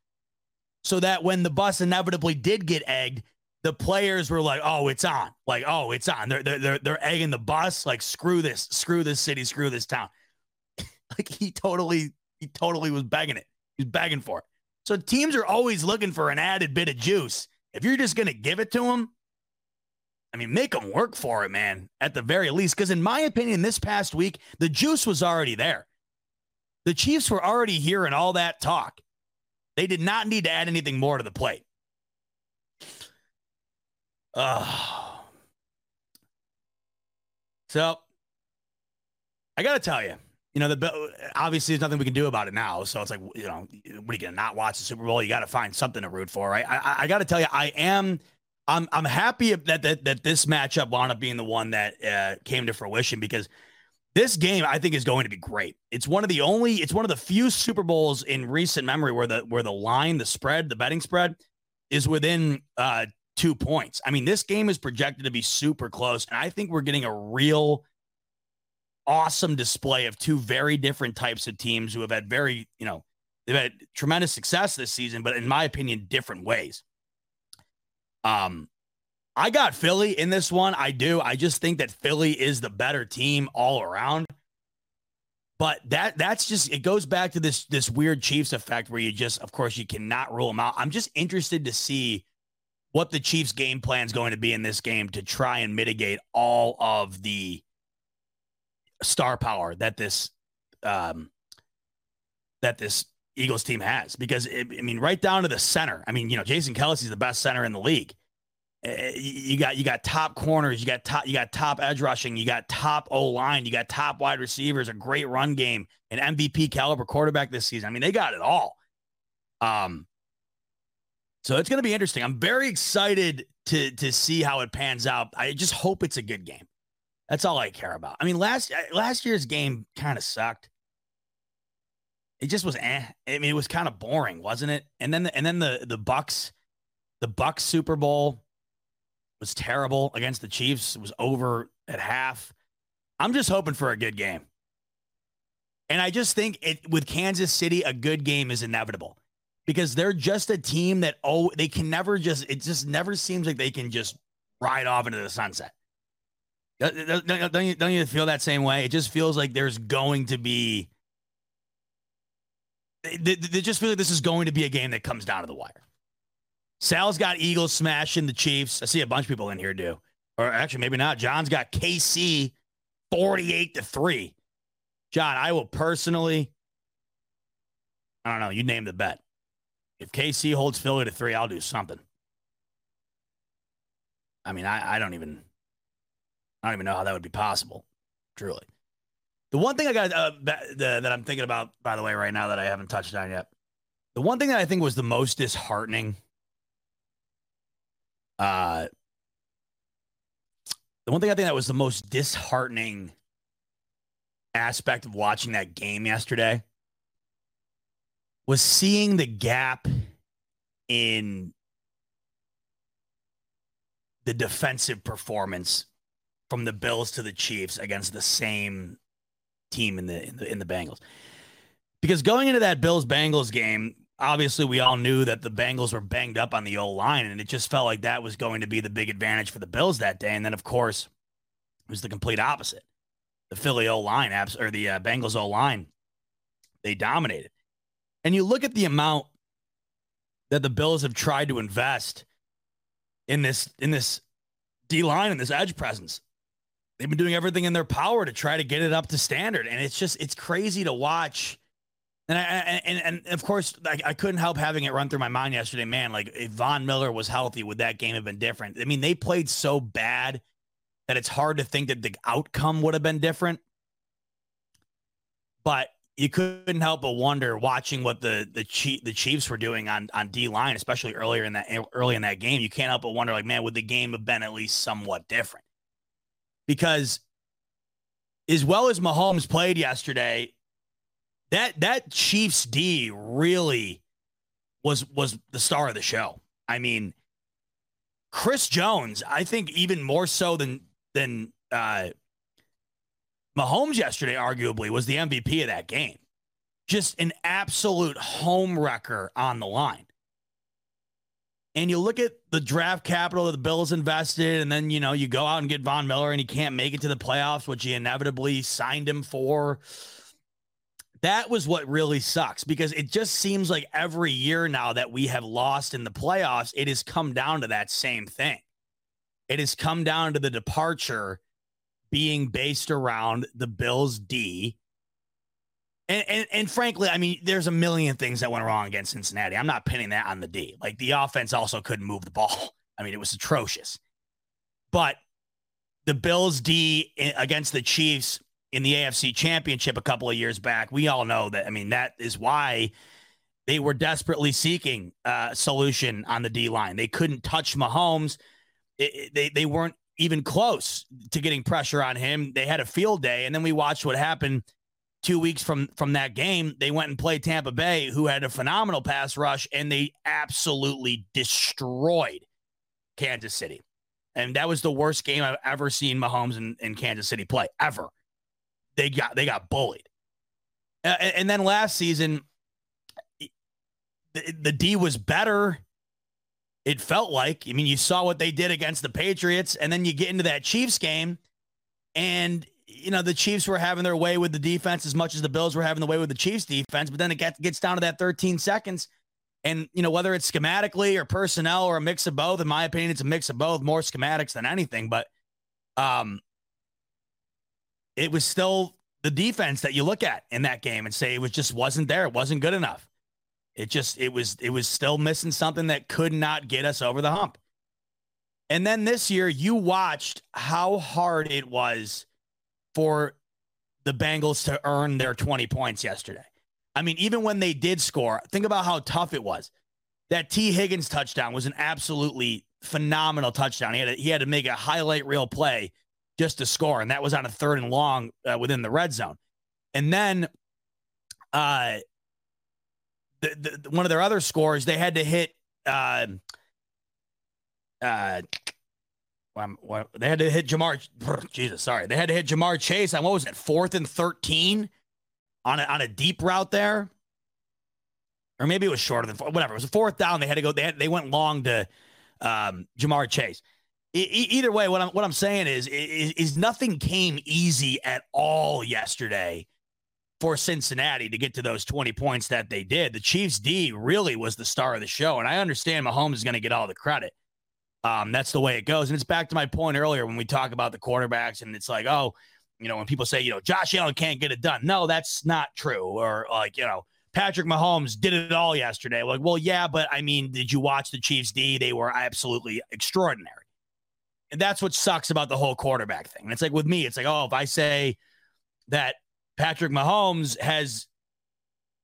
so that when the bus inevitably did get egged, the players were like, "Oh, it's on!" Like, "Oh, it's on!" They're they're they're egging the bus. Like, screw this, screw this city, screw this town. like he totally he totally was begging it. He's begging for it. So teams are always looking for an added bit of juice if you're just to give it to them, I mean, make them work for it, man, at the very least. Because, in my opinion, this past week, the juice was already there. The Chiefs were already hearing all that talk. They did not need to add anything more to the plate. Oh. So, I got to tell you, you know, the obviously there's nothing we can do about it now. So it's like, you know, what are you gonna not watch the Super Bowl? You got to find something to root for, right? I, I got to tell you, I am, I'm, I'm happy that that that this matchup wound up being the one that uh, came to fruition because this game I think is going to be great. It's one of the only, it's one of the few Super Bowls in recent memory where the where the line, the spread, the betting spread is within uh, two points. I mean, this game is projected to be super close, and I think we're getting a real awesome display of two very different types of teams who have had very, you know, they've had tremendous success this season, but in my opinion, different ways. Um, I got Philly in this one. I do. I just think that Philly is the better team all around. But that that's just it goes back to this this weird Chiefs effect where you just of course you cannot rule them out. I'm just interested to see what the Chiefs game plan is going to be in this game to try and mitigate all of the star power that this um that this Eagles team has because it, I mean right down to the center. I mean, you know, Jason Kelce's the best center in the league. Uh, you got you got top corners, you got top you got top edge rushing, you got top O line, you got top wide receivers, a great run game, an MVP caliber quarterback this season. I mean, they got it all. Um, so it's going to be interesting. I'm very excited to to see how it pans out. I just hope it's a good game. That's all I care about. I mean, last uh, last year's game kind of sucked. It just was eh. I mean, it was kind of boring, wasn't it? And then the, and then the the Bucks, the Bucks Super Bowl was terrible against the Chiefs. It was over at half. I'm just hoping for a good game. And I just think it with Kansas City, a good game is inevitable because they're just a team that oh they can never just it just never seems like they can just ride off into the sunset. Uh, uh, don't, don't, you, don't you feel that same way? It just feels like there's going to be. They, they just feel like this is going to be a game that comes down to the wire. Sal's got Eagles smashing the Chiefs. I see a bunch of people in here do. Or actually, maybe not. John's got KC 48 to 3. John, I will personally, I don't know, you name the bet. If KC holds Philly to three, I'll do something. I mean, I, I don't even, I don't even know how that would be possible, truly. The one thing I got uh, the, that I'm thinking about, by the way, right now that I haven't touched on yet, the one thing that I think was the most disheartening uh, the one thing I think that was the most disheartening aspect of watching that game yesterday was seeing the gap in the defensive performance from the Bills to the Chiefs against the same team in the in the, in the Bengals. Because going into that Bills Bengals game, obviously we all knew that the Bengals were banged up on the O line, and it just felt like that was going to be the big advantage for the Bills that day. And then, of course, it was the complete opposite. The Philly O line, apps, or the uh, Bengals O line, they dominated. And you look at the amount that the Bills have tried to invest in this in this D line and this edge presence. They've been doing everything in their power to try to get it up to standard, and it's just it's crazy to watch and I, and and of course, I, I, couldn't help having it run through my mind yesterday. Man, like if Von Miller was healthy, would that game have been different? I mean, they played so bad that it's hard to think that the outcome would have been different. But you couldn't help but wonder watching what the the Chief, the Chiefs were doing on on D line, especially earlier in that early in that game. You can't help but wonder, like, man, would the game have been at least somewhat different? Because as well as Mahomes played yesterday, that that Chiefs D really was was the star of the show. I mean, Chris Jones, I think even more so than than uh, Mahomes yesterday, arguably was the MVP of that game. Just an absolute home wrecker on the line. And you look at the draft capital that the Bills invested, and then you know you go out and get Von Miller, and he can't make it to the playoffs, which he inevitably signed him for. That was what really sucks because it just seems like every year now that we have lost in the playoffs, it has come down to that same thing. It has come down to the departure being based around the Bills D. And, and, and frankly, I mean, there's a million things that went wrong against Cincinnati. I'm not pinning that on the D. Like the offense also couldn't move the ball. I mean, it was atrocious. But the Bills D eh, against the Chiefs in the AFC Championship a couple of years back. We all know that. I mean, that is why they were desperately seeking a solution on the D line. They couldn't touch Mahomes. It, it, they they weren't even close to getting pressure on him. They had a field day, and then we watched what happened two weeks from from that game. They went and played Tampa Bay, who had a phenomenal pass rush, and they absolutely destroyed Kansas City. And that was the worst game I've ever seen Mahomes in, in Kansas City play ever. They got they got bullied. Uh, and then last season, the, the D was better. It felt like. I mean, you saw what they did against the Patriots, and then you get into that Chiefs game, and you know the Chiefs were having their way with the defense as much as the Bills were having the way with the Chiefs defense. But then it gets down to that 13 seconds, and you know whether it's schematically or personnel or a mix of both. In my opinion, it's a mix of both, more schematics than anything. But um, it was still the defense that you look at in that game and say it was just wasn't there. It wasn't good enough. It just it was it was still missing something that could not get us over the hump. And then this year you watched how hard it was for the Bengals to earn their 20 points yesterday. I mean, even when they did score, think about how tough it was. That Tee Higgins touchdown was an absolutely phenomenal touchdown. He had to, he had to make a highlight reel play just to score, and that was on a third and long uh, within the red zone. And then, uh, the, the, one of their other scores, they had to hit. Uh, uh, they had to hit Ja'Marr. Jesus, sorry, they had to hit Ja'Marr Chase on what was it, fourth and thirteen, on a, on a deep route there, or maybe it was shorter than whatever. It was a fourth down. They had to go. They had, they went long to um, Ja'Marr Chase. Either way, what I'm what I'm saying is, is is nothing came easy at all yesterday for Cincinnati to get to those 20 points that they did. The Chiefs D really was the star of the show. And I understand Mahomes is going to get all the credit. Um, that's the way it goes. And it's back to my point earlier when we talk about the quarterbacks and it's like, oh, you know, when people say, you know, Josh Allen can't get it done. No, that's not true. Or like, you know, Patrick Mahomes did it all yesterday. Like, well, yeah, but I mean, did you watch the Chiefs D? They were absolutely extraordinary. And that's what sucks about the whole quarterback thing. And it's like with me, it's like, oh, if I say that Patrick Mahomes has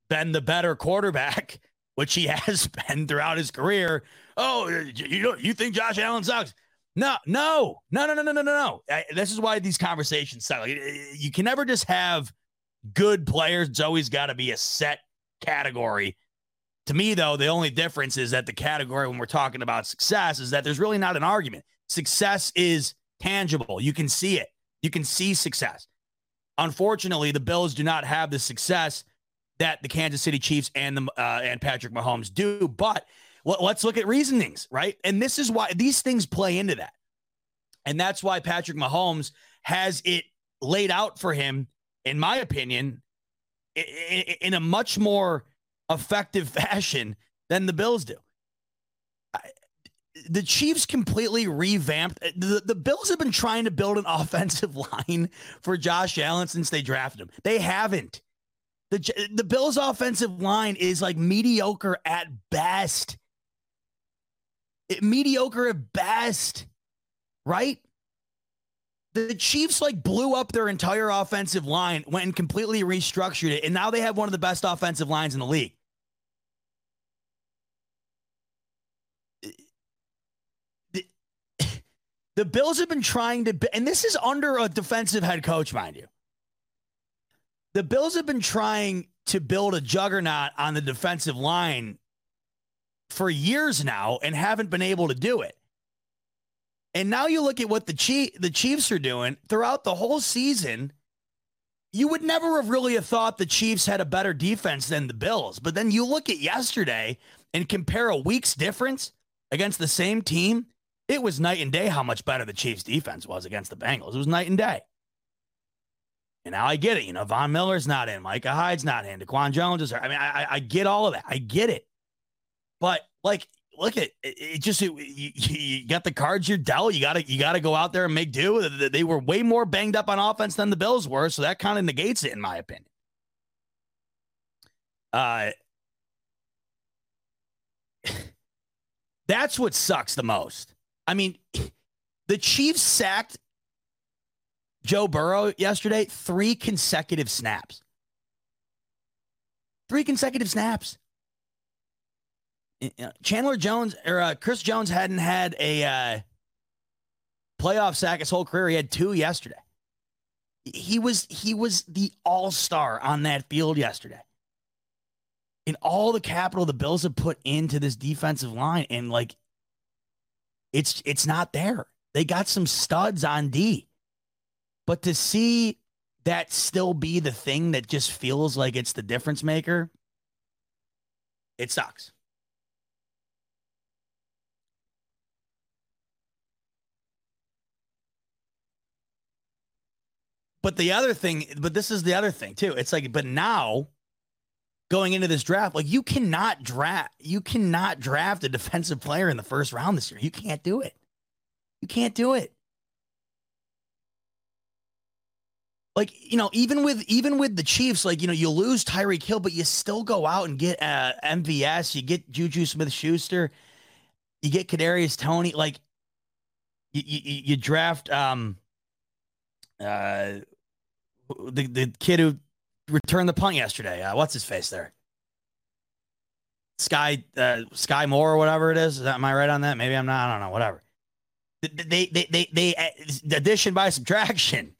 been the better quarterback, which he has been throughout his career. Oh, you know, you think Josh Allen sucks? No, no, no, no, no, no, no, no. This is why these conversations suck. Like, you can never just have good players. It's always got to be a set category. To me, though, the only difference is that the category when we're talking about success is that there's really not an argument. Success is tangible. You can see it. You can see success. Unfortunately, the Bills do not have the success that the Kansas City Chiefs and the uh, and Patrick Mahomes do. But let's look at reasonings, right? And this is why these things play into that, and that's why Patrick Mahomes has it laid out for him, in my opinion, in, in a much more effective fashion than the Bills do the Chiefs completely revamped. Uh, the, the Bills have been trying to build an offensive line for Josh Allen since they drafted him. They haven't. The, the Bills' offensive line is like mediocre at best. It, mediocre at best, right? The Chiefs like blew up their entire offensive line, went and completely restructured it, and now they have one of the best offensive lines in the league. The Bills have been trying to, and this is under a defensive head coach, mind you. The Bills have been trying to build a juggernaut on the defensive line for years now and haven't been able to do it. And now you look at what the Chief, the Chiefs are doing throughout the whole season. You would never have really have thought the Chiefs had a better defense than the Bills. But then you look at yesterday and compare a week's difference against the same team it was night and day how much better the Chiefs defense was against the Bengals. It was night and day. And now I get it. You know, Von Miller's not in, Micah Hyde's not in, Daquan Jones is. I mean, I, I get all of that. I get it. But like, look at it, it just it, you, you, got the cards you're dealt. You gotta you gotta go out there and make do. They were way more banged up on offense than the Bills were, so that kind of negates it, in my opinion. Uh, that's what sucks the most. I mean, the Chiefs sacked Joe Burrow yesterday three consecutive snaps. Three consecutive snaps. Chandler Jones or uh, Chris Jones hadn't had a uh, playoff sack his whole career. He had two yesterday. He was he was the all star on that field yesterday. In all the capital the Bills have put into this defensive line, and like It's it's not there. They got some studs on D. But to see that still be the thing that just feels like it's the difference maker, it sucks. But the other thing, but this is the other thing too. It's like, but now going into this draft, like you cannot draft, you cannot draft a defensive player in the first round this year. You can't do it. You can't do it. Like you know, even with even with the Chiefs, like you know, you lose Tyreek Hill, but you still go out and get uh, MVS. You get Juju Smith Schuster. You get Kadarius Toney. Like you, you, you draft um uh the the kid who returned the punt yesterday. Uh, what's his face there? Skyy uh, Skyy Moore or whatever it is. is that, am I right on that? Maybe I'm not. I don't know. Whatever. They they they they, they addition by subtraction.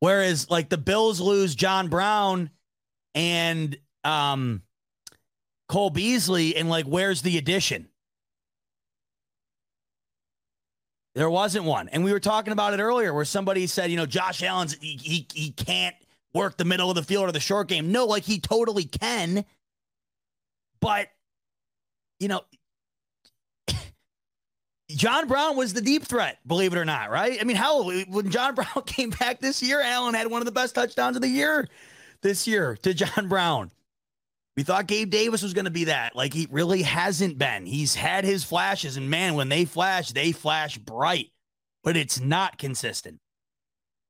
Whereas like the Bills lose John Brown and um Cole Beasley, and like where's the addition? There wasn't one. And we were talking about it earlier where somebody said, you know, Josh Allen's he, he, he can't work the middle of the field or the short game. No, like he totally can. But you know, John Brown was the deep threat, believe it or not, right? I mean, hell, when John Brown came back this year, Allen had one of the best touchdowns of the year this year to John Brown. We thought Gabe Davis was going to be that. Like he really hasn't been. He's had his flashes, and man, when they flash, they flash bright, but it's not consistent.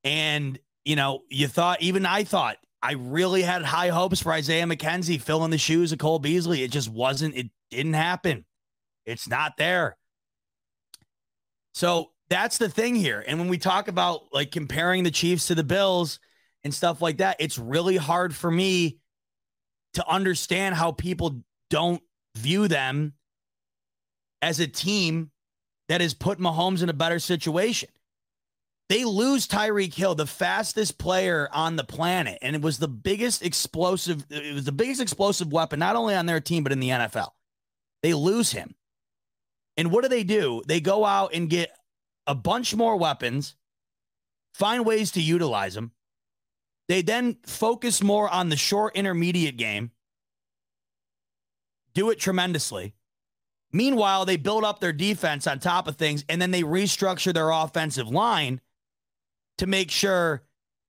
And, you know, you thought, even I thought, I really had high hopes for Isaiah McKenzie filling the shoes of Cole Beasley. It just wasn't, it didn't happen. It's not there. So that's the thing here. And when we talk about like comparing the Chiefs to the Bills and stuff like that, it's really hard for me to understand how people don't view them as a team that has put Mahomes in a better situation. They lose Tyreek Hill, the fastest player on the planet, and it was the biggest explosive. It was the biggest explosive weapon, not only on their team but in the NFL. They lose him, and what do they do? They go out and get a bunch more weapons, find ways to utilize them, they then focus more on the short intermediate game, do it tremendously. Meanwhile, they build up their defense on top of things, and then they restructure their offensive line to make sure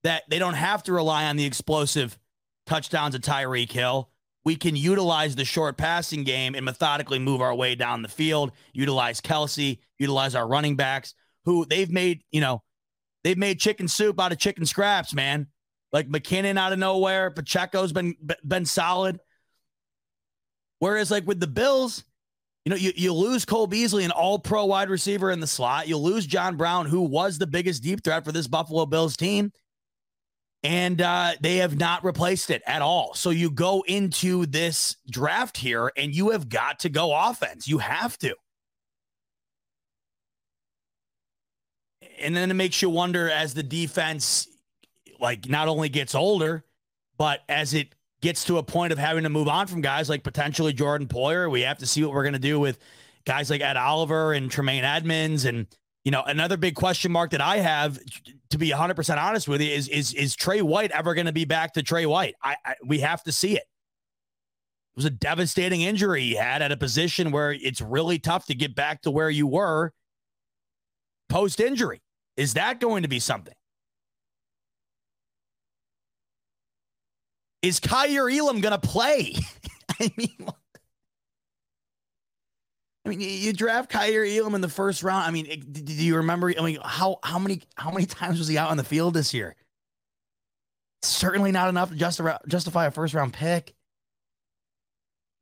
that they don't have to rely on the explosive touchdowns of Tyreek Hill. We can utilize the short passing game and methodically move our way down the field, utilize Kelce, utilize our running backs, who they've made, you know, they've made chicken soup out of chicken scraps, man like McKinnon out of nowhere. Pacheco's been been solid. Whereas like with the Bills, you know, you, you lose Cole Beasley, an all pro wide receiver in the slot. You lose John Brown, who was the biggest deep threat for this Buffalo Bills team. And uh, they have not replaced it at all. So you go into this draft here and you have got to go offense. You have to. And then it makes you wonder as the defense like not only gets older, but as it gets to a point of having to move on from guys like potentially Jordan Poyer, we have to see what we're going to do with guys like Ed Oliver and Tremaine Edmunds. And, you know, another big question mark that I have, to be 100% honest with you, is is is Tre White ever going to be back to Tre White? I, I we have to see it. It was a devastating injury he had at a position where it's really tough to get back to where you were post injury. Is that going to be something? Is Kaiir Elam going to play? I mean, I mean, you draft Kaiir Elam in the first round. I mean, do you remember? I mean, how how many how many times was he out on the field this year? Certainly not enough to justify a first round pick.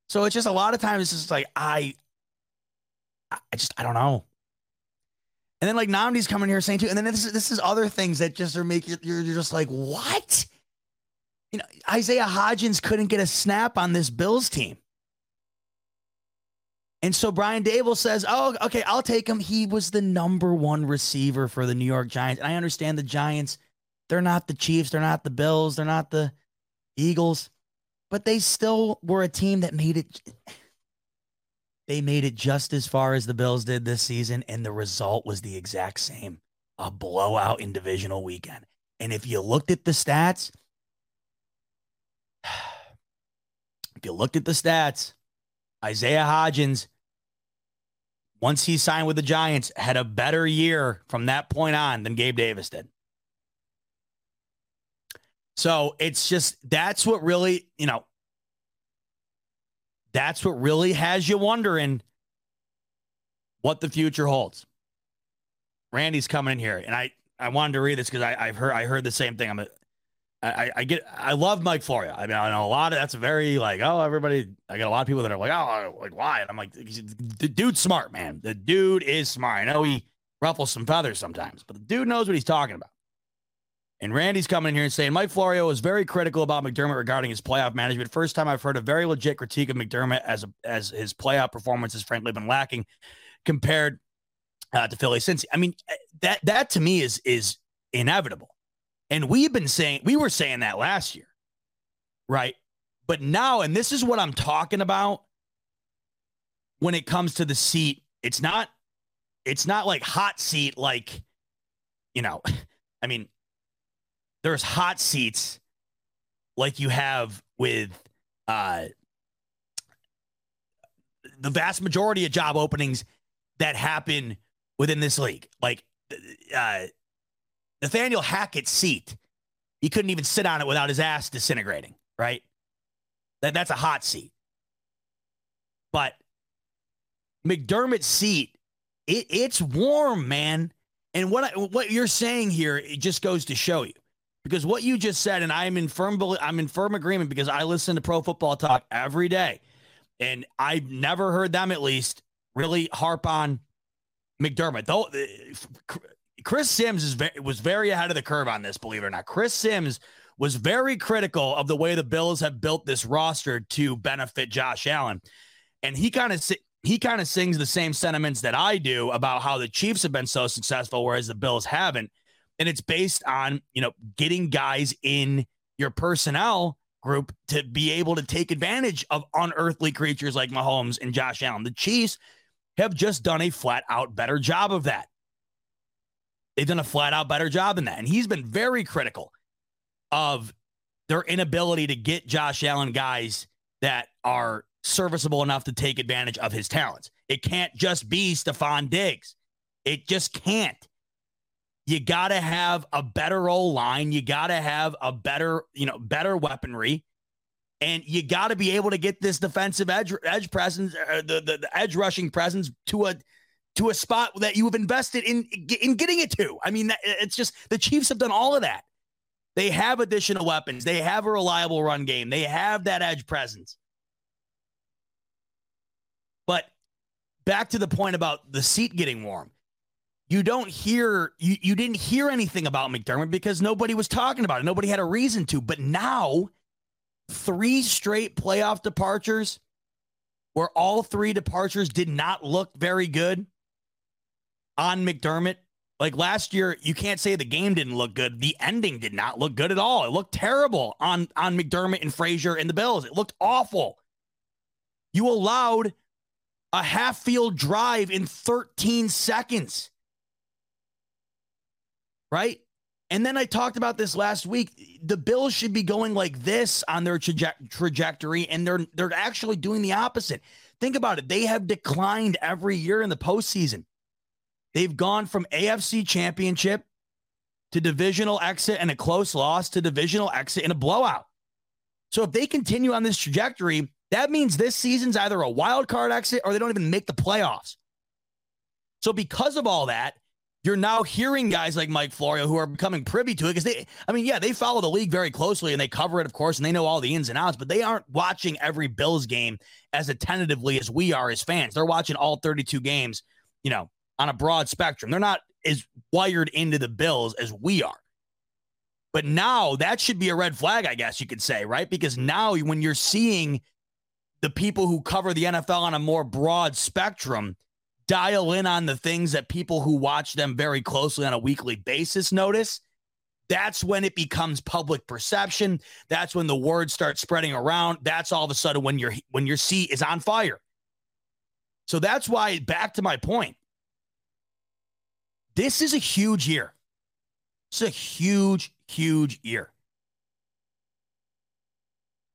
So it's just a lot of times it's just like I, I just I don't know. And then like Nnamdi's coming here saying too, and then this is this is other things that just are making you're, you're just like what? You know, Isaiah Hodgins couldn't get a snap on this Bills team. And so Brian Daboll says, "Oh, okay, I'll take him. He was the number one receiver for the New York Giants. And I understand the Giants; they're not the Chiefs, they're not the Bills, they're not the Eagles, but they still were a team that made it. they made it just as far as the Bills did this season, and the result was the exact same a blowout in divisional weekend. And if you looked at the stats, if you looked at the stats, Isaiah Hodgins, once he signed with the Giants, had a better year from that point on than Gabe Davis did. So it's just that's what really, you know, that's what really has you wondering what the future holds. Randy's coming in here, and I I wanted to read this because I I've heard I heard the same thing. I'm I, I get I love Mike Florio. I mean, I know a lot of that's very like oh everybody. I got a lot of people that are like oh like why? And I'm like the dude's smart man. The dude is smart. I know he ruffles some feathers sometimes, but the dude knows what he's talking about. And Randy's coming in here and saying Mike Florio is very critical about McDermott regarding his playoff management. First time I've heard a very legit critique of McDermott as a, as his playoff performance has frankly been lacking compared uh, to Philly. Since I mean that that to me is is inevitable, and we've been saying we were saying that last year, right? But now, and this is what I'm talking about when it comes to the seat. It's not it's not like hot seat like you know. I mean, there's hot seats like you have with uh, the vast majority of job openings that happen within this league. Like uh, Nathaniel Hackett's seat, he couldn't even sit on it without his ass disintegrating, right? That, that's a hot seat. But McDermott's seat, it, it's warm, man. And what I, what you're saying here, it just goes to show you because what you just said, and I'm in firm I'm in firm agreement because I listen to Pro Football Talk every day, and I've never heard them at least really harp on McDermott. Though eh, Chris Sims is was very ahead of the curve on this, believe it or not. Chris Sims was very critical of the way the Bills have built this roster to benefit Josh Allen, and he kind of he kind of sings the same sentiments that I do about how the Chiefs have been so successful, whereas the Bills haven't and it's based on you know getting guys in your personnel group to be able to take advantage of unearthly creatures like Mahomes and Josh Allen. The Chiefs have just done a flat out better job of that. They've done a flat out better job than that. And he's been very critical of their inability to get Josh Allen guys that are serviceable enough to take advantage of his talents. It can't just be Stefon Diggs. It just can't you got to have a better O-line. You got to have a better, you know, better weaponry. And you got to be able to get this defensive edge edge presence, uh, the, the the edge rushing presence to a to a spot that you have invested in in getting it to. I mean, it's just the Chiefs have done all of that. They have additional weapons. They have a reliable run game. They have that edge presence. But back to the point about the seat getting warm you don't hear you, you didn't hear anything about McDermott because nobody was talking about it. Nobody had a reason to. But now, three straight playoff departures where all three departures did not look very good on McDermott. Like last year, you can't say the game didn't look good. The ending did not look good at all. It looked terrible on, on McDermott and Frazier and the Bills. It looked awful. You allowed a half field drive in 13 seconds right? And then I talked about this last week. The Bills should be going like this on their traje- trajectory, and they're they're actually doing the opposite. Think about it. They have declined every year in the postseason. They've gone from AFC championship to divisional exit and a close loss to divisional exit in a blowout. So if they continue on this trajectory, that means this season's either a wild card exit or they don't even make the playoffs. So because of all that, you're now hearing guys like Mike Florio who are becoming privy to it because they, I mean, yeah, they follow the league very closely and they cover it, of course, and they know all the ins and outs, but they aren't watching every Bills game as attentively as we are as fans. They're watching all 32 games, you know, on a broad spectrum. They're not as wired into the Bills as we are. But now that should be a red flag, I guess you could say, right? Because now when you're seeing the people who cover the NFL on a more broad spectrum, dial in on the things that people who watch them very closely on a weekly basis notice, that's when it becomes public perception. That's when the word starts spreading around. That's all of a sudden when your when your seat is on fire. So that's why, back to my point, this is a huge year. It's a huge, huge year.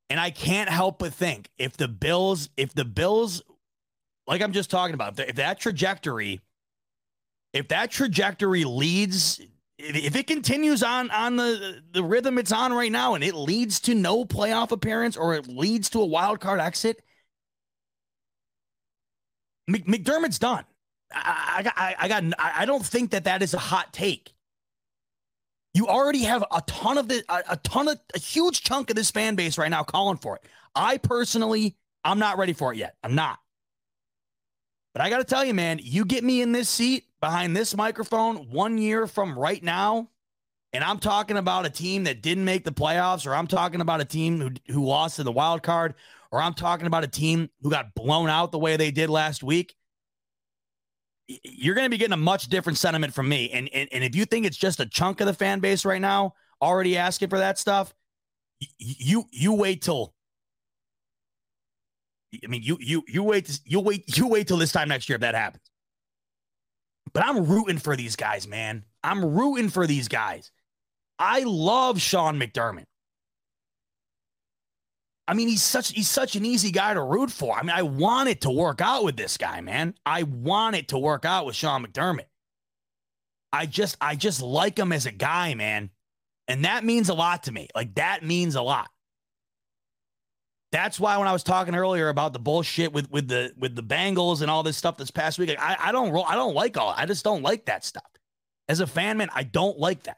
And I can't help but think if the Bills, if the Bills, like I'm just talking about, if that trajectory, if that trajectory leads, if it continues on on the the rhythm it's on right now, and it leads to no playoff appearance or it leads to a wild card exit, McDermott's done. I, I, I got. I don't think that that is a hot take. You already have a ton of the a, a ton of a huge chunk of this fan base right now calling for it. I personally, I'm not ready for it yet. I'm not. But I got to tell you, man, you get me in this seat behind this microphone one year from right now, and I'm talking about a team that didn't make the playoffs, or I'm talking about a team who, who lost in the wild card, or I'm talking about a team who got blown out the way they did last week you're going to be getting a much different sentiment from me. And, and and if you think it's just a chunk of the fan base right now already asking for that stuff, you you wait till. I mean, you you you wait you wait you wait till this time next year if that happens. But I'm rooting for these guys, man. I'm rooting for these guys. I love Sean McDermott. I mean, he's such he's such an easy guy to root for. I mean, I want it to work out with this guy, man. I want it to work out with Sean McDermott. I just I just like him as a guy, man. And that means a lot to me. Like that means a lot. That's why when I was talking earlier about the bullshit with with the with the Bengals and all this stuff this past week, like, I, I don't roll, I don't like all I just don't like that stuff. As a fan, man, I don't like that.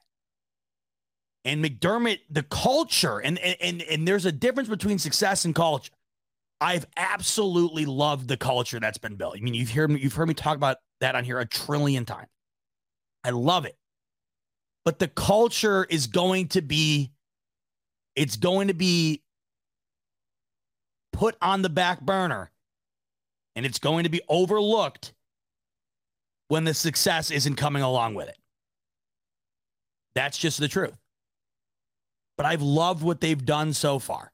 And McDermott, the culture, and and and there's a difference between success and culture. I've absolutely loved the culture that's been built. I mean, you've heard me, you've heard me talk about that on here a trillion times. I love it. But the culture is going to be it's going to be put on the back burner and it's going to be overlooked when the success isn't coming along with it. That's just the truth but I've loved what they've done so far.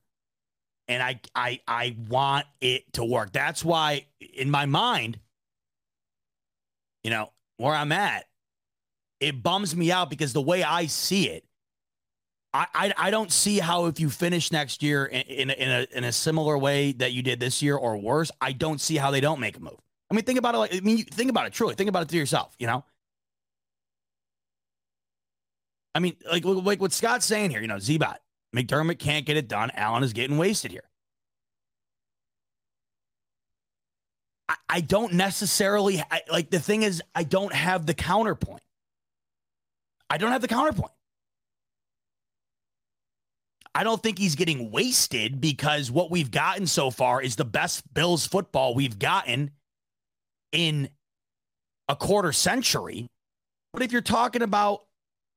And I I I want it to work. That's why in my mind, you know, where I'm at, it bums me out because the way I see it, I, I, I don't see how if you finish next year in, in, in, a, in a similar way that you did this year or worse, I don't see how they don't make a move. I mean, think about it. Like, I mean, think about it truly. Think about it to yourself. You know, I mean, like like what Scott's saying here, you know, Zbot, McDermott can't get it done. Allen is getting wasted here. I, I don't necessarily I, like the thing is, I don't have the counterpoint. I don't have the counterpoint. I don't think he's getting wasted because what we've gotten so far is the best Bills football we've gotten in a quarter century. But if you're talking about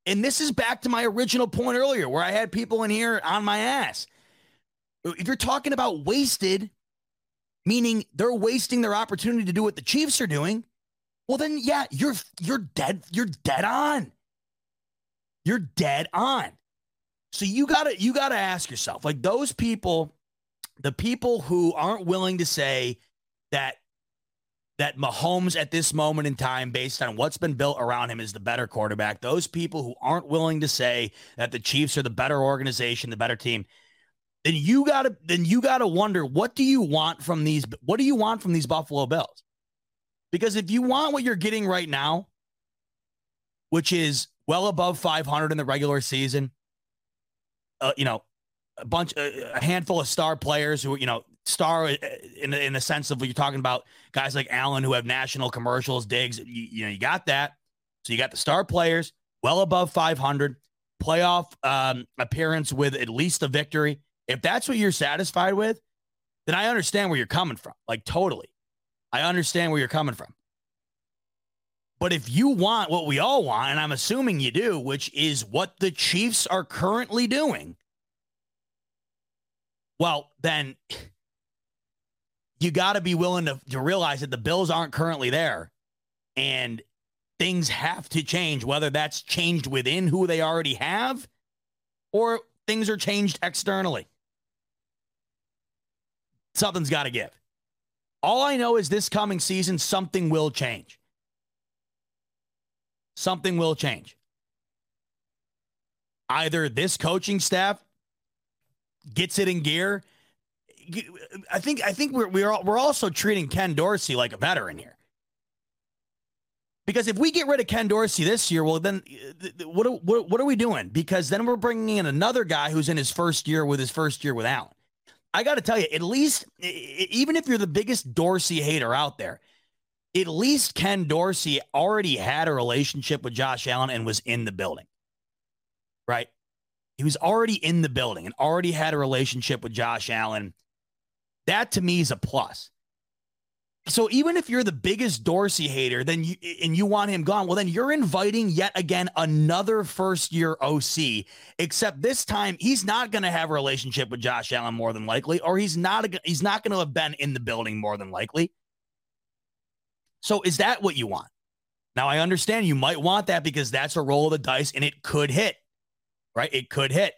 and this is back to my original point earlier where I had people in here on my ass. If you're talking about wasted, meaning they're wasting their opportunity to do what the Chiefs are doing, well then yeah, you're you're dead you're dead on. You're dead on. So you got to you got to ask yourself like those people the people who aren't willing to say that that Mahomes at this moment in time, based on what's been built around him, is the better quarterback. Those people who aren't willing to say that the Chiefs are the better organization, the better team, then you gotta then you gotta wonder what do you want from these what do you want from these Buffalo Bills? Because if you want what you're getting right now, which is well above 500 in the regular season, uh, you know, a bunch, a handful of star players who you know star uh, in in the sense of what you're talking about guys like Allen who have national commercials, Diggs. You, you, know, you got that. So you got the star players well above 500, playoff um, appearance with at least a victory. If that's what you're satisfied with, then I understand where you're coming from. Like totally, I understand where you're coming from. But if you want what we all want, and I'm assuming you do, which is what the Chiefs are currently doing, well, then you got to be willing to, to realize that the Bills aren't currently there and things have to change, whether that's changed within who they already have or things are changed externally. Something's got to give. All I know is this coming season, something will change. Something will change. Either this coaching staff gets it in gear. I think I think we're we're we're also treating Ken Dorsey like a veteran here. Because if we get rid of Ken Dorsey this year, well, then uh, what, what, what are we doing? Because then we're bringing in another guy who's in his first year with his first year with Allen. I got to tell you, at least, even if you're the biggest Dorsey hater out there, at least Ken Dorsey already had a relationship with Josh Allen and was in the building, right? He was already in the building and already had a relationship with Josh Allen. That to me is a plus. So even if you're the biggest Dorsey hater, then you and you want him gone, well, then you're inviting yet again another first year OC. Except this time, he's not going to have a relationship with Josh Allen more than likely, or he's not he's not going to have been in the building more than likely. So is that what you want? Now I understand you might want that because that's a roll of the dice and it could hit, right? It could hit.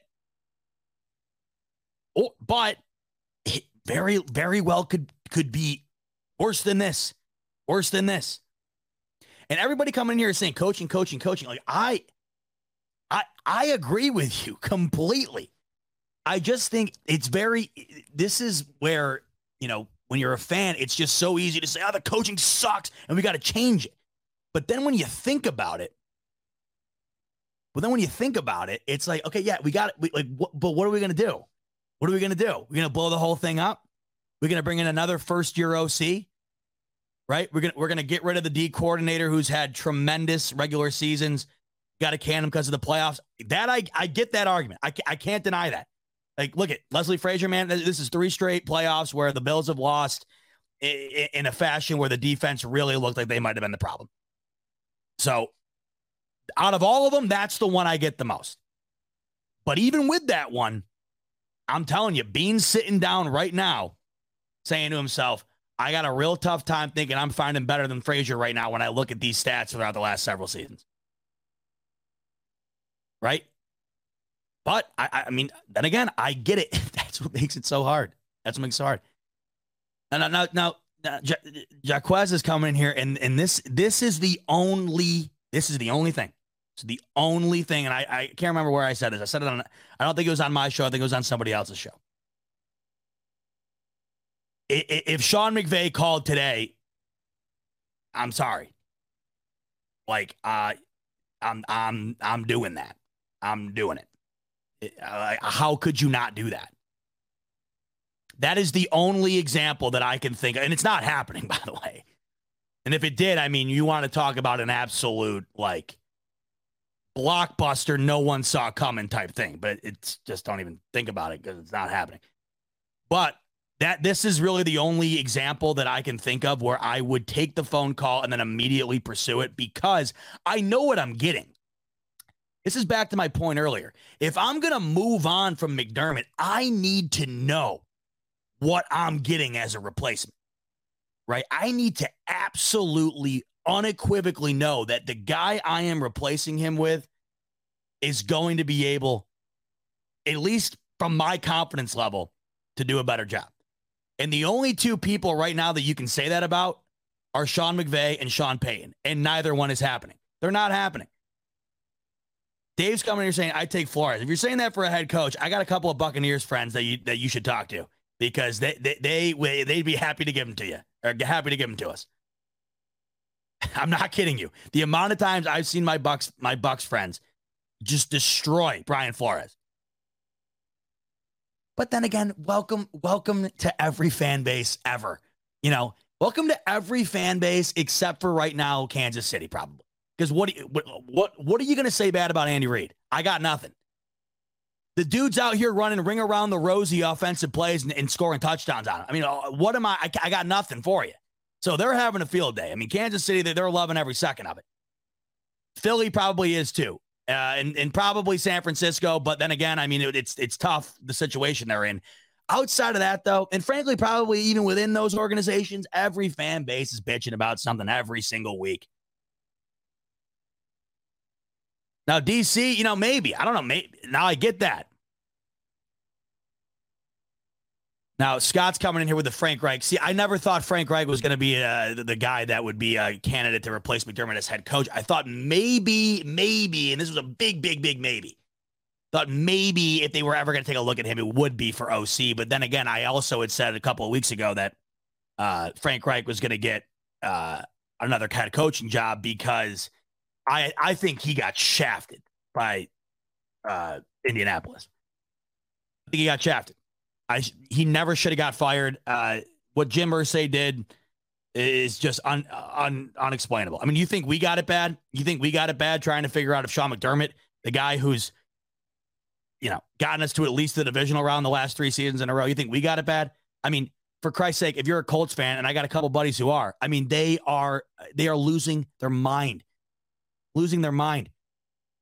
Oh, but very very well could could be Worse than this. Worse than this. And everybody coming in here is saying coaching, coaching, coaching. Like I I I agree with you completely. I just think it's very this is where, you know, when you're a fan, it's just so easy to say, "Oh, the coaching sucks and we got to change it." But then when you think about it, but then when you think about it, it's like, okay, yeah, we got it. like, what, but what are we to do? What are we going to do? We're going to blow the whole thing up. We're going to bring in another first year OC right? We're gonna we're gonna get rid of the D coordinator who's had tremendous regular seasons. Got to can him because of the playoffs. That I I get that argument. I I can't deny that. Like, look at Leslie Frazier, man. This is three straight playoffs where the Bills have lost in a fashion where the defense really looked like they might have been the problem. So, out of all of them, that's the one I get the most. But even with that one, I'm telling you, Beane's sitting down right now saying to himself, I got a real tough time thinking I'm finding better than Frazier right now when I look at these stats throughout the last several seasons. Right? But I, I mean, then again, I get it. That's what makes it so hard. That's what makes it so hard. Now, now, now, now Jaquez is coming in here, and and this this is the only this is the only thing. It's the only thing, and I I can't remember where I said this. I said it on. I don't think it was on my show. I think it was on somebody else's show if Sean McVay called today, I'm sorry. Like, uh, I'm I'm I'm doing that. I'm doing it. Uh, how could you not do that? That is the only example that I can think of, and it's not happening, by the way. And if it did, I mean, you want to talk about an absolute like blockbuster, no one saw coming type thing, but it's just don't even think about it because it's not happening. But that this is really the only example that I can think of where I would take the phone call and then immediately pursue it because I know what I'm getting. This is back to my point earlier. If I'm going to move on from McDermott, I need to know what I'm getting as a replacement, right? I need to absolutely, unequivocally know that the guy I am replacing him with is going to be able, at least from my confidence level, to do a better job. And the only two people right now that you can say that about are Sean McVay and Sean Payton. And neither one is happening. They're not happening. Dave's coming here saying, I take Flores. If you're saying that for a head coach, I got a couple of Buccaneers friends that you that you should talk to because they they, they they'd be happy to give them to you or happy to give them to us. I'm not kidding you. The amount of times I've seen my Bucs my Bucs friends just destroy Brian Flores. But then again, welcome, welcome to every fan base ever. You know, welcome to every fan base except for right now, Kansas City, probably. Because what, what what what are you to say bad about Andy Reid? I got nothing. The dude's out here running ring around the rosy offensive plays and, and scoring touchdowns on him. I mean, uh, what am I, I? I got nothing for you. So they're having a field day. I mean, Kansas City, they're loving every second of it. Philly probably is too uh, and, and probably San Francisco. But then again, I mean, it, it's it's tough the situation they're in. Outside of that, though, and frankly, probably even within those organizations, every fan base is bitching about something every single week. Now, DC, you know, maybe I don't know. Maybe now I get that. Now Scott's coming in here with the Frank Reich. See, I never thought Frank Reich was going to be uh, the, guy that would be a candidate to replace McDermott as head coach. I thought maybe, maybe, and this was a big, big, big maybe. Thought maybe if they were ever going to take a look at him, it would be for OC. But then again, I also had said a couple of weeks ago that uh, Frank Reich was going to get uh, another head coaching job because I I think he got shafted by uh, Indianapolis. I think he got shafted. I he never should have got fired. Uh, what Jim Irsay did is just un, un, unexplainable. I mean, you think we got it bad? You think we got it bad trying to figure out if Sean McDermott, the guy who's you know gotten us to at least the divisional round the last three seasons in a row, you think we got it bad? I mean, for Christ's sake, if you're a Colts fan, and I got a couple buddies who are, I mean, they are they are losing their mind, losing their mind.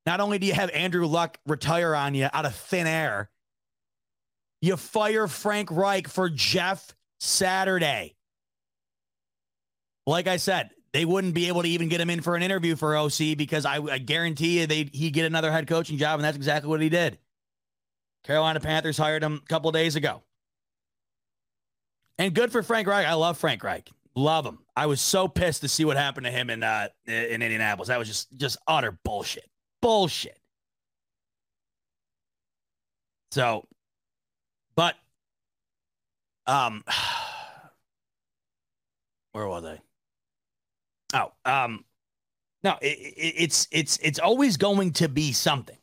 Not only do you have Andrew Luck retire on you out of thin air, you fire Frank Reich for Jeff Saturday. Like I said, they wouldn't be able to even get him in for an interview for OC because I, I guarantee you they he get another head coaching job, and that's exactly what he did. Carolina Panthers hired him a couple days ago. And good for Frank Reich. I love Frank Reich. Love him. I was so pissed to see what happened to him in uh, in Indianapolis. That was just just utter bullshit. Bullshit. So, um where was I? Oh, um no, it, it, it's it's it's always going to be something.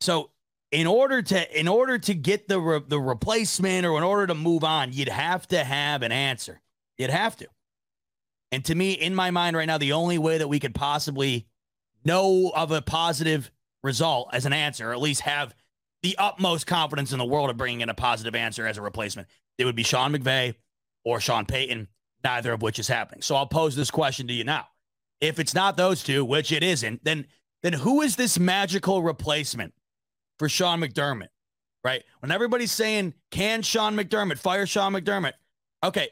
So in order to in order to get the re, the replacement or in order to move on, you'd have to have an answer. You'd have to. And to me, in my mind right now, the only way that we could possibly know of a positive result as an answer, or at least have the utmost confidence in the world of bringing in a positive answer as a replacement, it would be Sean McVay or Sean Payton, neither of which is happening. So I'll pose this question to you now. If it's not those two, which it isn't, then then who is this magical replacement for Sean McDermott, right? When everybody's saying, can Sean McDermott fire Sean McDermott? Okay.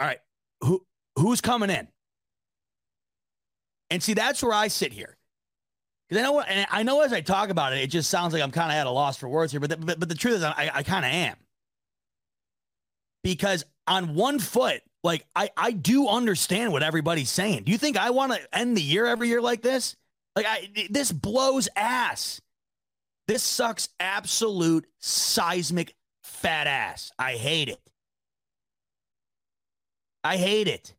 All right. Who who's coming in? And see, that's where I sit here. Because I know, and I know as I talk about it, it just sounds like I'm kind of at a loss for words here. But the, but, but the truth is, I, I kind of am. Because on one foot, like I, I do understand what everybody's saying. Do you think I want to end the year every year like this? Like I, this blows ass. This sucks absolute seismic fat ass. I hate it. I hate it.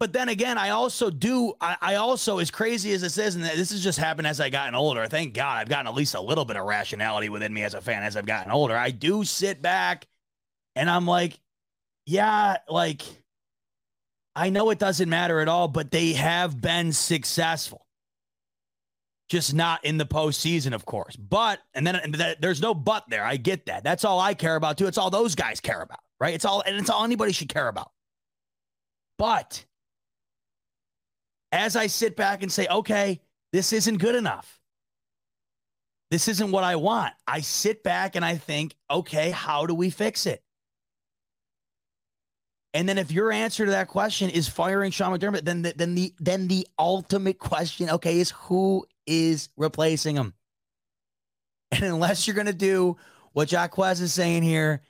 But then again, I also do. I, I, also, as crazy as this is, and this has just happened as I gotten older. Thank God I've gotten at least a little bit of rationality within me as a fan as I've gotten older. I do sit back and I'm like, yeah, like I know it doesn't matter at all, but they have been successful just not in the postseason, of course. But and then and th- there's no but there. I get that. That's all I care about too. It's all those guys care about, right? It's all and it's all anybody should care about. But as I sit back and say, okay, this isn't good enough. This isn't what I want. I sit back and I think, okay, how do we fix it? And then if your answer to that question is firing Sean McDermott, then the, then the then the ultimate question, okay, is who is replacing him. And unless you're going to do what Jaquez is saying here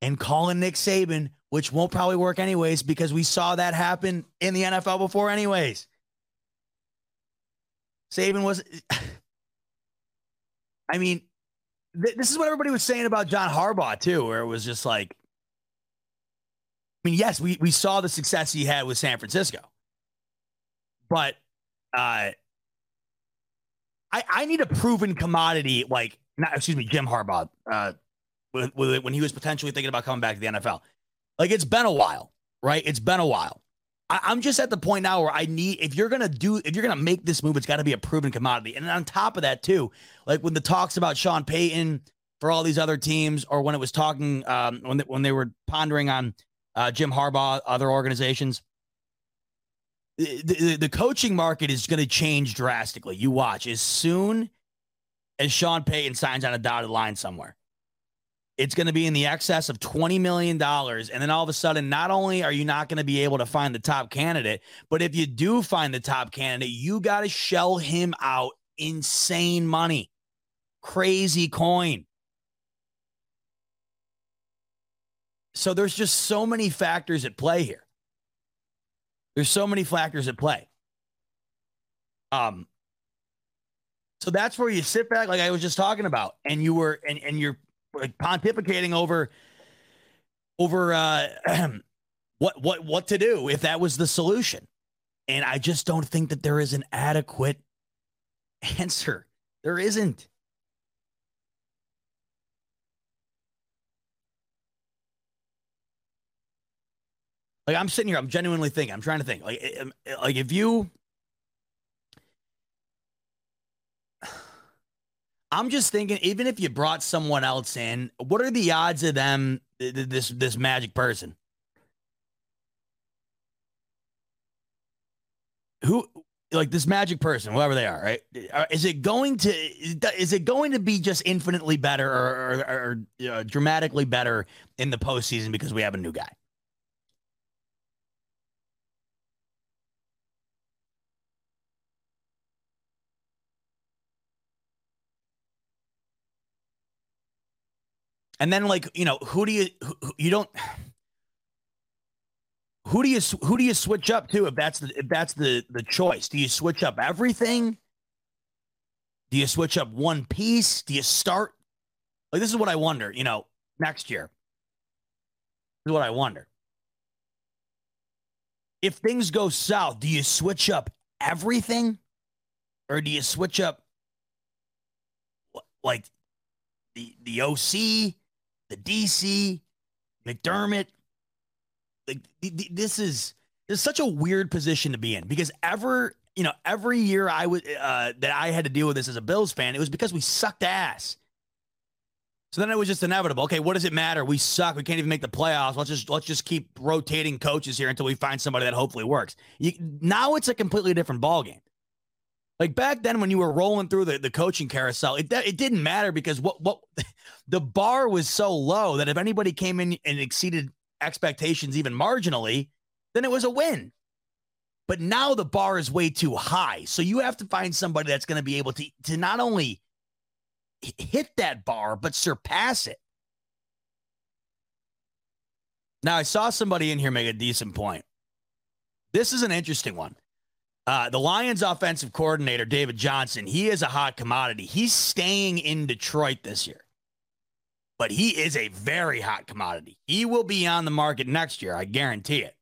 and calling Nick Saban, which won't probably work anyways, because we saw that happen in the NFL before, anyways. Saban was, I mean, th- this is what everybody was saying about John Harbaugh, too, where it was just like, I mean, yes, we, we saw the success he had with San Francisco, but uh, I, I need a proven commodity like not excuse me Jim Harbaugh uh, with, with, when he was potentially thinking about coming back to the NFL. Like it's been a while, right? It's been a while. I, I'm just at the point now where I need if you're gonna do if you're gonna make this move, it's got to be a proven commodity. And on top of that, too, like when the talks about Sean Payton for all these other teams, or when it was talking um, when they, when they were pondering on uh, Jim Harbaugh, other organizations the, the coaching market is going to change drastically. You watch as soon as Sean Payton signs on a dotted line somewhere. It's going to be in the excess of $20 million. And then all of a sudden, not only are you not going to be able to find the top candidate, but if you do find the top candidate, you got to shell him out insane money, crazy coin. So there's just so many factors at play here. There's so many factors at play. Um, so that's where you sit back, like I was just talking about, and you were and and you're pontificating over over uh, what what what to do if that was the solution. And I just don't think that there is an adequate answer. There isn't. Like I'm sitting here, I'm genuinely thinking. I'm trying to think. Like, eh, eh, like if you, I'm just thinking, even if you brought someone else in, what are the odds of them this this magic person? Who like this magic person, whoever they are, right? Uh, is it going to is it going to be just infinitely better or, or, or uh, dramatically better in the postseason because we have a new guy? And then like, you know, who do you who, you don't who do you who do you switch up to if that's the if that's the the choice? Do you switch up everything? Do you switch up one piece? Do you start like this is what I wonder, you know, next year. This is what I wonder. If things go south, do you switch up everything? Or do you switch up like the the OC, the DC, McDermott. Like this is this is such a weird position to be in because ever you know every year I would uh, that I had to deal with this as a Bills fan, it was because we sucked ass. So then it was just inevitable. Okay, what does it matter? We suck. We can't even make the playoffs. Let's just let's just keep rotating coaches here until we find somebody that hopefully works. You, now it's a completely different ballgame. Like back then when you were rolling through the, the coaching carousel, it it didn't matter because what what the bar was so low that if anybody came in and exceeded expectations even marginally, then it was a win. But now the bar is way too high. So you have to find somebody that's going to be able to to not only hit that bar but surpass it. Now I saw somebody in here make a decent point. This is an interesting one. Uh, the Lions offensive coordinator, David Johnson, he is a hot commodity. He's staying in Detroit this year, but he is a very hot commodity. He will be on the market next year. I guarantee it.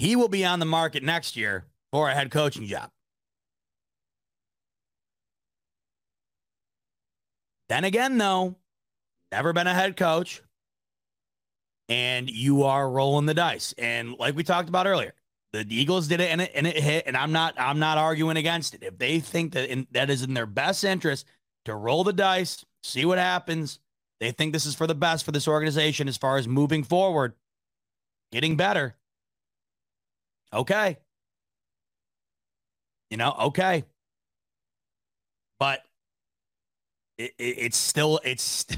He will be on the market next year for a head coaching job. Then again, though, never been a head coach, and you are rolling the dice. And like we talked about earlier, the Eagles did it and it and it hit, and I'm not I'm not arguing against it. If they think that in, that is in their best interest to roll the dice, see what happens, they think this is for the best for this organization as far as moving forward, getting better. Okay. You know, okay. But it, it, it's still it's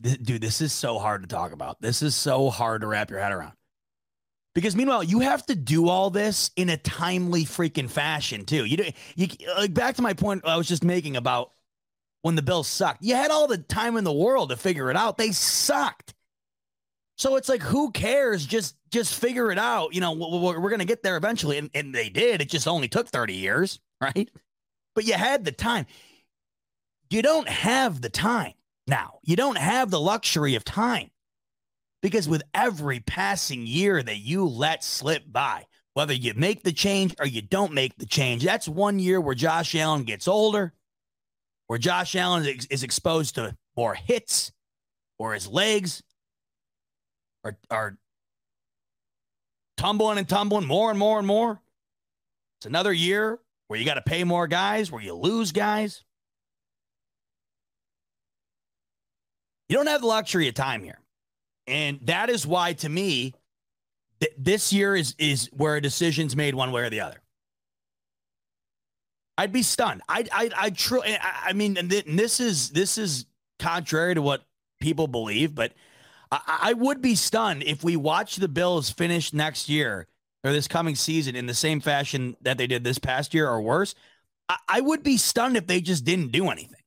dude, this is so hard to talk about. This is so hard to wrap your head around. Because meanwhile, you have to do all this in a timely freaking fashion too. You, you like back to my point I was just making about when the Bills sucked. You had all the time in the world to figure it out. They sucked. So it's like, who cares? Just just figure it out. You know, we're, we're going to get there eventually, and, and they did. It just only took thirty years, right? But you had the time. You don't have the time now. You don't have the luxury of time. Because with every passing year that you let slip by, whether you make the change or you don't make the change, that's one year where Josh Allen gets older, where Josh Allen is, is exposed to more hits, or his legs are, are tumbling and tumbling more and more and more. It's another year where you got to pay more guys, where you lose guys. You don't have the luxury of time here. And that is why, to me, th- this year is is where a decision's made one way or the other. I'd be stunned. I I I truly. I, mean, and, th- and this is this is contrary to what people believe, but I, I would be stunned if we watch the Bills finish next year or this coming season in the same fashion that they did this past year or worse. I, I would be stunned if they just didn't do anything.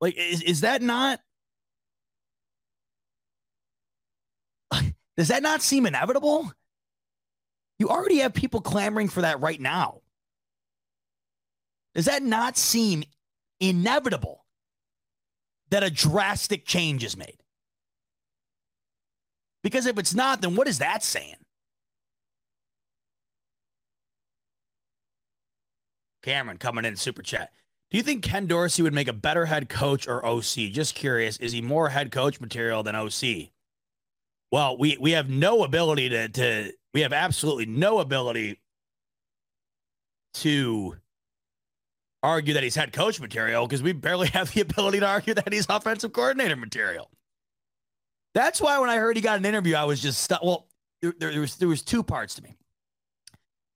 Like, is is that not Does that not seem inevitable? You already have people clamoring for that right now. Does that not seem inevitable that a drastic change is made? Because if it's not, then what is that saying? Cameron coming in super chat. Do you think Ken Dorsey would make a better head coach or OC? Just curious. Is he more head coach material than OC? Well, we we have no ability to to we have absolutely no ability to argue that he's head coach material because we barely have the ability to argue that he's offensive coordinator material. That's why when I heard he got an interview, I was just stuck. Well, there, there, was there was two parts to me.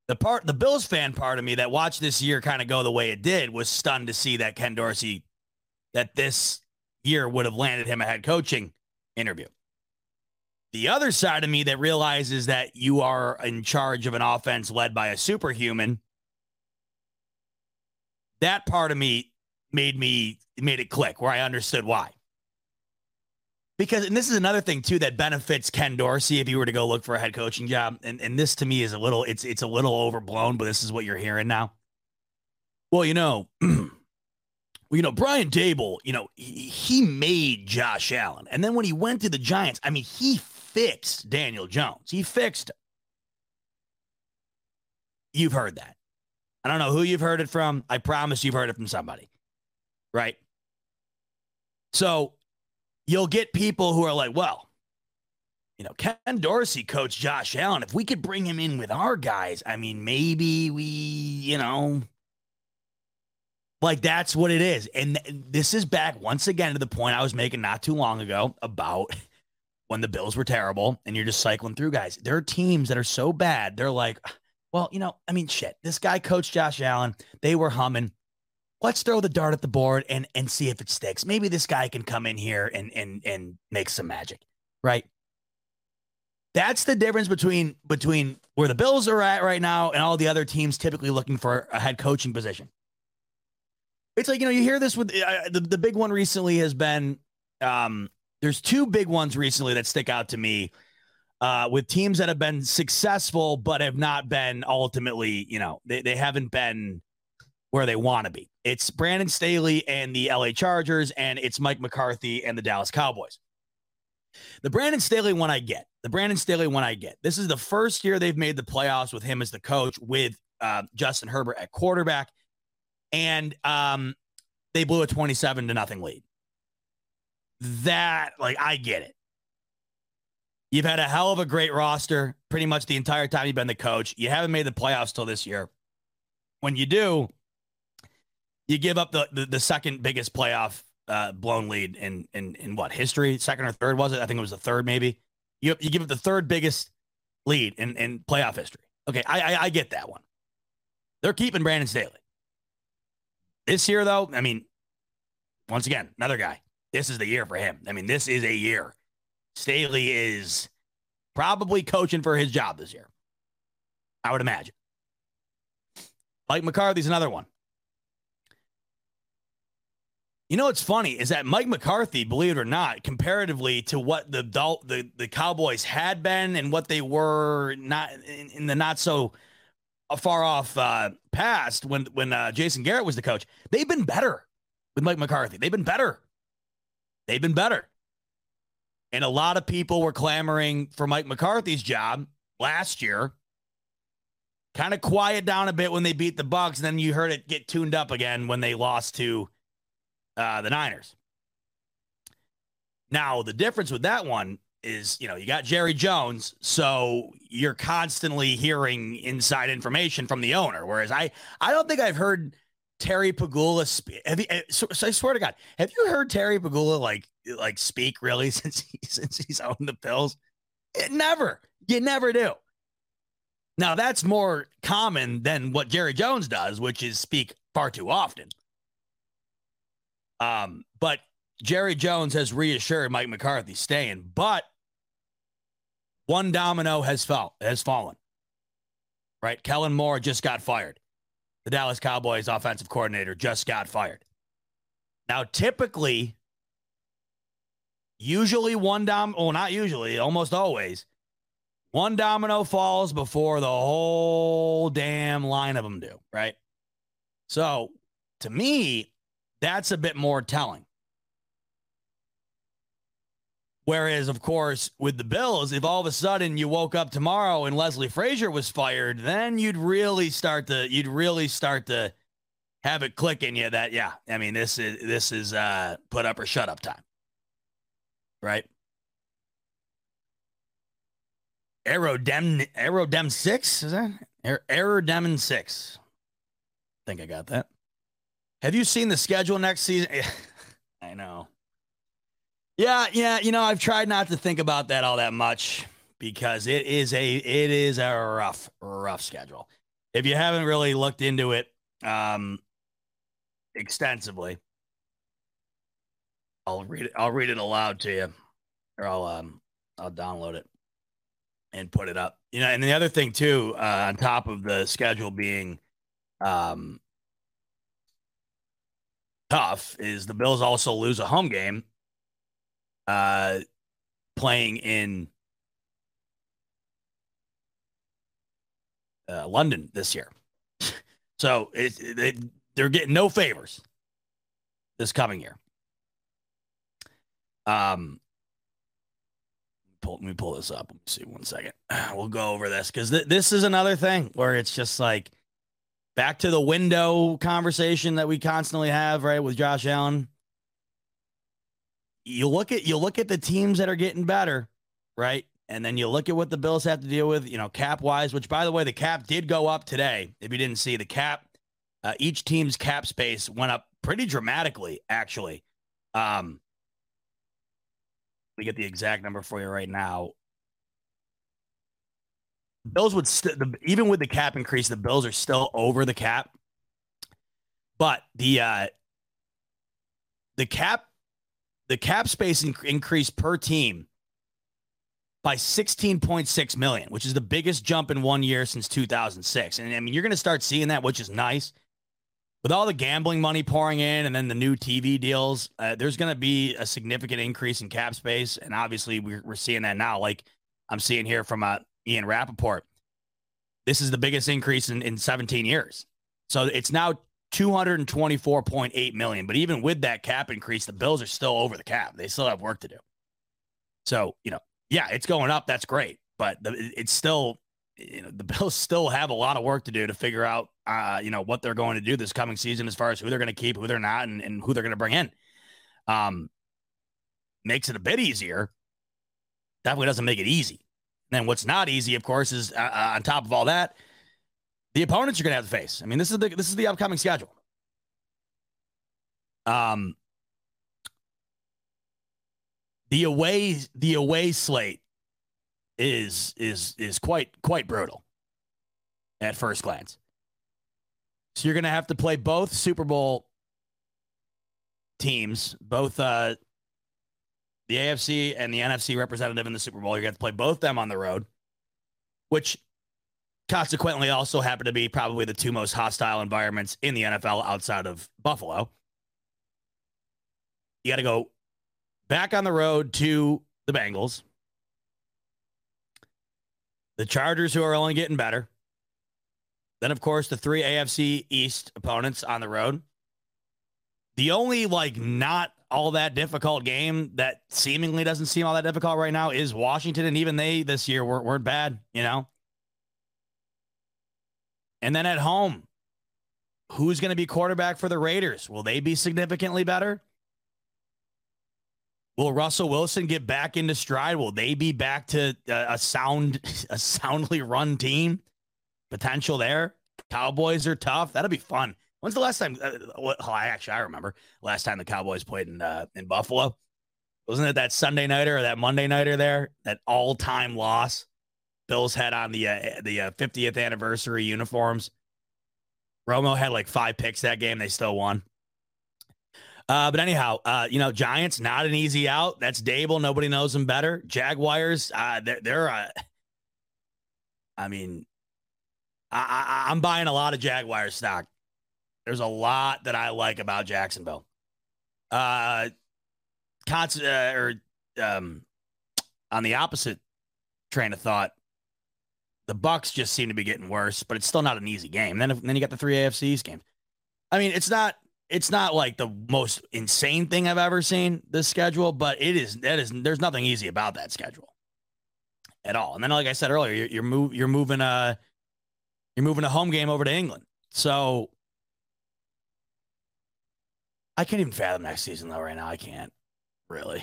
The part, the Bills fan part of me that watched this year kind of go the way it did was stunned to see that Ken Dorsey, that this year would have landed him a head coaching interview. The other side of me that realizes that you are in charge of an offense led by a superhuman, that part of me made me made it click where I understood why. Because and this is another thing too that benefits Ken Dorsey if you were to go look for a head coaching job. And and this to me is a little it's it's a little overblown, but this is what you're hearing now. Well, you know, you know, Brian Daboll, you know, he, he made Josh Allen. And then when he went to the Giants, I mean, he fixed Daniel Jones. He fixed him. You've heard that. I don't know who you've heard it from. I promise you've heard it from somebody. Right? So you'll get people who are like, well, you know, Ken Dorsey coached Josh Allen. If we could bring him in with our guys, I mean, maybe we, you know, like that's what it is. And this is back once again to the point I was making not too long ago about when the Bills were terrible and you're just cycling through guys. There are teams that are so bad. They're like, well, you know, I mean, shit, this guy coached Josh Allen. They were humming. Let's throw the dart at the board and and see if it sticks. Maybe this guy can come in here and and and make some magic, right? That's the difference between between where the Bills are at right now and all the other teams typically looking for a head coaching position. It's like you know you hear this with uh, the the big one recently has been um, there's two big ones recently that stick out to me uh, with teams that have been successful but have not been ultimately, you know, they, they haven't been where they want to be. It's Brandon Staley and the LA Chargers, and it's Mike McCarthy and the Dallas Cowboys. The Brandon Staley one I get. The Brandon Staley one I get. This is the first year they've made the playoffs with him as the coach, with uh, Justin Herbert at quarterback, and um, they blew a twenty-seven to nothing lead that, like, I get it. You've had a hell of a great roster pretty much the entire time you've been the coach. You haven't made the playoffs till this year. When you do, you give up the the, the second biggest playoff uh, blown lead in in in what history? Second or third was it? I think it was the third, maybe. You you give up the third biggest lead in in playoff history. Okay, I, I, I get that one. They're keeping Brandon Staley. This year, though, I mean, once again, another guy this is the year for him. I mean, this is a year. Staley is probably coaching for his job this year. I would imagine. Mike McCarthy's another one. You know what's funny is that Mike McCarthy, believe it or not, comparatively to what the the the Cowboys had been and what they were not in, in the not so far off uh, past when when uh, Jason Garrett was the coach, they've been better with Mike McCarthy. They've been better. They've been better. And a lot of people were clamoring for Mike McCarthy's job last year. Kind of quiet down a bit when they beat the Bucs, and then you heard it get tuned up again when they lost to uh, the Niners. Now, the difference with that one is, you know, you got Jerry Jones, so you're constantly hearing inside information from the owner. Whereas I, I don't think I've heard Terry Pegula speak. Have you, eh, so, so, I swear to God, have you heard Terry Pegula like like speak really since he since he's on the Bills? It never. You never do. Now that's more common than what Jerry Jones does, which is speak far too often. Um, but Jerry Jones has reassured Mike McCarthy staying, but one domino has fell has fallen. Right, Kellen Moore just got fired the Dallas Cowboys offensive coordinator, just got fired. Now, typically, usually one dom, well, not usually, almost always, One domino falls before the whole damn line of them do, right? So to me, that's a bit more telling. Whereas, of course, with the Bills, if all of a sudden you woke up tomorrow and Leslie Frazier was fired, then you'd really start to you'd really start to have it click in you that yeah, I mean this is this is uh put up or shut up time. Right? Aerodem Aerodem 6 is that? Aerodem 6. I think I got that. Have you seen the schedule next season? I know. Yeah, yeah, you know, I've tried not to think about that all that much because it is a it is a rough rough schedule. If you haven't really looked into it um extensively, I'll read it I'll read it aloud to you or I'll um I'll download it and put it up. You know, and the other thing too, uh, on top of the schedule being um tough is the Bills also lose a home game uh, playing in uh, London this year. so it, it, they're getting no favors this coming year. Um, pull, let me pull this up. Let me see one second. We'll go over this because th- this is another thing where it's just like back to the window conversation that we constantly have, right, with Josh Allen you look at you look at the teams that are getting better, right? And then you look at what the Bills have to deal with, you know, cap wise, which by the way, the cap did go up today. If you didn't see the cap, uh, each team's cap space went up pretty dramatically, actually. Um, we get the exact number for you right now. Bills would still, even with the cap increase, the Bills are still over the cap. But the uh, the cap the cap space increase per team by 16.6 million, which is the biggest jump in one year since 2006. And I mean, you're going to start seeing that, which is nice. With all the gambling money pouring in and then the new TV deals, uh, there's going to be a significant increase in cap space. And obviously, we're, we're seeing that now. Like I'm seeing here from uh, Ian Rapoport, This is the biggest increase in, in 17 years. So it's now 224.8 million. But even with that cap increase, the Bills are still over the cap. They still have work to do. So, you know, yeah, it's going up. That's great. But the, it's still, you know, the Bills still have a lot of work to do to figure out, uh, you know, what they're going to do this coming season as far as who they're going to keep, who they're not, and, and who they're going to bring in. Um, makes it a bit easier. Definitely doesn't make it easy. And then what's not easy, of course, is uh, uh on top of all that, the opponents you're going to have to face. I mean, this is the this is the upcoming schedule. Um, the away the away slate is is is quite quite brutal at first glance. So you're going to have to play both Super Bowl teams, both uh, the AFC and the NFC representative in the Super Bowl. You're going to, have to play both them on the road, which consequently also happen to be probably the two most hostile environments in the NFL outside of Buffalo. You got to go back on the road to the Bengals, the Chargers, who are only getting better. Then, of course, the three AFC East opponents on the road. The only, like, not all that difficult game that seemingly doesn't seem all that difficult right now is Washington. And even they this year weren't, weren't bad, you know? And then at home, who's going to be quarterback for the Raiders? Will they be significantly better? Will Russell Wilson get back into stride? Will they be back to a, sound, a soundly run team? Potential there. Cowboys are tough. That'll be fun. When's the last time? Uh, well, I actually I remember last time the Cowboys played in uh, in Buffalo. Wasn't it that Sunday nighter or that Monday nighter there? That all time loss. Bills had on the uh, the uh, 50th anniversary uniforms. Romo had like five picks that game. They still won. Uh, but anyhow, uh, you know, Giants not an easy out. That's Daboll. Nobody knows them better. Jaguars, uh, they're, they're uh, I mean, I, I, I'm buying a lot of Jaguar stock. There's a lot that I like about Jacksonville. Uh, cons- uh or um, on the opposite train of thought, The Bucs just seem to be getting worse, but it's still not an easy game. Then, then you got the three AFCs games. I mean, it's not it's not like the most insane thing I've ever seen this schedule, but it is that is there's nothing easy about that schedule at all. And then, like I said earlier, you're, you're move you're moving a you're moving a home game over to England, so I can't even fathom next season though. Right now, I can't really.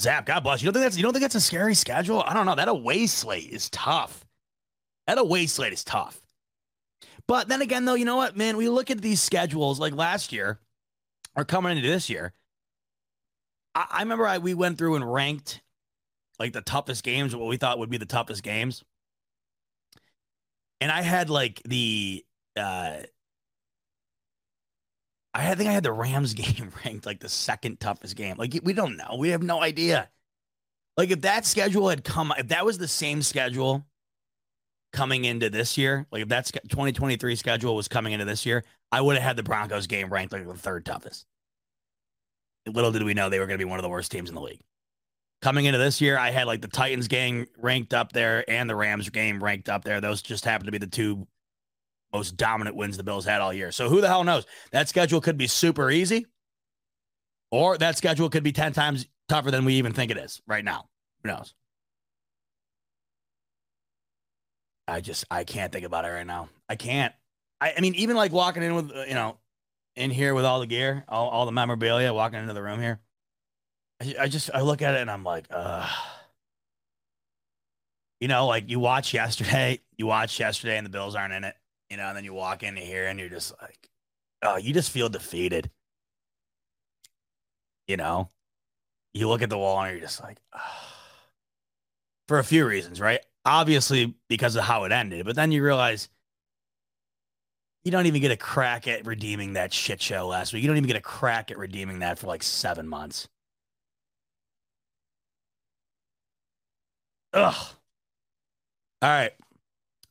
Zap, God bless you. Don't think that's you don't think that's a scary schedule? I don't know. That away slate is tough. That away slate is tough. But then again, though, you know what, man? We look at these schedules like last year or coming into this year. I, I remember I we went through and ranked like the toughest games, what we thought would be the toughest games. And I had like the uh I think I had the Rams game ranked like the second toughest game. Like we don't know. We have no idea. Like if that schedule had come, if that was the same schedule coming into this year, like if that's 2023 schedule was coming into this year, I would have had the Broncos game ranked like the third toughest. Little did we know they were going to be one of the worst teams in the league. Coming into this year, I had like the Titans game ranked up there and the Rams game ranked up there. Those just happened to be the two most dominant wins the Bills had all year. So who the hell knows? That schedule could be super easy, or that schedule could be 10 times tougher than we even think it is right now. Who knows? I just I can't think about it right now. I can't. I, I mean, even like walking in with you know, in here with all the gear, all, all the memorabilia, walking into the room here. I, I just I look at it and I'm like, uh you know, like you watch yesterday, you watch yesterday, and the Bills aren't in it, you know, and then you walk into here and you're just like, oh, you just feel defeated. You know, you look at the wall and you're just like, oh. for a few reasons, right? obviously because of how it ended. But then you realize you don't even get a crack at redeeming that shit show last week. You don't even get a crack at redeeming that for like seven months. Ugh. All right.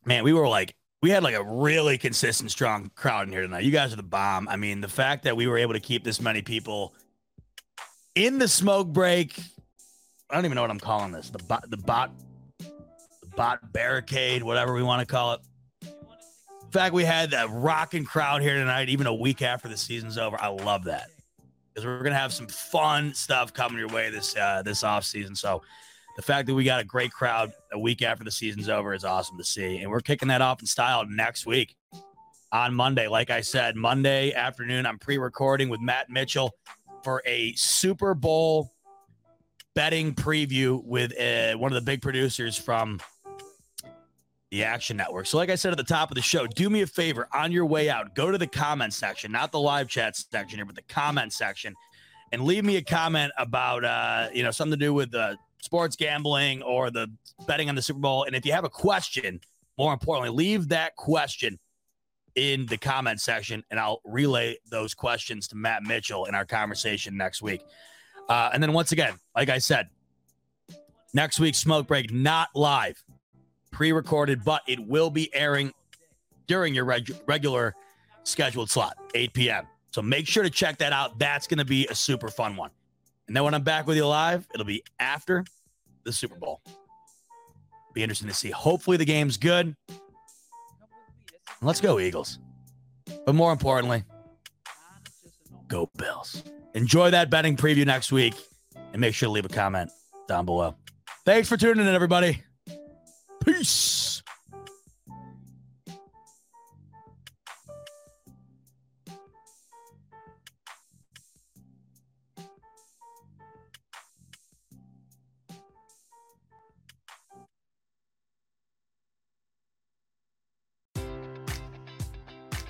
Man, we were like, we had like a really consistent, strong crowd in here tonight. You guys are the bomb. I mean, the fact that we were able to keep this many people in the smoke break. I don't even know what I'm calling this. The bot, the bot bot barricade, whatever we want to call it. In fact, we had a rocking crowd here tonight, even a week after the season's over. I love that because we're gonna have some fun stuff coming your way this uh, this off season. So the fact that we got a great crowd a week after the season's over is awesome to see, and we're kicking that off in style next week on Monday. Like I said, Monday afternoon, I'm pre-recording with Matt Mitchell for a Super Bowl betting preview with uh, one of the big producers from the Action Network. So, like I said at the top of the show, do me a favor on your way out, go to the comment section, not the live chat section here, but the comment section, and leave me a comment about, uh, you know, something to do with uh, sports gambling or the betting on the Super Bowl. And if you have a question, more importantly, leave that question in the comment section, and I'll relay those questions to Matt Mitchell in our conversation next week. Uh, and then once again, like I said, next week's smoke break not live pre recorded, but it will be airing during your reg- regular scheduled slot, 8 p.m. So make sure to check that out. That's going to be a super fun one. And then when I'm back with you live, it'll be after the Super Bowl. Be interesting to see. Hopefully the game's good. Let's go, Eagles. But more importantly, go Bills. Enjoy that betting preview next week and make sure to leave a comment down below. Thanks for tuning in, everybody. Peace.